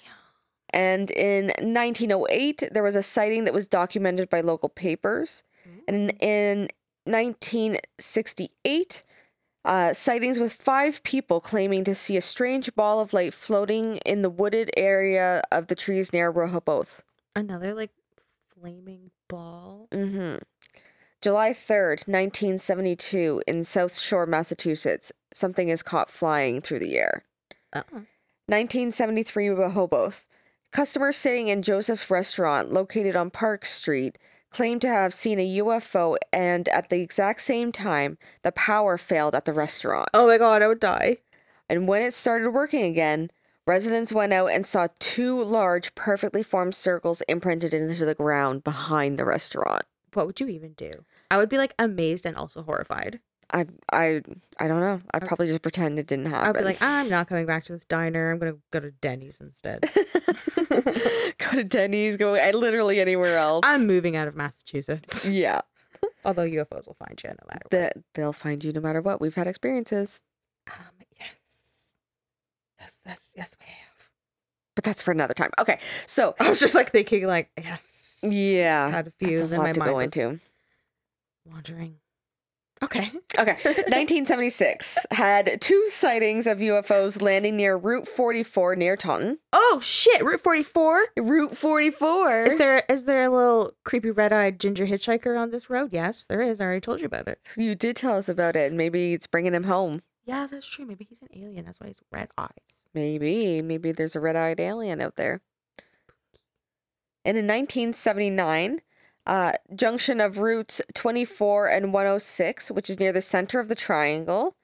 And in 1908, there was a sighting that was documented by local papers. And in 1968, uh, sightings with five people claiming to see a strange ball of light floating in the wooded area of the trees near Rehoboth. Another like flaming ball. hmm July 3rd, 1972, in South Shore, Massachusetts, something is caught flying through the air. Uh-uh. 1973 Rehoboth. Customers sitting in Joseph's restaurant located on Park Street claimed to have seen a UFO and at the exact same time the power failed at the restaurant. Oh my god, I would die. And when it started working again, residents went out and saw two large perfectly formed circles imprinted into the ground behind the restaurant. What would you even do? I would be like amazed and also horrified. I I I don't know. I'd probably just pretend it didn't happen. I'd be like, I'm not coming back to this diner. I'm gonna go to Denny's instead. [laughs] go to Denny's, go literally anywhere else. I'm moving out of Massachusetts. [laughs] yeah. [laughs] Although UFOs will find you no matter what. that they'll find you no matter what. We've had experiences, Um, yes. Yes, yes, yes, we have. but that's for another time. Okay, so [laughs] I was just like thinking, like, yes. yeah, Had a few, that's a lot my to mind go was into. wandering. Okay. [laughs] Okay, 1976 had two sightings of UFOs landing near Route 44 near Taunton. Oh shit! Route 44. Route 44. Is there is there a little creepy red-eyed ginger hitchhiker on this road? Yes, there is. I already told you about it. You did tell us about it. and Maybe it's bringing him home. Yeah, that's true. Maybe he's an alien. That's why he's red eyes. Maybe, maybe there's a red-eyed alien out there. And in 1979, uh, junction of routes 24 and 106, which is near the center of the triangle,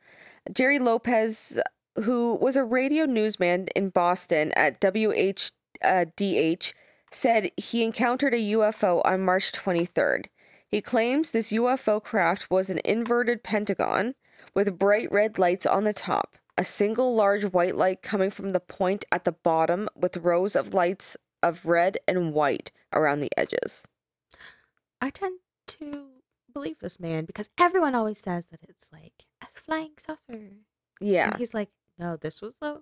Jerry Lopez, who was a radio newsman in Boston at WHDH, uh, DH, said he encountered a UFO on March 23rd. He claims this UFO craft was an inverted pentagon with bright red lights on the top, a single large white light coming from the point at the bottom with rows of lights of red and white around the edges. I tend to believe this man because everyone always says that it's like a flying saucer. Yeah. And he's like, no, this was a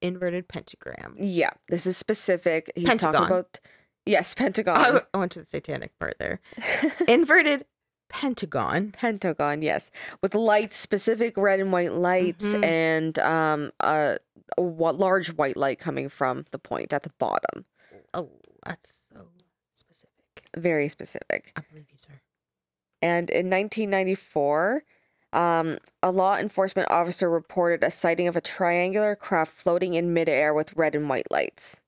inverted pentagram. Yeah. This is specific. He's talking about yes, pentagon. I went to the satanic part there. [laughs] Inverted pentagon. pentagon, yes. With lights, specific red and white lights Mhm. and um a, a large white light coming from the point at the bottom. Oh, that's so specific. Very specific. I believe you, sir. And in 1994, um, a law enforcement officer reported a sighting of a triangular craft floating in midair with red and white lights.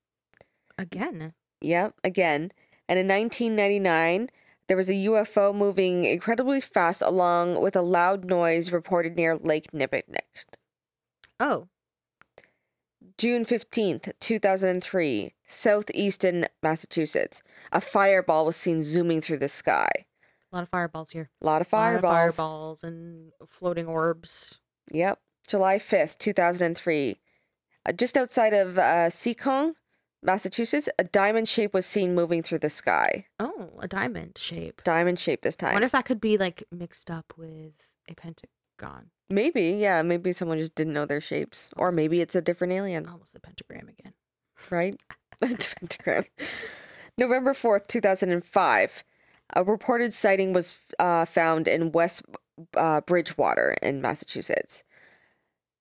Again. Yep, again. And in 1999, there was a UFO moving incredibly fast along with a loud noise reported near Lake Nippenich. Oh, June 15th, 2003, southeastern Massachusetts. A fireball was seen zooming through the sky. a lot of fireballs here. A lot of A lot of fireballs. fireballs and floating orbs. Yep. July 5th, 2003. Uh, just outside of uh, Seekonk, Massachusetts, a diamond shape was seen moving through the sky. Oh, a diamond shape. Diamond shape this time. I wonder if that could be like mixed up with a pentagon. maybe, yeah, maybe someone just didn't know their shapes. Or maybe it's a different alien, Almost a pentagram again. right? [laughs] [laughs] A pentagram. November 4th, 2005. A reported sighting was uh, found in West uh, Bridgewater in Massachusetts.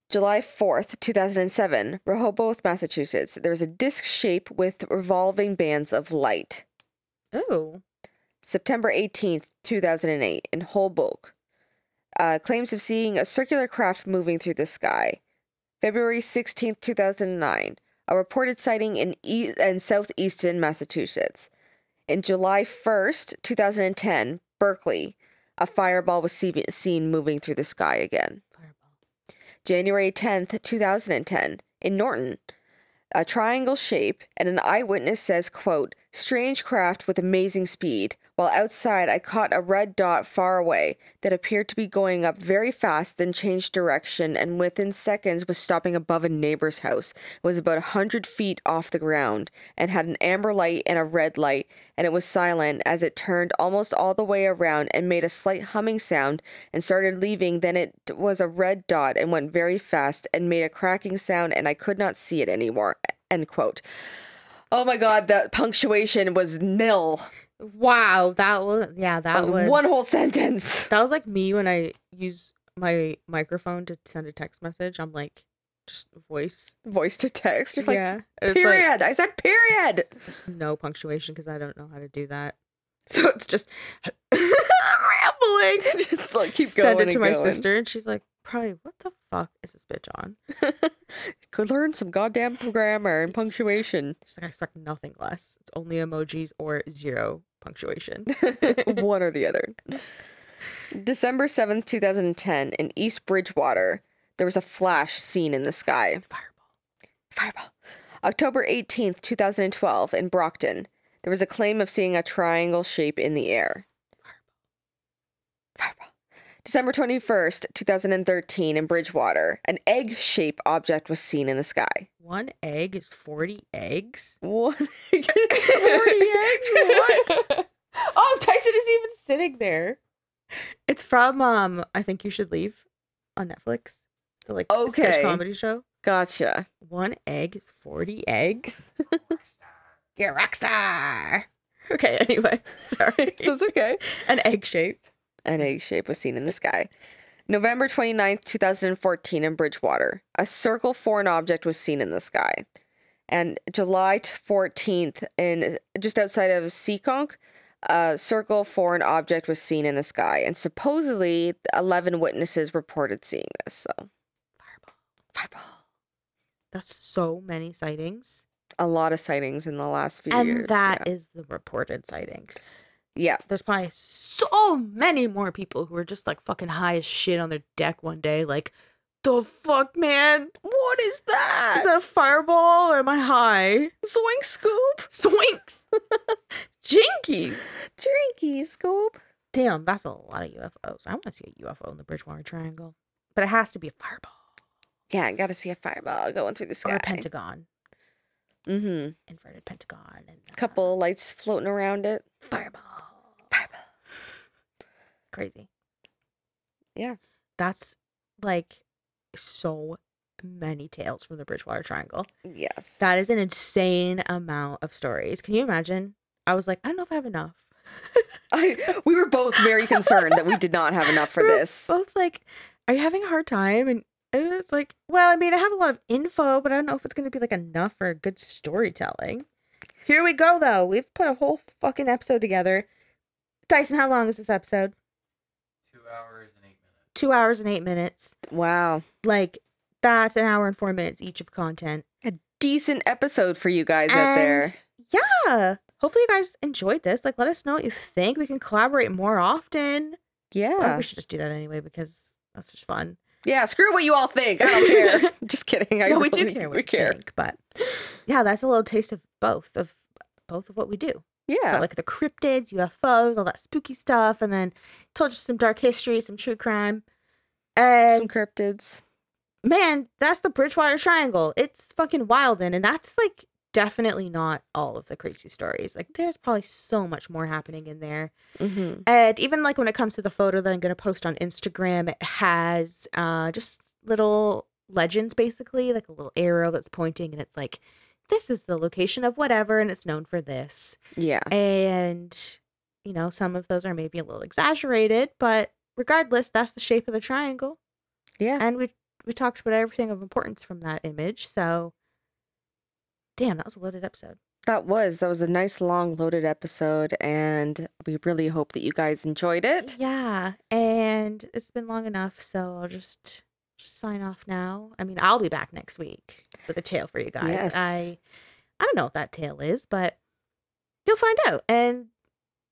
July 4th, 2007, Rehoboth, Massachusetts. There was a disc shape with revolving bands of light. Oh, September 18th, 2008, in Holbrook. Uh, claims of seeing a circular craft moving through the sky. February 16th, 2009. a reported sighting in, e- in southeastern Massachusetts. In July 1st, 2010, Berkley, a fireball was see- seen moving through the sky again. January 10th, 2010, in Norton, a triangle shape, and an eyewitness says, quote, strange craft with amazing speed. While outside, I caught a red dot far away that appeared to be going up very fast, then changed direction, and within seconds was stopping above a neighbor's house. It was about a hundred feet off the ground, and had an amber light and a red light, and it was silent as it turned almost all the way around and made a slight humming sound and started leaving. Then it was a red dot and went very fast and made a cracking sound, and I could not see it anymore. End quote. Oh my god, that punctuation was nil. Wow, that was yeah, that, That was, was one whole sentence. [laughs] That was like me when I use my microphone to send a text message. I'm like, just voice. Voice to text. You're yeah, it's like period. I said period. no punctuation because I don't know how to do that. So it's Just [laughs] rambling. [laughs] just like keep going. Send it to my going. sister, and she's like, "Probably, what the fuck is this bitch on?" [laughs] Could learn some goddamn grammar and punctuation. She's like, "I expect nothing less. It's only emojis or zero punctuation." [laughs] One or the other. December 7th, 2010, in East Bridgewater, there was a flash seen in the sky. Fireball. Fireball. October 18th, 2012, in Brockton, there was a claim of seeing a triangle shape in the air. Fireball. Fireball. December 21st, 2013, in Bridgewater, an egg shaped object was seen in the sky. One egg is forty eggs. What? it's [laughs] 40 eggs? What? [laughs] oh, Tyson is even sitting there. It's from um I think you should leave on Netflix. The like sketch comedy show. Gotcha. One egg is 40 eggs. [laughs] You're a rock star. Okay, anyway, sorry. so it's okay. An egg shape. An egg shape was seen in the sky. November 29th, 2014, in Bridgewater, a circle foreign object was seen in the sky. And July 14th, in just outside of Seekonk, a circle foreign object was seen in the sky. And supposedly, 11 witnesses reported seeing this. So, Fireball. fireball. That's so many sightings. A lot of sightings in the last few and years. that yeah. is the reported sightings. Yeah. There's probably so many more people who are just like fucking high as shit on their deck one day, like, the fuck, man? What is that? Is that a fireball or am I high? Zoink scoop? Swinks! [laughs] Jinkies! Drinky scoop? Damn, that's a lot of UFOs. I want to see a UFO in the Bridgewater Triangle. But it has to be a fireball Yeah, I gotta see a fireball going through the sky. or a pentagon, Mm-hmm. inverted pentagon, and uh, Couple lights floating around it. Fireball. Crazy. Yeah. That's like so many tales from the Bridgewater Triangle. Yes. That is an insane amount of stories. Can you imagine? I was like, I don't know if I have enough. I, we were both very concerned that we did not have enough for We were this. Both like, are you having a hard time? And, and it's like, well, I mean, I have a lot of info, but I don't know if it's going to be like enough for good storytelling. Here we go, though. We've put a whole fucking episode together. Dyson, how long is this episode? Two hours and eight minutes. Two hours and eight minutes. Wow. Like, that's an hour and four minutes each of content. A decent episode for you guys out there. Yeah. Hopefully, you guys enjoyed this. Like, let us know what you think. We can collaborate more often. Or Yeah. we should just do that anyway because that's just fun. Yeah, screw what you all think. I don't care. [laughs] Just kidding. I no, we do care. What We you care. think, but yeah, that's a little taste of both of both of what we do. Yeah. Got, like the cryptids, UFOs, all that spooky stuff, and then told you some dark history, some true crime, and Some cryptids. man, that's the Bridgewater Triangle. It's fucking wild, and and that's like definitely not all of the crazy stories. Like, there's probably so much more happening in there. Mm-hmm. And even like when it comes to the photo that I'm gonna post on Instagram, it has uh just little legends basically, like a little arrow that's pointing and it's like, this is the location of whatever, and it's known for this. Yeah. And you know, some of those are maybe a little exaggerated, but regardless, that's the shape of the triangle. Yeah. And we we talked about everything of importance from that image. So damn, that was a loaded episode. That was. That was a nice long loaded episode and we really hope that you guys enjoyed it. Yeah, and it's been long enough, so I'll just, just sign off now. I mean, I'll be back next week. With a tale for you guys. Yes. I I don't know what that tale is, but you'll find out and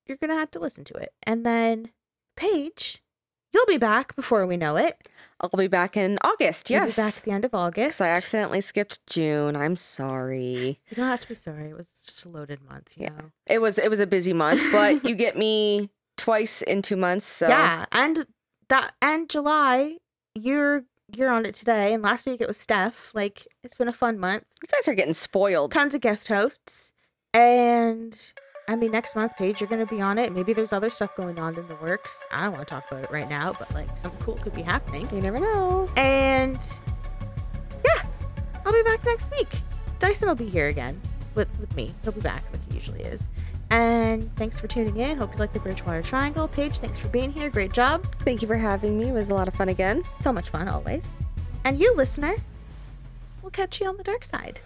you're gonna have to listen to it. And then Paige, you'll be back before we know it. I'll be back in August. You'll Yes. be back at the end of August. I accidentally skipped June. I'm sorry. You don't have to be sorry. It was just a loaded month, you Yeah. know. It was it was a busy month, but [laughs] you get me twice in two months. So Yeah, and that and July, you're you're on it today, and last week it was Steph. Like it's been a fun month. you guys are getting spoiled. Tons of guest hosts, and I mean next month, Paige, you're gonna be on it. Maybe there's other stuff going on in the works. I don't want to talk about it right now, but like something cool could be happening. You never know. And yeah, I'll be back next week. Dyson will be here again with with me. He'll be back like he usually is. And thanks for tuning in. Hope you like the Bridgewater Triangle. Paige, thanks for being here. Great job. Thank you for having me. It was a lot of fun again. So much fun always. And you, listener, we'll catch you on the dark side.